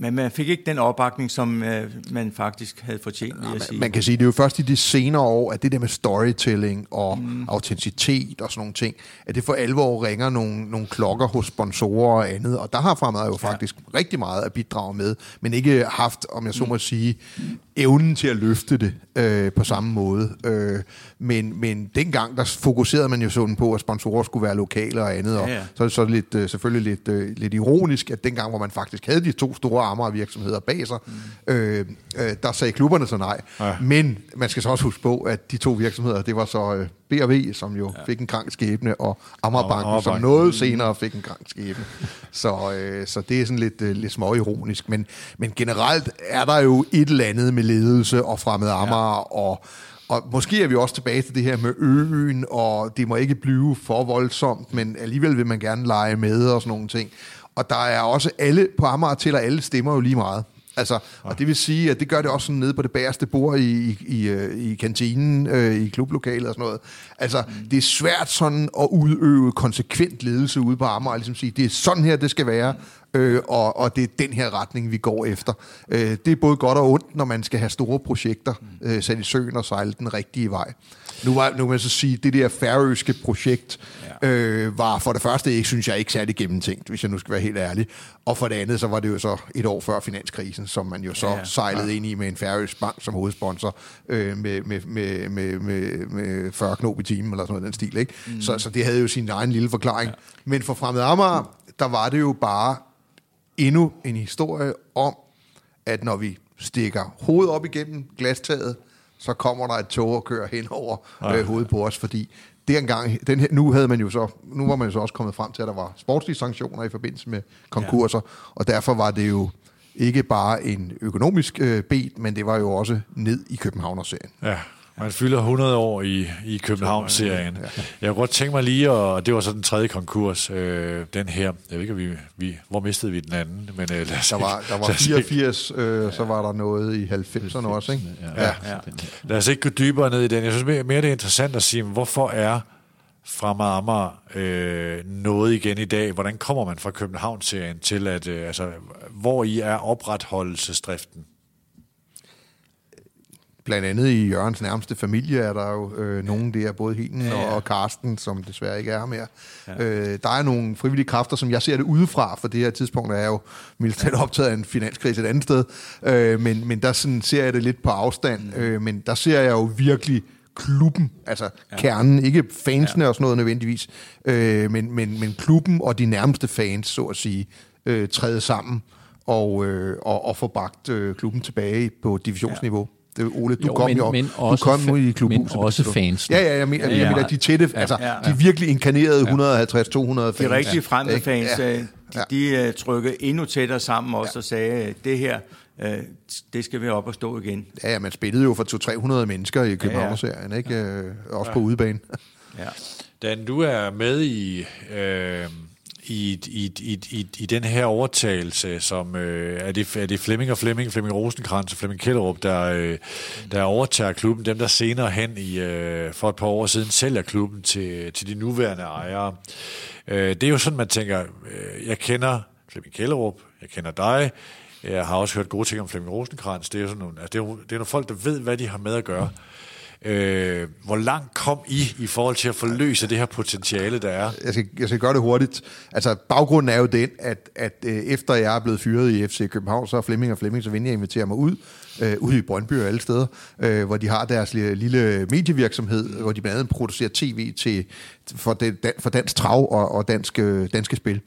men man fik ikke den opbakning, som øh, man faktisk havde fortjent, vil jeg sige. Man kan sige, det er jo først i de senere år, at det der med storytelling og mm. autenticitet og sådan nogle ting, at det for alvor ringer nogle, nogle klokker hos sponsorer og andet. Og der har Fremad jo faktisk ja. rigtig meget at bidrage med, men ikke haft, om jeg så må mm. sige, evnen til at løfte det øh, på samme måde. Øh, men, men dengang, der fokuserede man jo sådan på, at sponsorer skulle være lokale og andet, og ja, ja. så er det så lidt, øh, selvfølgelig lidt, øh, lidt ironisk, at dengang, hvor man faktisk havde de to store Amager virksomheder bag sig, mm. øh, øh, der sagde klubberne så nej. Ja. Men man skal så også huske på, at de to virksomheder, det var så øh, B&V, som jo ja. fik en krank skæbne, og Amagerbanken, Amagerbanken, som noget senere fik en krank skæbne. så, øh, så det er sådan lidt, øh, lidt småironisk. Men, men generelt er der jo et eller andet med ledelse og fremmed Amager, ja. og og måske er vi også tilbage til det her med øen, og det må ikke blive for voldsomt, men alligevel vil man gerne lege med og sådan nogle ting. Og der er også alle, på Amager tæller alle stemmer jo lige meget. Altså, og det vil sige, at det gør det også sådan nede på det bagerste bord i, i, i, øh, i kantinen, øh, i klublokalet og sådan noget. Altså, mm. det er svært sådan at udøve konsekvent ledelse ude på Amager, ligesom sige, det er sådan her, det skal være, øh, og, og det er den her retning, vi går efter. Øh, det er både godt og ondt, når man skal have store projekter øh, sat i søen og sejle den rigtige vej. Nu, var, nu vil jeg så sige, det der færøske projekt øh, var for det første, ikke synes jeg, ikke særlig gennemtænkt, hvis jeg nu skal være helt ærlig. Og for det andet, så var det jo så et år før finanskrisen, som man jo så ja, sejlede ja. ind i med en færøsk bank som hovedsponsor øh, med, med, med, med, med, med 40 knop i timen eller sådan noget den stil. Ikke? Mm. Så, så det havde jo sin egen lille forklaring. Ja. Men for Fremad Amager, der var det jo bare endnu en historie om, at når vi stikker hovedet op igennem glastaget, så kommer der et tog og kører hen over øh, hovedet på os, fordi dengang, den her, nu, havde man jo så, nu var man jo så også kommet frem til, at der var sportslige sanktioner i forbindelse med konkurser, ja. og derfor var det jo ikke bare en økonomisk øh, bed, men det var jo også ned i Københavner-serien. Ja, man fylder 100 år i, i København-serien. Ja. Jeg kunne godt tænke mig lige, og det var så den tredje konkurs, øh, den her. Jeg ved ikke, vi, vi, hvor mistede vi den anden? Men, øh, der var, der var 84, øh, så var der noget i 90'erne også, ikke? Ja. ja. ja. Lad os ikke gå dybere ned i den. Jeg synes mere, mere det er interessant at sige, hvorfor er fra Amager øh, noget igen i dag? Hvordan kommer man fra København-serien til, at øh, altså, hvor i er opretholdelsesdriften? Blandt andet i Jørgens nærmeste familie er der jo øh, nogen der, både Hinen ja, ja. og Karsten, som desværre ikke er mere. Ja. Øh, der er nogle frivillige kræfter, som jeg ser det udefra, for det her tidspunkt er jeg jo militært optaget af en finanskrise et andet sted, øh, men, men der sådan, ser jeg det lidt på afstand, mm. øh, men der ser jeg jo virkelig klubben, altså ja. kernen, ikke fansene ja. og sådan noget nødvendigvis, øh, men, men, men klubben og de nærmeste fans, så at sige, øh, træde sammen og, øh, og, og få bragt øh, klubben tilbage på divisionsniveau. Ja. Det, Ole, du jo, kom men, jo men du også, kom nu i klubhuset. Men også fans. Ja, ja, jeg mener, ja, jeg mener de tætte, ja, altså, ja, ja. de virkelig inkarnerede 150-200 fans. De rigtige fremme fans, ja. de, de uh, trykkede endnu tættere sammen også ja. og sagde, det her, uh, det skal vi op og stå igen. Ja, ja man spillede jo for 200-300 mennesker i København-serien, ikke? Ja. Også på udebane. ja. Dan, du er med i... Øh, i, i, i, i, i den her overtagelse, som øh, er, det, er det Flemming og Flemming, Flemming Rosenkrantz og Flemming Kellerup, der, øh, der overtager klubben, dem der senere hen i, øh, for et par år siden sælger klubben til, til de nuværende ejere. Øh, det er jo sådan, man tænker, øh, jeg kender Flemming Kellerup, jeg kender dig, jeg har også hørt gode ting om Flemming Rosenkrantz, det er jo sådan nogle, altså det er det er nogle folk, der ved, hvad de har med at gøre. Øh, hvor langt kom I i forhold til at forløse det her potentiale, der er? Jeg skal, jeg skal gøre det hurtigt. Altså, baggrunden er jo den, at, at øh, efter jeg er blevet fyret i FC København, så er Flemming og Flemming, så vinder jeg invitere mig ud, øh, ude i Brøndby og alle steder, øh, hvor de har deres lille, lille medievirksomhed, hvor de blandt andet producerer tv til, for, det, for dansk trav og, og dansk, øh, danske spil.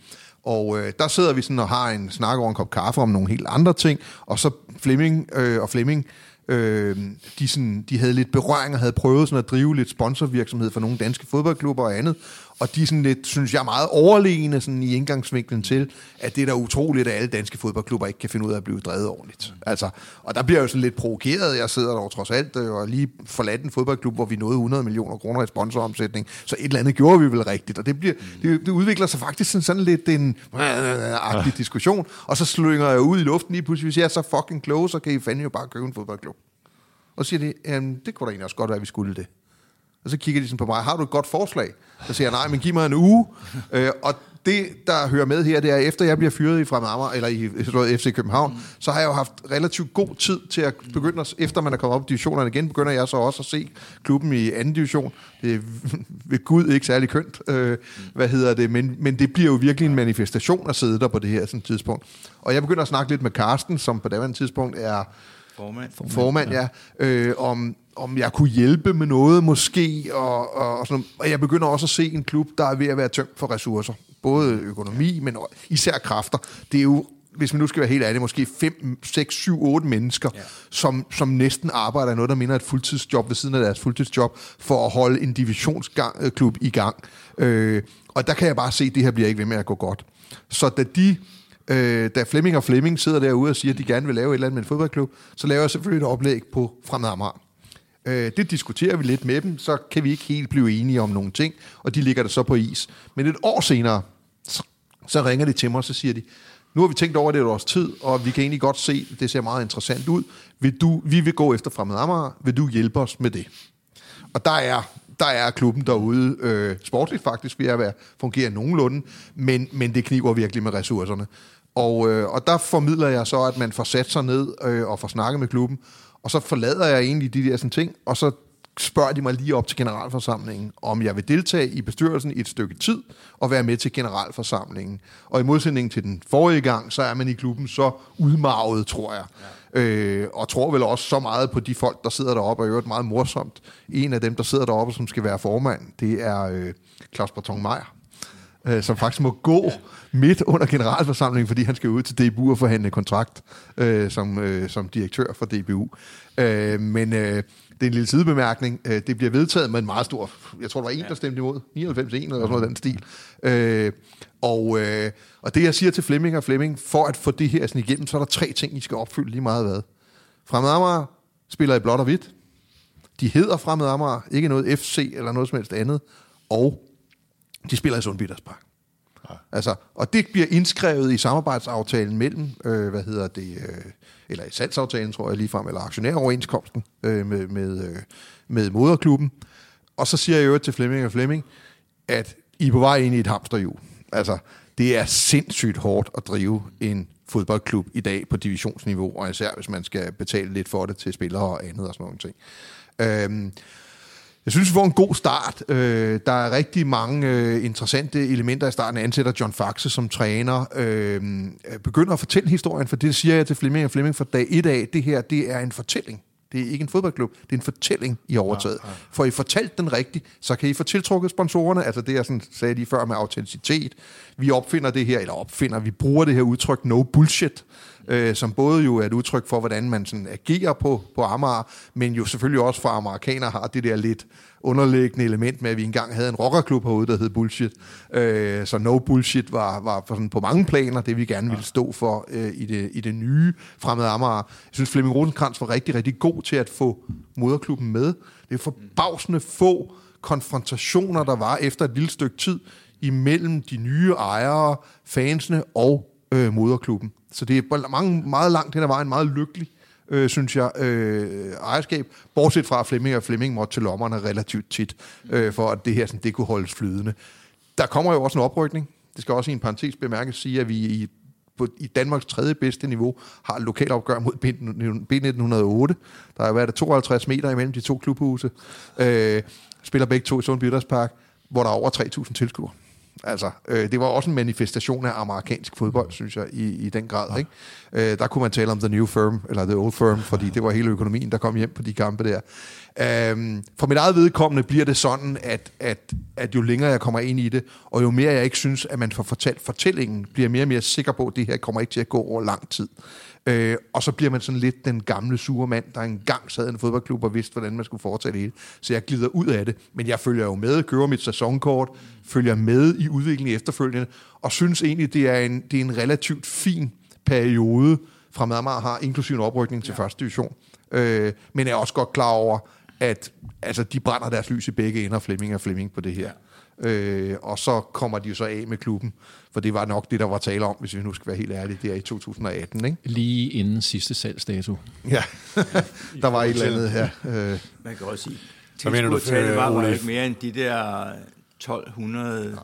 Og øh, der sidder vi sådan og har en snak over en kop kaffe om nogle helt andre ting, og så Flemming øh, og Flemming Øh, Øh, de, sådan, de havde lidt berøring og havde prøvet sådan at drive lidt sponsorvirksomhed for nogle danske fodboldklubber og andet. Og de er sådan lidt, synes jeg, meget overlegne sådan i indgangsvinklen til, at det er da utroligt, at alle danske fodboldklubber ikke kan finde ud af at blive drevet ordentligt. Altså, og der bliver jeg jo sådan lidt provokeret. Jeg sidder der trods alt øh, og lige forladt en fodboldklub, hvor vi nåede 100 millioner kroner i sponsoromsætning. Så et eller andet gjorde vi vel rigtigt. Og det, bliver, det, det udvikler sig faktisk sådan, sådan lidt en øh, øh, agtig diskussion. Og så slynger jeg ud i luften lige pludselig, hvis jeg er så fucking klog, så kan I fandme jo bare købe en fodboldklub. Og siger de, det kunne da egentlig også godt være, at vi skulle det. Og så kigger de sådan på mig, har du et godt forslag? Så siger jeg, nej, men giv mig en uge. øh, og det, der hører med her, det er, efter jeg bliver fyret i Fremad eller i FC København, mm. så har jeg jo haft relativt god tid til at begynde, at, efter man er kommet op i divisionerne igen, begynder jeg så også at se klubben i anden division. Det er ved Gud ikke særlig kønt, øh, hvad hedder det, men, men det bliver jo virkelig en manifestation at sidde der på det her sådan, tidspunkt. Og jeg begynder at snakke lidt med Karsten, som på det tidspunkt er formand, formand ja, øh, om, om jeg kunne hjælpe med noget måske, og, og, og, sådan, og jeg begynder også at se en klub, der er ved at være tømt for ressourcer. Både økonomi, men især kræfter. Det er jo hvis man nu skal være helt ærlig, måske 5, 6, 7, 8 mennesker, ja. som, som næsten arbejder i noget, der minder et fuldtidsjob ved siden af deres fuldtidsjob, for at holde en divisionsklub i gang. Øh, og der kan jeg bare se, at det her bliver ikke ved med at gå godt. Så da de Øh, da Flemming og Flemming sidder derude og siger, at de gerne vil lave et eller andet med en fodboldklub, så laver jeg selvfølgelig et oplæg på Fremad Amager. Øh, det diskuterer vi lidt med dem, så kan vi ikke helt blive enige om nogle ting, og de ligger der så på is. Men et år senere, så, ringer de til mig, og så siger de, nu har vi tænkt over det et års tid, og vi kan egentlig godt se, at det ser meget interessant ud. Vil du, vi vil gå efter Fremad Amager. Vil du hjælpe os med det? Og der er, der er klubben derude øh, sportligt faktisk ved at være, fungere nogenlunde, men, men det kniver virkelig med ressourcerne. Og, øh, og der formidler jeg så, at man får sat sig ned øh, og får snakket med klubben, og så forlader jeg egentlig de der sådan ting, og så spørger de mig lige op til generalforsamlingen, om jeg vil deltage i bestyrelsen i et stykke tid og være med til generalforsamlingen. Og i modsætning til den forrige gang, så er man i klubben så udmarvet, tror jeg. Ja. Øh, og tror vel også så meget på de folk, der sidder deroppe, og i øvrigt meget morsomt. En af dem, der sidder deroppe, som skal være formand, det er øh, Claus Barton Meier øh, som faktisk må gå ja. midt under generalforsamlingen, fordi han skal ud til DBU og forhandle kontrakt øh, som, øh, som direktør for DBU. Øh, men øh, det er en lille sidebemærkning. Øh, det bliver vedtaget med en meget stor... Jeg tror, der var en, der stemte imod. 99-1 eller sådan noget den stil. Øh, og, øh, og det, jeg siger til Flemming og Flemming, for at få det her sådan igennem, så er der tre ting, I skal opfylde lige meget hvad. Fremad Amager spiller i blåt og hvidt. De hedder Fremad Amager, ikke noget FC eller noget som helst andet. Og de spiller i Sundby Park. Ja. Altså, og det bliver indskrevet i samarbejdsaftalen mellem, øh, hvad hedder det, øh, eller i salgsaftalen, tror jeg ligefrem, eller aktionæroverenskomsten øh, med, med, øh, med moderklubben. Og så siger jeg jo til Flemming og Flemming, at I er på vej ind i et hamsterhjul. Altså, det er sindssygt hårdt at drive en fodboldklub i dag på divisionsniveau, og især hvis man skal betale lidt for det til spillere og andet og sådan nogle ting. Øhm, jeg synes, vi får en god start. Øh, der er rigtig mange øh, interessante elementer i starten. ansætter John Faxe som træner. Øh, begynder at fortælle historien, for det siger jeg til Flemming og Flemming fra dag et af. Det her, det er en fortælling. Det er ikke en fodboldklub, det er en fortælling, I overtaget. Ja, ja. For I fortalt den rigtigt, så kan I få tiltrukket sponsorerne. Altså det, jeg sådan sagde lige før med autenticitet. Vi opfinder det her, eller opfinder, vi bruger det her udtryk no bullshit øh, som både jo er et udtryk for, hvordan man sådan agerer på, på Amager, men jo selvfølgelig også for amerikanere har det der lidt underliggende element med, at vi engang havde en rockerklub herude, der hed Bullshit. Øh, så No Bullshit var, var sådan på mange planer det, vi gerne ville stå for øh, i, det, i det nye fremmede Amager. Jeg synes, Flemming Rosenkrantz var rigtig, rigtig god til at få moderklubben med. Det er forbavsende få konfrontationer, der var efter et lille stykke tid imellem de nye ejere, fansene og øh, moderklubben. Så det er mange, meget langt hen ad vejen meget lykkelig, øh, synes jeg, øh, ejerskab. Bortset fra, Flemming og Flemming måtte til lommerne relativt tit, øh, for at det her sådan, det kunne holdes flydende. Der kommer jo også en oprykning. Det skal også i en parentes bemærkes sige, at vi i på, i Danmarks tredje bedste niveau har lokalopgør mod B1908. Der har været 52 meter imellem de to klubhuse. Øh, spiller begge to i Sundby Park, hvor der er over 3.000 tilskuere. Altså, øh, det var også en manifestation af amerikansk fodbold, synes jeg, i, i den grad. Ja. Ikke? Øh, der kunne man tale om the new firm, eller the old firm, fordi det var hele økonomien, der kom hjem på de kampe der. Øh, for mit eget vedkommende bliver det sådan, at, at, at jo længere jeg kommer ind i det, og jo mere jeg ikke synes, at man får fortalt fortællingen, bliver mere og mere sikker på, at det her kommer ikke til at gå over lang tid. Øh, og så bliver man sådan lidt den gamle sure mand, der engang sad i en fodboldklub og vidste, hvordan man skulle foretage det hele. Så jeg glider ud af det. Men jeg følger jo med, kører mit sæsonkort, følger med i udviklingen efterfølgende, og synes egentlig, det er en, det er en relativt fin periode fra Madmar har, inklusive en oprykning til ja. første division. Øh, men er også godt klar over, at altså, de brænder deres lys i begge ender, Flemming og Flemming på det her. Ja. Øh, og så kommer de jo så af med klubben, for det var nok det, der var tale om, hvis vi nu skal være helt ærlige, det er i 2018. Ikke? Lige inden sidste salgsdato. Ja, der var et eller andet her. Øh. Man kan også sige, tilskuertallet var, var ikke mere end de der 1200.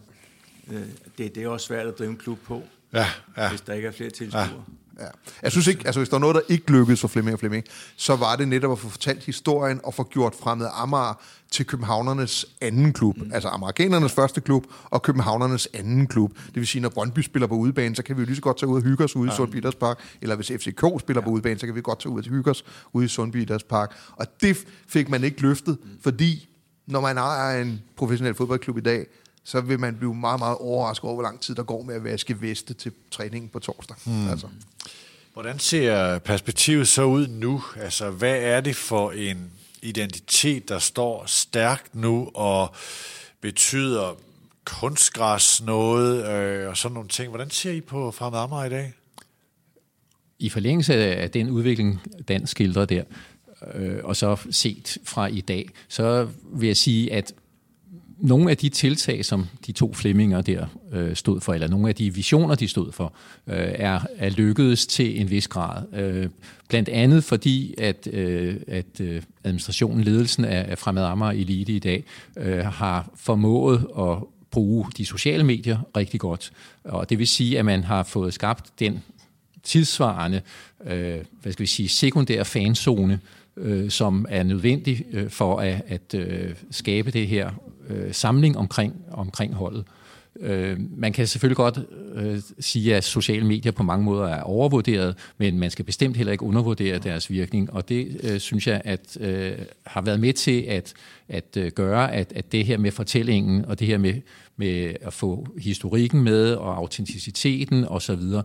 Øh, det, det er også svært at drive en klub på, ja, ja. hvis der ikke er flere tilskuere. Ja. Ja. Jeg synes ikke, altså hvis der er noget, der ikke lykkedes for Flemming og Flemming, så var det netop at få fortalt historien og få gjort fremmed Amager til københavnernes anden klub. Mm. Altså amerikanernes første klub og københavnernes anden klub. Det vil sige, når Brøndby spiller på udebane, så kan vi jo lige så godt tage ud og hygge os ude ja. i Sundby Park. Eller hvis FCK spiller ja. på udebane, så kan vi godt tage ud og hygge os ude i Sundby Park. Og det fik man ikke løftet, mm. fordi når man ejer en professionel fodboldklub i dag, så vil man blive meget, meget overrasket over, hvor lang tid der går med at vaske veste til træningen på torsdag. Mm. Altså. Hvordan ser perspektivet så ud nu? Altså, hvad er det for en identitet, der står stærkt nu og betyder kunstgræs noget øh, og sådan nogle ting? Hvordan ser I på Fremad Amager i dag? I forlængelse af den udvikling, Dan skildrer der, øh, og så set fra i dag, så vil jeg sige, at nogle af de tiltag, som de to Flemminger der øh, stod for, eller nogle af de visioner, de stod for, øh, er, er lykkedes til en vis grad. Øh, blandt andet fordi, at, øh, at øh, administrationen, ledelsen af, af Fremad Amager Elite i dag, øh, har formået at bruge de sociale medier rigtig godt. Og det vil sige, at man har fået skabt den tidsvarende, øh, hvad skal vi sige, sekundære fanzone, øh, som er nødvendig øh, for at, at øh, skabe det her øh, samling omkring, omkring holdet. Øh, man kan selvfølgelig godt øh, sige, at sociale medier på mange måder er overvurderet, men man skal bestemt heller ikke undervurdere deres virkning, og det øh, synes jeg at øh, har været med til at, at øh, gøre, at, at det her med fortællingen og det her med, med at få historikken med og autenticiteten osv. Øh,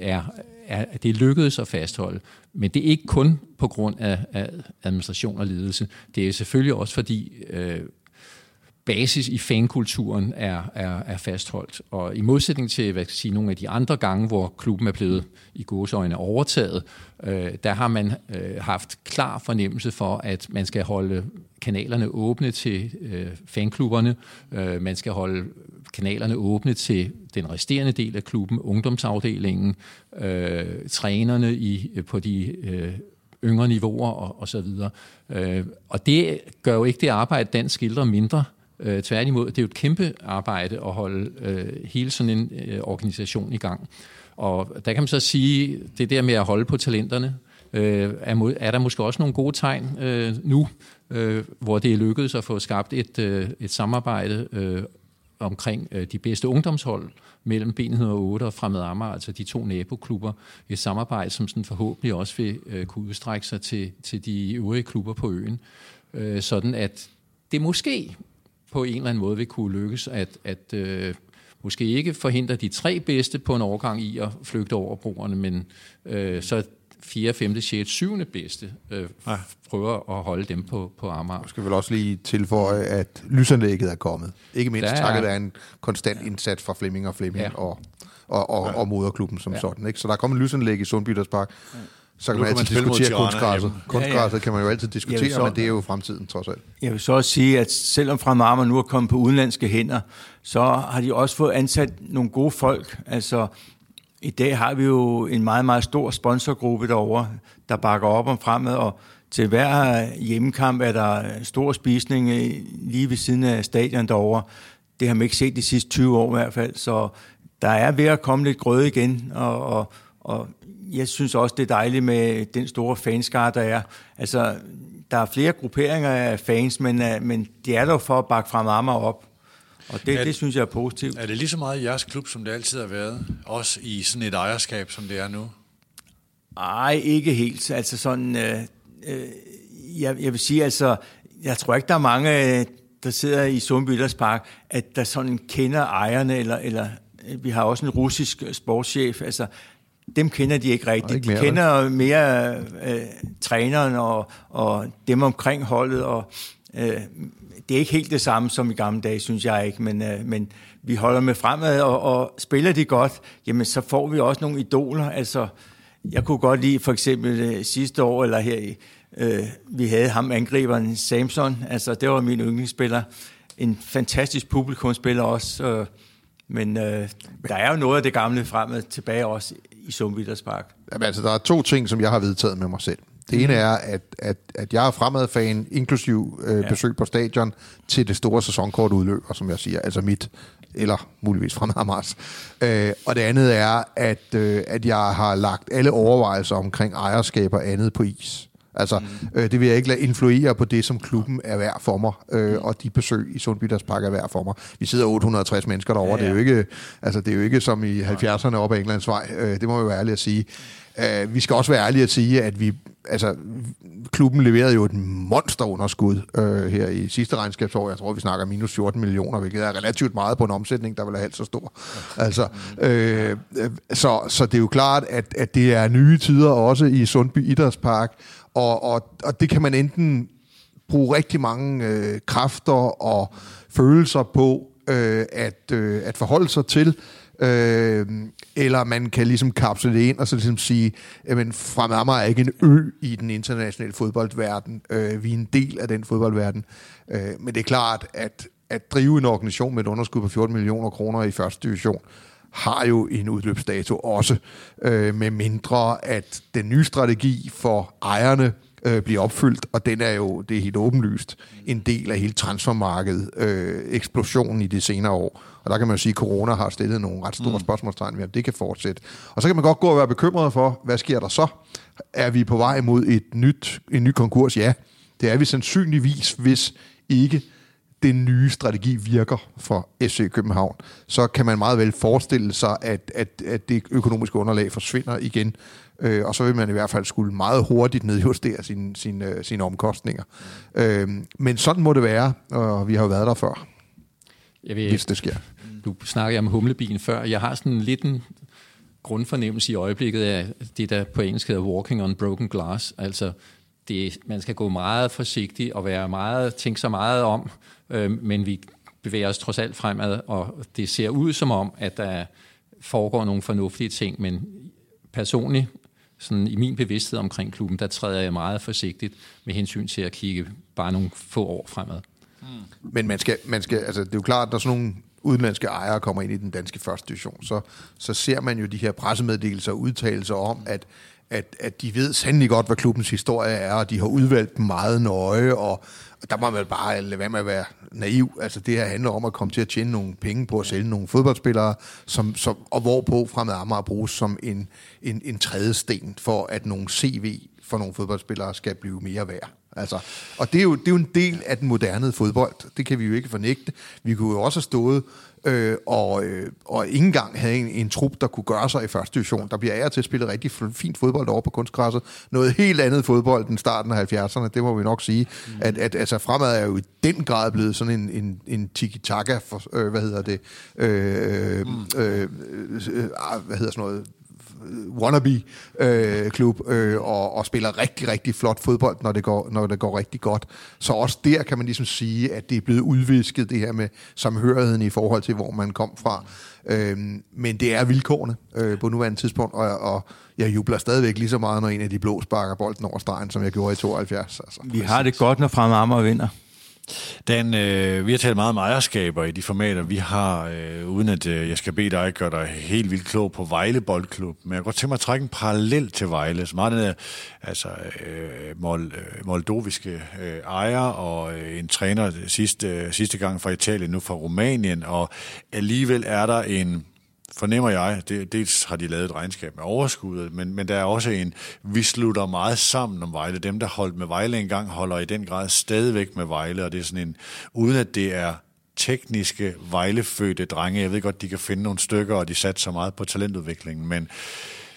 er, er, det lykkedes at fastholde. Men det er ikke kun på grund af, af administration og ledelse. Det er selvfølgelig også fordi øh, basis i fankulturen er, er, er fastholdt. Og i modsætning til hvad skal jeg sige, nogle af de andre gange, hvor klubben er blevet i gåsøjne overtaget, øh, der har man øh, haft klar fornemmelse for, at man skal holde kanalerne åbne til øh, fanklubberne, øh, man skal holde kanalerne åbne til den resterende del af klubben, ungdomsafdelingen, øh, trænerne i, øh, på de øh, yngre niveauer og, og så videre. Øh, og det gør jo ikke det arbejde, den skildrer mindre. Øh, tværtimod, det er jo et kæmpe arbejde at holde øh, hele sådan en øh, organisation i gang. Og der kan man så sige, det der med at holde på talenterne, øh, er, er der måske også nogle gode tegn øh, nu, øh, hvor det er lykkedes at få skabt et, øh, et samarbejde øh, omkring øh, de bedste ungdomshold mellem B108 og Fremad Amager, altså de to naboklubber. Et samarbejde, som sådan forhåbentlig også vil øh, kunne udstrække sig til, til de øvrige klubber på øen. Øh, sådan at det måske på en eller anden måde vil kunne lykkes at, at øh, måske ikke forhindre de tre bedste på en overgang i at flygte over broerne, men øh, så 4., 5., 6., 7. bedste øh, ja. prøver at holde dem på, på Amager. Jeg skal vel også lige tilføje, at lysanlægget er kommet. Ikke mindst er, takket være en konstant indsats fra Flemming og Flemming ja. og, og, og, og moderklubben som ja. sådan. Ikke? Så der er kommet lysanlæg i Sundbyters Park. Ja. Så kan man altid diskutere kunstgræsset. Kunstgræsset ja, ja. kan man jo altid diskutere, så, men det er jo fremtiden trods alt. Jeg vil så også sige, at selvom Fremad Amager nu er kommet på udenlandske hænder, så har de også fået ansat nogle gode folk. Altså, i dag har vi jo en meget, meget stor sponsorgruppe derovre, der bakker op om fremad, og til hver hjemmekamp er der stor spisning lige ved siden af stadion derovre. Det har man ikke set de sidste 20 år i hvert fald, så der er ved at komme lidt grøde igen, og, og, og jeg synes også, det er dejligt med den store fanskare, der er. Altså, der er flere grupperinger af fans, men, øh, men det er der for at bakke frem Amager op. Og det, er, det synes jeg er positivt. Er det lige så meget i jeres klub, som det altid har været? Også i sådan et ejerskab, som det er nu? Nej, ikke helt. Altså sådan, øh, øh, jeg, jeg vil sige, altså, jeg tror ikke, der er mange, der sidder i Sundby Park, at der sådan kender ejerne, eller, eller vi har også en russisk sportschef, altså dem kender de ikke rigtigt. Ikke mere, de kender mere øh, træneren og, og dem omkring holdet, og øh, det er ikke helt det samme som i gamle dage, synes jeg ikke, men, øh, men vi holder med fremad, og, og spiller de godt, jamen så får vi også nogle idoler. Altså, jeg kunne godt lide for eksempel øh, sidste år, eller her, øh, vi havde ham angriberen Samson, altså det var min yndlingsspiller. En fantastisk publikumspiller også, øh, men øh, der er jo noget af det gamle fremad tilbage også i Sumviders Park. Jamen, altså, der er to ting, som jeg har vedtaget med mig selv. Det ene er, at, at, at jeg er fremadfan, inklusiv øh, ja. besøg på stadion, til det store sæsonkort udløber, som jeg siger, altså mit, eller muligvis fremad Mars. Øh, og det andet er, at, øh, at jeg har lagt alle overvejelser omkring ejerskab og andet på is. Altså, mm. øh, det vil jeg ikke lade influere på det, som klubben er værd for mig, øh, mm. og de besøg i Sundbydas Park er værd for mig. Vi sidder 860 mennesker derovre, ja, ja. det er jo ikke, altså, det er jo ikke som i 70'erne op ad Englands vej, øh, det må vi være ærlige at sige. Øh, vi skal også være ærlige at sige, at vi, altså, klubben leverede jo et monsterunderskud øh, her i sidste regnskabsår. Jeg tror, vi snakker minus 14 millioner, hvilket er relativt meget på en omsætning, der vil have helt så stor. Altså, øh, så, så det er jo klart, at, at det er nye tider også i Sundby Idrætspark, og, og, og det kan man enten bruge rigtig mange øh, kræfter og følelser på øh, at, øh, at forholde sig til, øh, eller man kan ligesom kapsle det ind og så ligesom sige, at Fremad er ikke en ø i den internationale fodboldverden. Øh, vi er en del af den fodboldverden. Øh, men det er klart, at at drive en organisation med et underskud på 14 millioner kroner i første division, har jo en udløbsdato også, øh, med mindre at den nye strategi for ejerne øh, bliver opfyldt, og den er jo, det er helt åbenlyst, en del af hele transfermarkedet, øh, eksplosionen i de senere år. Og der kan man jo sige, at corona har stillet nogle ret store mm. spørgsmålstegn ved, om det kan fortsætte. Og så kan man godt gå og være bekymret for, hvad sker der så? Er vi på vej mod et nyt, en ny konkurs? Ja, det er vi sandsynligvis, hvis ikke den nye strategi virker for FC København, så kan man meget vel forestille sig, at, at, at det økonomiske underlag forsvinder igen, øh, og så vil man i hvert fald skulle meget hurtigt nedjustere sine, sine, øh, sine omkostninger. Øh, men sådan må det være, og vi har jo været der før, jeg vil, hvis det sker. Du snakkede om humlebilen før. Jeg har sådan lidt en grundfornemmelse i øjeblikket af det, der på engelsk hedder walking on broken glass. Altså, det, man skal gå meget forsigtigt og være meget, tænke sig meget om, øh, men vi bevæger os trods alt fremad, og det ser ud som om, at der foregår nogle fornuftige ting, men personligt, sådan i min bevidsthed omkring klubben, der træder jeg meget forsigtigt med hensyn til at kigge bare nogle få år fremad. Mm. Men man skal, man skal, altså det er jo klart, at der er sådan nogle udenlandske ejere kommer ind i den danske første division, så, så ser man jo de her pressemeddelelser og udtalelser om, at, at, at de ved sandelig godt, hvad klubbens historie er, og de har udvalgt dem meget nøje, og der må man bare lade være med at være naiv. Altså det her handler om at komme til at tjene nogle penge på at sælge nogle fodboldspillere, som, som, og hvorpå fremad Amager bruges som en, en, en tredje sten for, at nogle CV for nogle fodboldspillere skal blive mere værd. Altså, og det er, jo, det er jo en del af den moderne fodbold. Det kan vi jo ikke fornægte. Vi kunne jo også have stået øh, og, øh, og ikke engang have en, en trup, der kunne gøre sig i første division. Der bliver ære til at spille rigtig fint fodbold over på kunstgræsset. Noget helt andet fodbold end starten af 70'erne, det må vi nok sige. Mm. At, at altså, fremad er jo i den grad blevet sådan en, en, en tiki-taka, for, øh, hvad hedder det, øh, mm. øh, øh, hvad hedder sådan noget, wannabe-klub øh, øh, øh, og, og spiller rigtig, rigtig flot fodbold, når det, går, når det går rigtig godt. Så også der kan man ligesom sige, at det er blevet udvisket, det her med samhørigheden i forhold til, hvor man kom fra. Øh, men det er vilkårene øh, på nuværende tidspunkt, og, og jeg jubler stadigvæk lige så meget, når en af de blå sparker bolden over stregen, som jeg gjorde i 72. Altså. Vi har det godt, når Fremad Amager vinder. Dan, øh, vi har talt meget om ejerskaber i de formater, vi har, øh, uden at øh, jeg skal bede dig gøre dig helt vildt klog på Vejle Boldklub. Men jeg kan godt tænke mig at trække en parallel til Vejle, som har den der, altså, øh, mol, øh, moldoviske øh, ejer og øh, en træner sidste, øh, sidste gang fra Italien, nu fra Rumænien, og alligevel er der en fornemmer jeg, det, dels har de lavet et regnskab med overskuddet, men, men der er også en, vi slutter meget sammen om Vejle. Dem, der holdt med Vejle engang, holder i den grad stadigvæk med Vejle, og det er sådan en, uden at det er tekniske Vejlefødte drenge. Jeg ved godt, de kan finde nogle stykker, og de satte så meget på talentudviklingen, men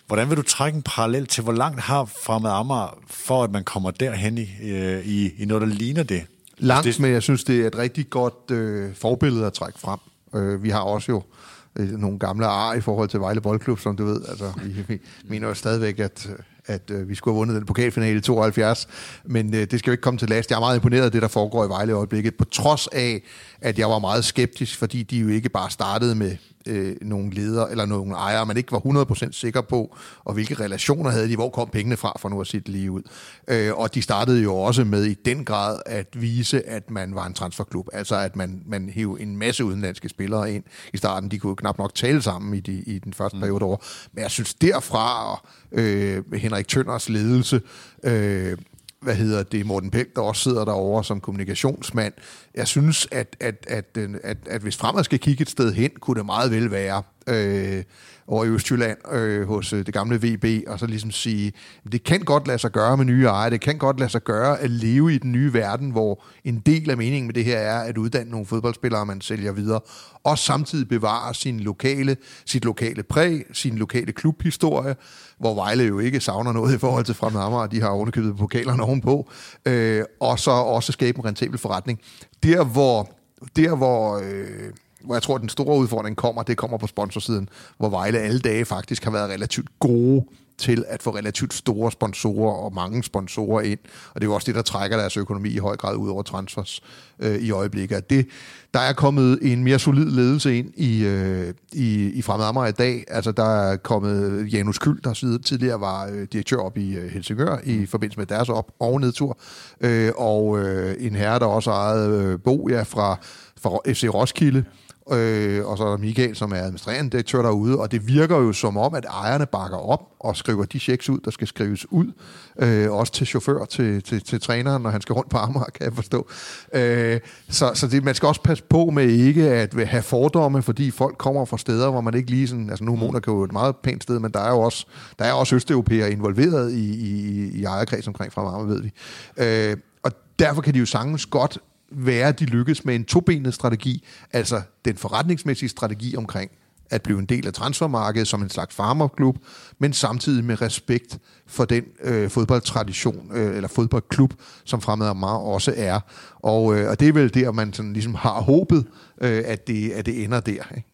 hvordan vil du trække en parallel til, hvor langt har Fremad Amager, for at man kommer derhen i, øh, i, i noget, der ligner det? Langt, det... men jeg synes, det er et rigtig godt øh, forbillede at trække frem. Øh, vi har også jo øh, Øh, nogle gamle ar i forhold til Vejle Boldklub, som du ved. Altså, vi, vi mener jo stadigvæk, at, at øh, vi skulle have vundet den pokalfinale i 72, men øh, det skal jo ikke komme til last. Jeg er meget imponeret af det, der foregår i Vejle i øjeblikket, på trods af, at jeg var meget skeptisk, fordi de jo ikke bare startede med øh, nogle ledere eller nogle ejere, man ikke var 100% sikker på, og hvilke relationer havde de, hvor kom pengene fra, for nu at sige det lige ud. Øh, og de startede jo også med i den grad at vise, at man var en transferklub, altså at man, man hævde en masse udenlandske spillere ind i starten. De kunne knap nok tale sammen i, de, i den første mm. periode over. Men jeg synes derfra, øh, Henrik Tønders ledelse, øh, hvad hedder det, Morten Pæk, der også sidder derovre som kommunikationsmand. Jeg synes, at, at, at, at, at, at hvis fremad skal kigge et sted hen, kunne det meget vel være øh, over i Østjylland øh, hos øh, det gamle VB, og så ligesom sige, det kan godt lade sig gøre med nye ejere, det kan godt lade sig gøre at leve i den nye verden, hvor en del af meningen med det her er at uddanne nogle fodboldspillere, man sælger videre, og samtidig bevare sin lokale, sit lokale præg, sin lokale klubhistorie, hvor Vejle jo ikke savner noget i forhold til Fremad Amager, de har underkøbet pokalerne ovenpå, øh, og så også skabe en rentabel forretning. Der hvor, der hvor øh, hvor jeg tror, at den store udfordring kommer, det kommer på sponsorsiden, hvor Vejle alle dage faktisk har været relativt gode til at få relativt store sponsorer og mange sponsorer ind. Og det er jo også det, der trækker deres økonomi i høj grad ud over transfers øh, i øjeblikket. Det, der er kommet en mere solid ledelse ind i, øh, i, i Fremad Amager i dag. Altså, der er kommet Janus Kyld, der tidligere var øh, direktør op i øh, Helsingør i forbindelse med deres op- og nedtur. Øh, og øh, en herre, der også ejede øh, Bo ja, fra, fra FC Roskilde. Øh, og så er der Michael, som er administrerende direktør derude, og det virker jo som om, at ejerne bakker op og skriver de checks ud, der skal skrives ud, øh, også til chauffør, til, til, til træneren, når han skal rundt på Amager, kan jeg forstå. Øh, så så det, man skal også passe på med ikke at have fordomme, fordi folk kommer fra steder, hvor man ikke lige sådan, altså nu Monaco er jo et meget pænt sted, men der er jo også, der er også østeuropæere involveret i, i, i ejerkreds omkring fra Amager, ved vi. Øh, og derfor kan de jo sagtens godt være, at de lykkes med en tobenet strategi, altså den forretningsmæssige strategi omkring at blive en del af transfermarkedet som en slags farmerklub, men samtidig med respekt for den øh, fodboldtradition, øh, eller fodboldklub, som Fremad Amager også er. Og, øh, og det er vel der, man sådan ligesom har håbet, øh, at, det, at det ender der. Ikke?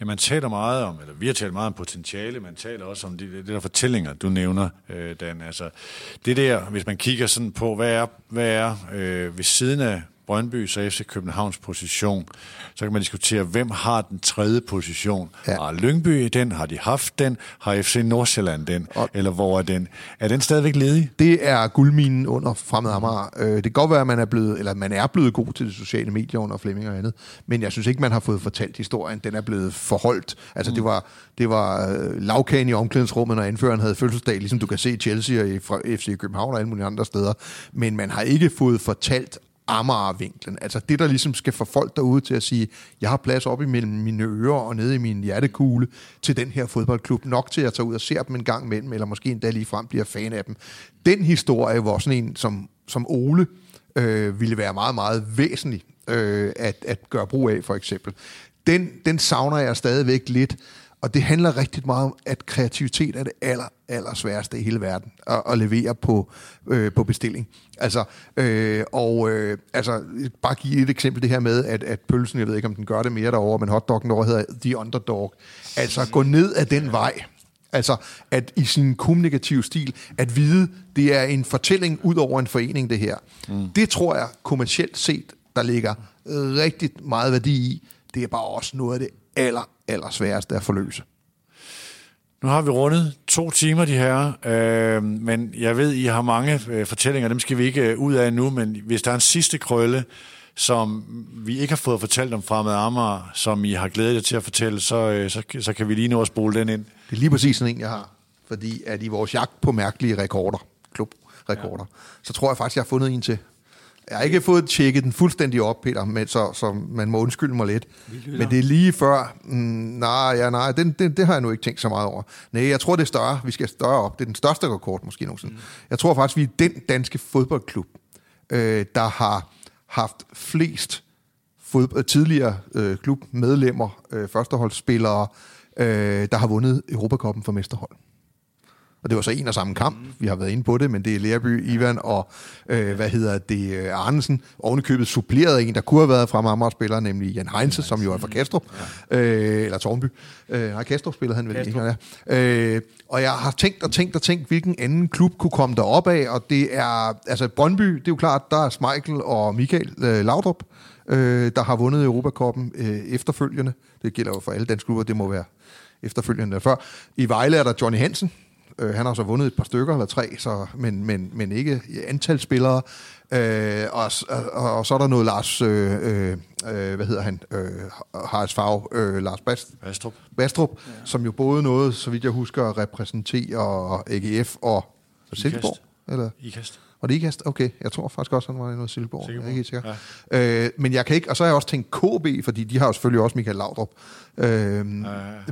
Ja, man taler meget om, eller vi har talt meget om potentiale, man taler også om de, der fortællinger, du nævner, øh, Dan. Altså, det der, hvis man kigger sådan på, hvad er, hvad er øh, ved siden af Brøndby og FC Københavns position, så kan man diskutere, hvem har den tredje position. Ja. Har Lyngby den? Har de haft den? Har FC Nordsjælland den? Og Eller hvor er den? Er den stadigvæk ledig? Det er guldminen under Fremad Amager. Øh, det kan godt være, at man er blevet, eller man er blevet god til de sociale medier under Flemming og andet, men jeg synes ikke, man har fået fortalt historien. Den er blevet forholdt. Altså, mm. det var, det var øh, lavkagen i omklædningsrummet, når anføreren havde fødselsdag, ligesom du kan se Chelsea og FC København og alle mulige andre steder. Men man har ikke fået fortalt Amager-vinklen. Altså det, der ligesom skal få folk derude til at sige, jeg har plads op imellem mine ører og nede i min hjertekugle til den her fodboldklub. Nok til at tage ud og se dem en gang imellem, eller måske endda lige frem bliver fan af dem. Den historie var sådan en, som, som Ole øh, ville være meget, meget væsentlig øh, at, at gøre brug af, for eksempel. Den, den savner jeg stadigvæk lidt. Og det handler rigtig meget om, at kreativitet er det aller, aller sværeste i hele verden at, at levere på, øh, på bestilling. Altså, øh, og øh, altså, bare give et eksempel det her med, at, at pølsen, jeg ved ikke, om den gør det mere derovre, men hotdoggen derovre hedder The Underdog. Altså, gå ned ad den vej. Altså, at i sin kommunikative stil, at vide, det er en fortælling ud over en forening, det her. Mm. Det tror jeg kommercielt set, der ligger rigtig meget værdi i. Det er bare også noget af det aller, aller sværeste at forløse. Nu har vi rundet to timer, de her, øh, men jeg ved, I har mange øh, fortællinger, dem skal vi ikke øh, ud af nu, men hvis der er en sidste krølle, som vi ikke har fået fortalt om Fremad Amager, som I har glædet jer til at fortælle, så, øh, så, så kan vi lige nå at spole den ind. Det er lige præcis sådan en, jeg har. Fordi at i vores jagt på mærkelige rekorder, klubrekorder, ja. så tror jeg faktisk, jeg har fundet en til. Jeg har ikke fået tjekket den fuldstændig op, Peter, men så, så man må undskylde mig lidt. Men det er lige før... Mm, nej, ja, nej, den, den, det har jeg nu ikke tænkt så meget over. Nej, jeg tror, det er større. Vi skal større op. Det er den største rekord måske nogensinde. Mm. Jeg tror faktisk, vi er den danske fodboldklub, øh, der har haft flest fodbold, tidligere øh, klubmedlemmer, øh, førsteholdsspillere, øh, der har vundet Europakoppen for mesterhold. Og det var så en og samme kamp, vi har været inde på det, men det er Lærby, Ivan og, øh, hvad hedder det, øh, Arnesen. Ovenikøbet suppleret en, der kunne have været fra Amager-spiller, nemlig Jan Heinze, som jo er fra Kastrup, øh, eller Tornby. Øh, nej, Kastrup spillede han vel ikke. Ja. Øh, og jeg har tænkt og tænkt og tænkt, hvilken anden klub kunne komme derop af, og det er, altså Brøndby, det er jo klart, der er Smeichel og Michael øh, Laudrup, øh, der har vundet Europakoppen øh, efterfølgende. Det gælder jo for alle danske klubber, det må være efterfølgende før. I Vejle er der Johnny Hansen, Øh, han har så vundet et par stykker eller tre, så, men, men, men ikke antal spillere. Øh, og, og, og så er der noget Lars, øh, øh, hvad hedder han, øh, Haralds Fag, øh, Lars Bast, Bastrup, Bastrup ja. som jo både noget, så vidt jeg husker, repræsenterer AGF og Silkeborg. Eller? IKAST. Og det IKAST? Okay, jeg tror faktisk også, han var i noget Silkeborg. Silkeborg. Jeg er ikke sikker. Ja. Øh, men jeg kan ikke, og så har jeg også tænkt KB, fordi de har jo selvfølgelig også Michael Laudrup. Øh,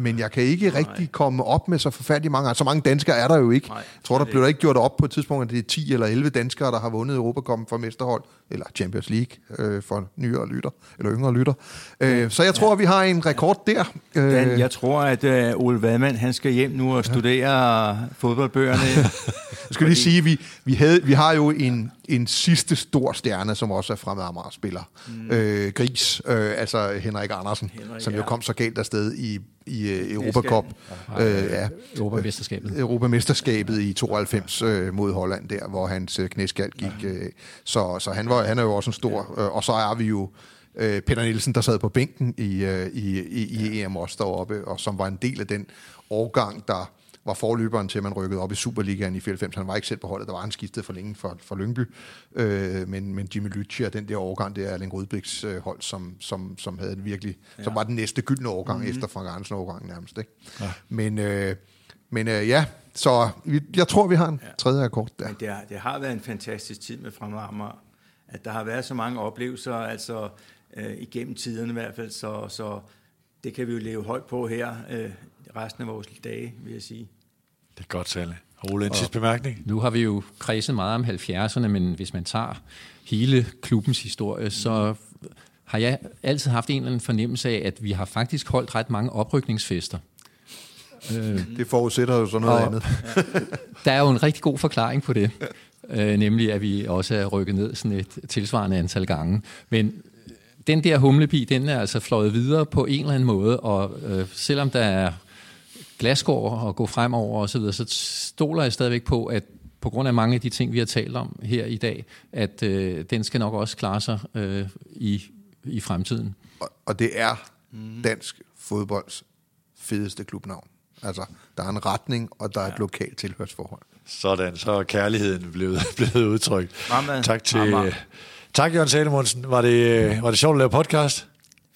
men jeg kan ikke nej. rigtig komme op med så forfærdeligt mange. Så mange danskere er der jo ikke. Nej, jeg tror, der blev der ikke gjort op på et tidspunkt, at det er 10 eller 11 danskere, der har vundet Europacupen for mesterhold, eller Champions League øh, for nyere lytter, eller yngre lytter. Øh, så jeg tror, ja. vi har en rekord der. Øh, Dan, jeg tror, at øh, Ole Vadmand, han skal hjem nu og studere ja. fodboldbøgerne. jeg skal lige sige, vi, vi, havde, vi har jo en, en sidste stor stjerne, som også er fremmed Amager spiller. Mm. Øh, Gris, øh, altså Henrik Andersen, Henrik, som jo ja. kom så galt afsted i, i uh, Europacup. Øh, ja. Europamesterskabet. Europamesterskabet i 92 øh, mod Holland der, hvor hans øh, knæskald gik. Øh, så så han, var, han er jo også en stor... Øh, og så er vi jo øh, Peter Nielsen, der sad på bænken i, øh, i, i, i EM også deroppe, og som var en del af den årgang, der var forløberen til, at man rykkede op i Superligaen i 94. Han var ikke selv på holdet, der var han skiftet for længe for, for Lyngby. Øh, men, men Jimmy Lytchi og den der årgang, det er Erling Rødbæks øh, hold, som, som, som havde en virkelig, ja. som var den næste gyldne årgang mm-hmm. efter Frank Arnsen årgang nærmest. Ikke? Ja. Men, øh, men øh, ja, så vi, jeg tror, vi har en ja. tredje akkord der. Men det, har, det har været en fantastisk tid med Fremad at der har været så mange oplevelser, altså øh, igennem tiderne i hvert fald, så, så det kan vi jo leve højt på her øh, resten af vores dage, vil jeg sige. Det er godt, Salle. Ole, en sidste bemærkning? Nu har vi jo kredset meget om 70'erne, men hvis man tager hele klubbens historie, så har jeg altid haft en eller anden fornemmelse af, at vi har faktisk holdt ret mange oprykningsfester. Det forudsætter jo sådan noget og, andet. der er jo en rigtig god forklaring på det, øh, nemlig at vi også er rykket ned sådan et tilsvarende antal gange. Men den der humlebi, den er altså fløjet videre på en eller anden måde, og øh, selvom der er glasgård og gå fremover og så videre, så stoler jeg stadigvæk på, at på grund af mange af de ting, vi har talt om her i dag, at øh, den skal nok også klare sig øh, i, i fremtiden. Og, og det er dansk fodbolds fedeste klubnavn. Altså, der er en retning, og der er et lokalt tilhørsforhold. Sådan, så er kærligheden blevet, blevet udtrykt. Mamma. Tak til... Mamma. Tak, Jørgen Salomonsen. Var det, var det sjovt at lave podcast?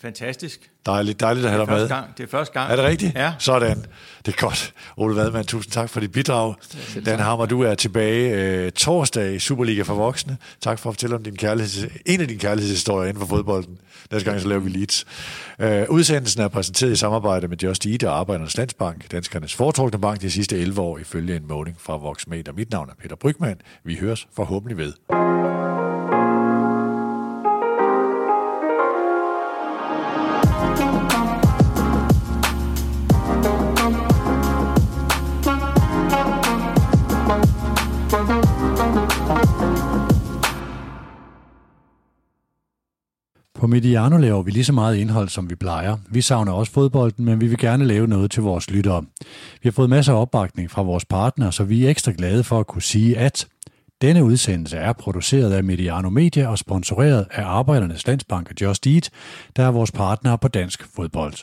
Fantastisk. Dejligt, dejligt at have dig med. Gang. Det er første gang. Er det rigtigt? Ja. Sådan. Det er godt. Ole Vadman, tusind tak for dit bidrag. Dan Hammer, du er tilbage øh, torsdag i Superliga for voksne. Tak for at fortælle om din kærligheds, en af dine kærlighedshistorier inden for fodbolden. Næste gang så laver vi Leeds. Øh, udsendelsen er præsenteret i samarbejde med Just Eat og Arbejdernes Landsbank, danskernes foretrukne bank de sidste 11 år, ifølge en måling fra Voxmeter. Mit navn er Peter Brygman. Vi høres forhåbentlig ved. På Mediano laver vi lige så meget indhold, som vi plejer. Vi savner også fodbolden, men vi vil gerne lave noget til vores lyttere. Vi har fået masser af opbakning fra vores partnere, så vi er ekstra glade for at kunne sige, at denne udsendelse er produceret af Mediano Media og sponsoreret af Arbejdernes Landsbank og Just Eat, der er vores partnere på dansk fodbold.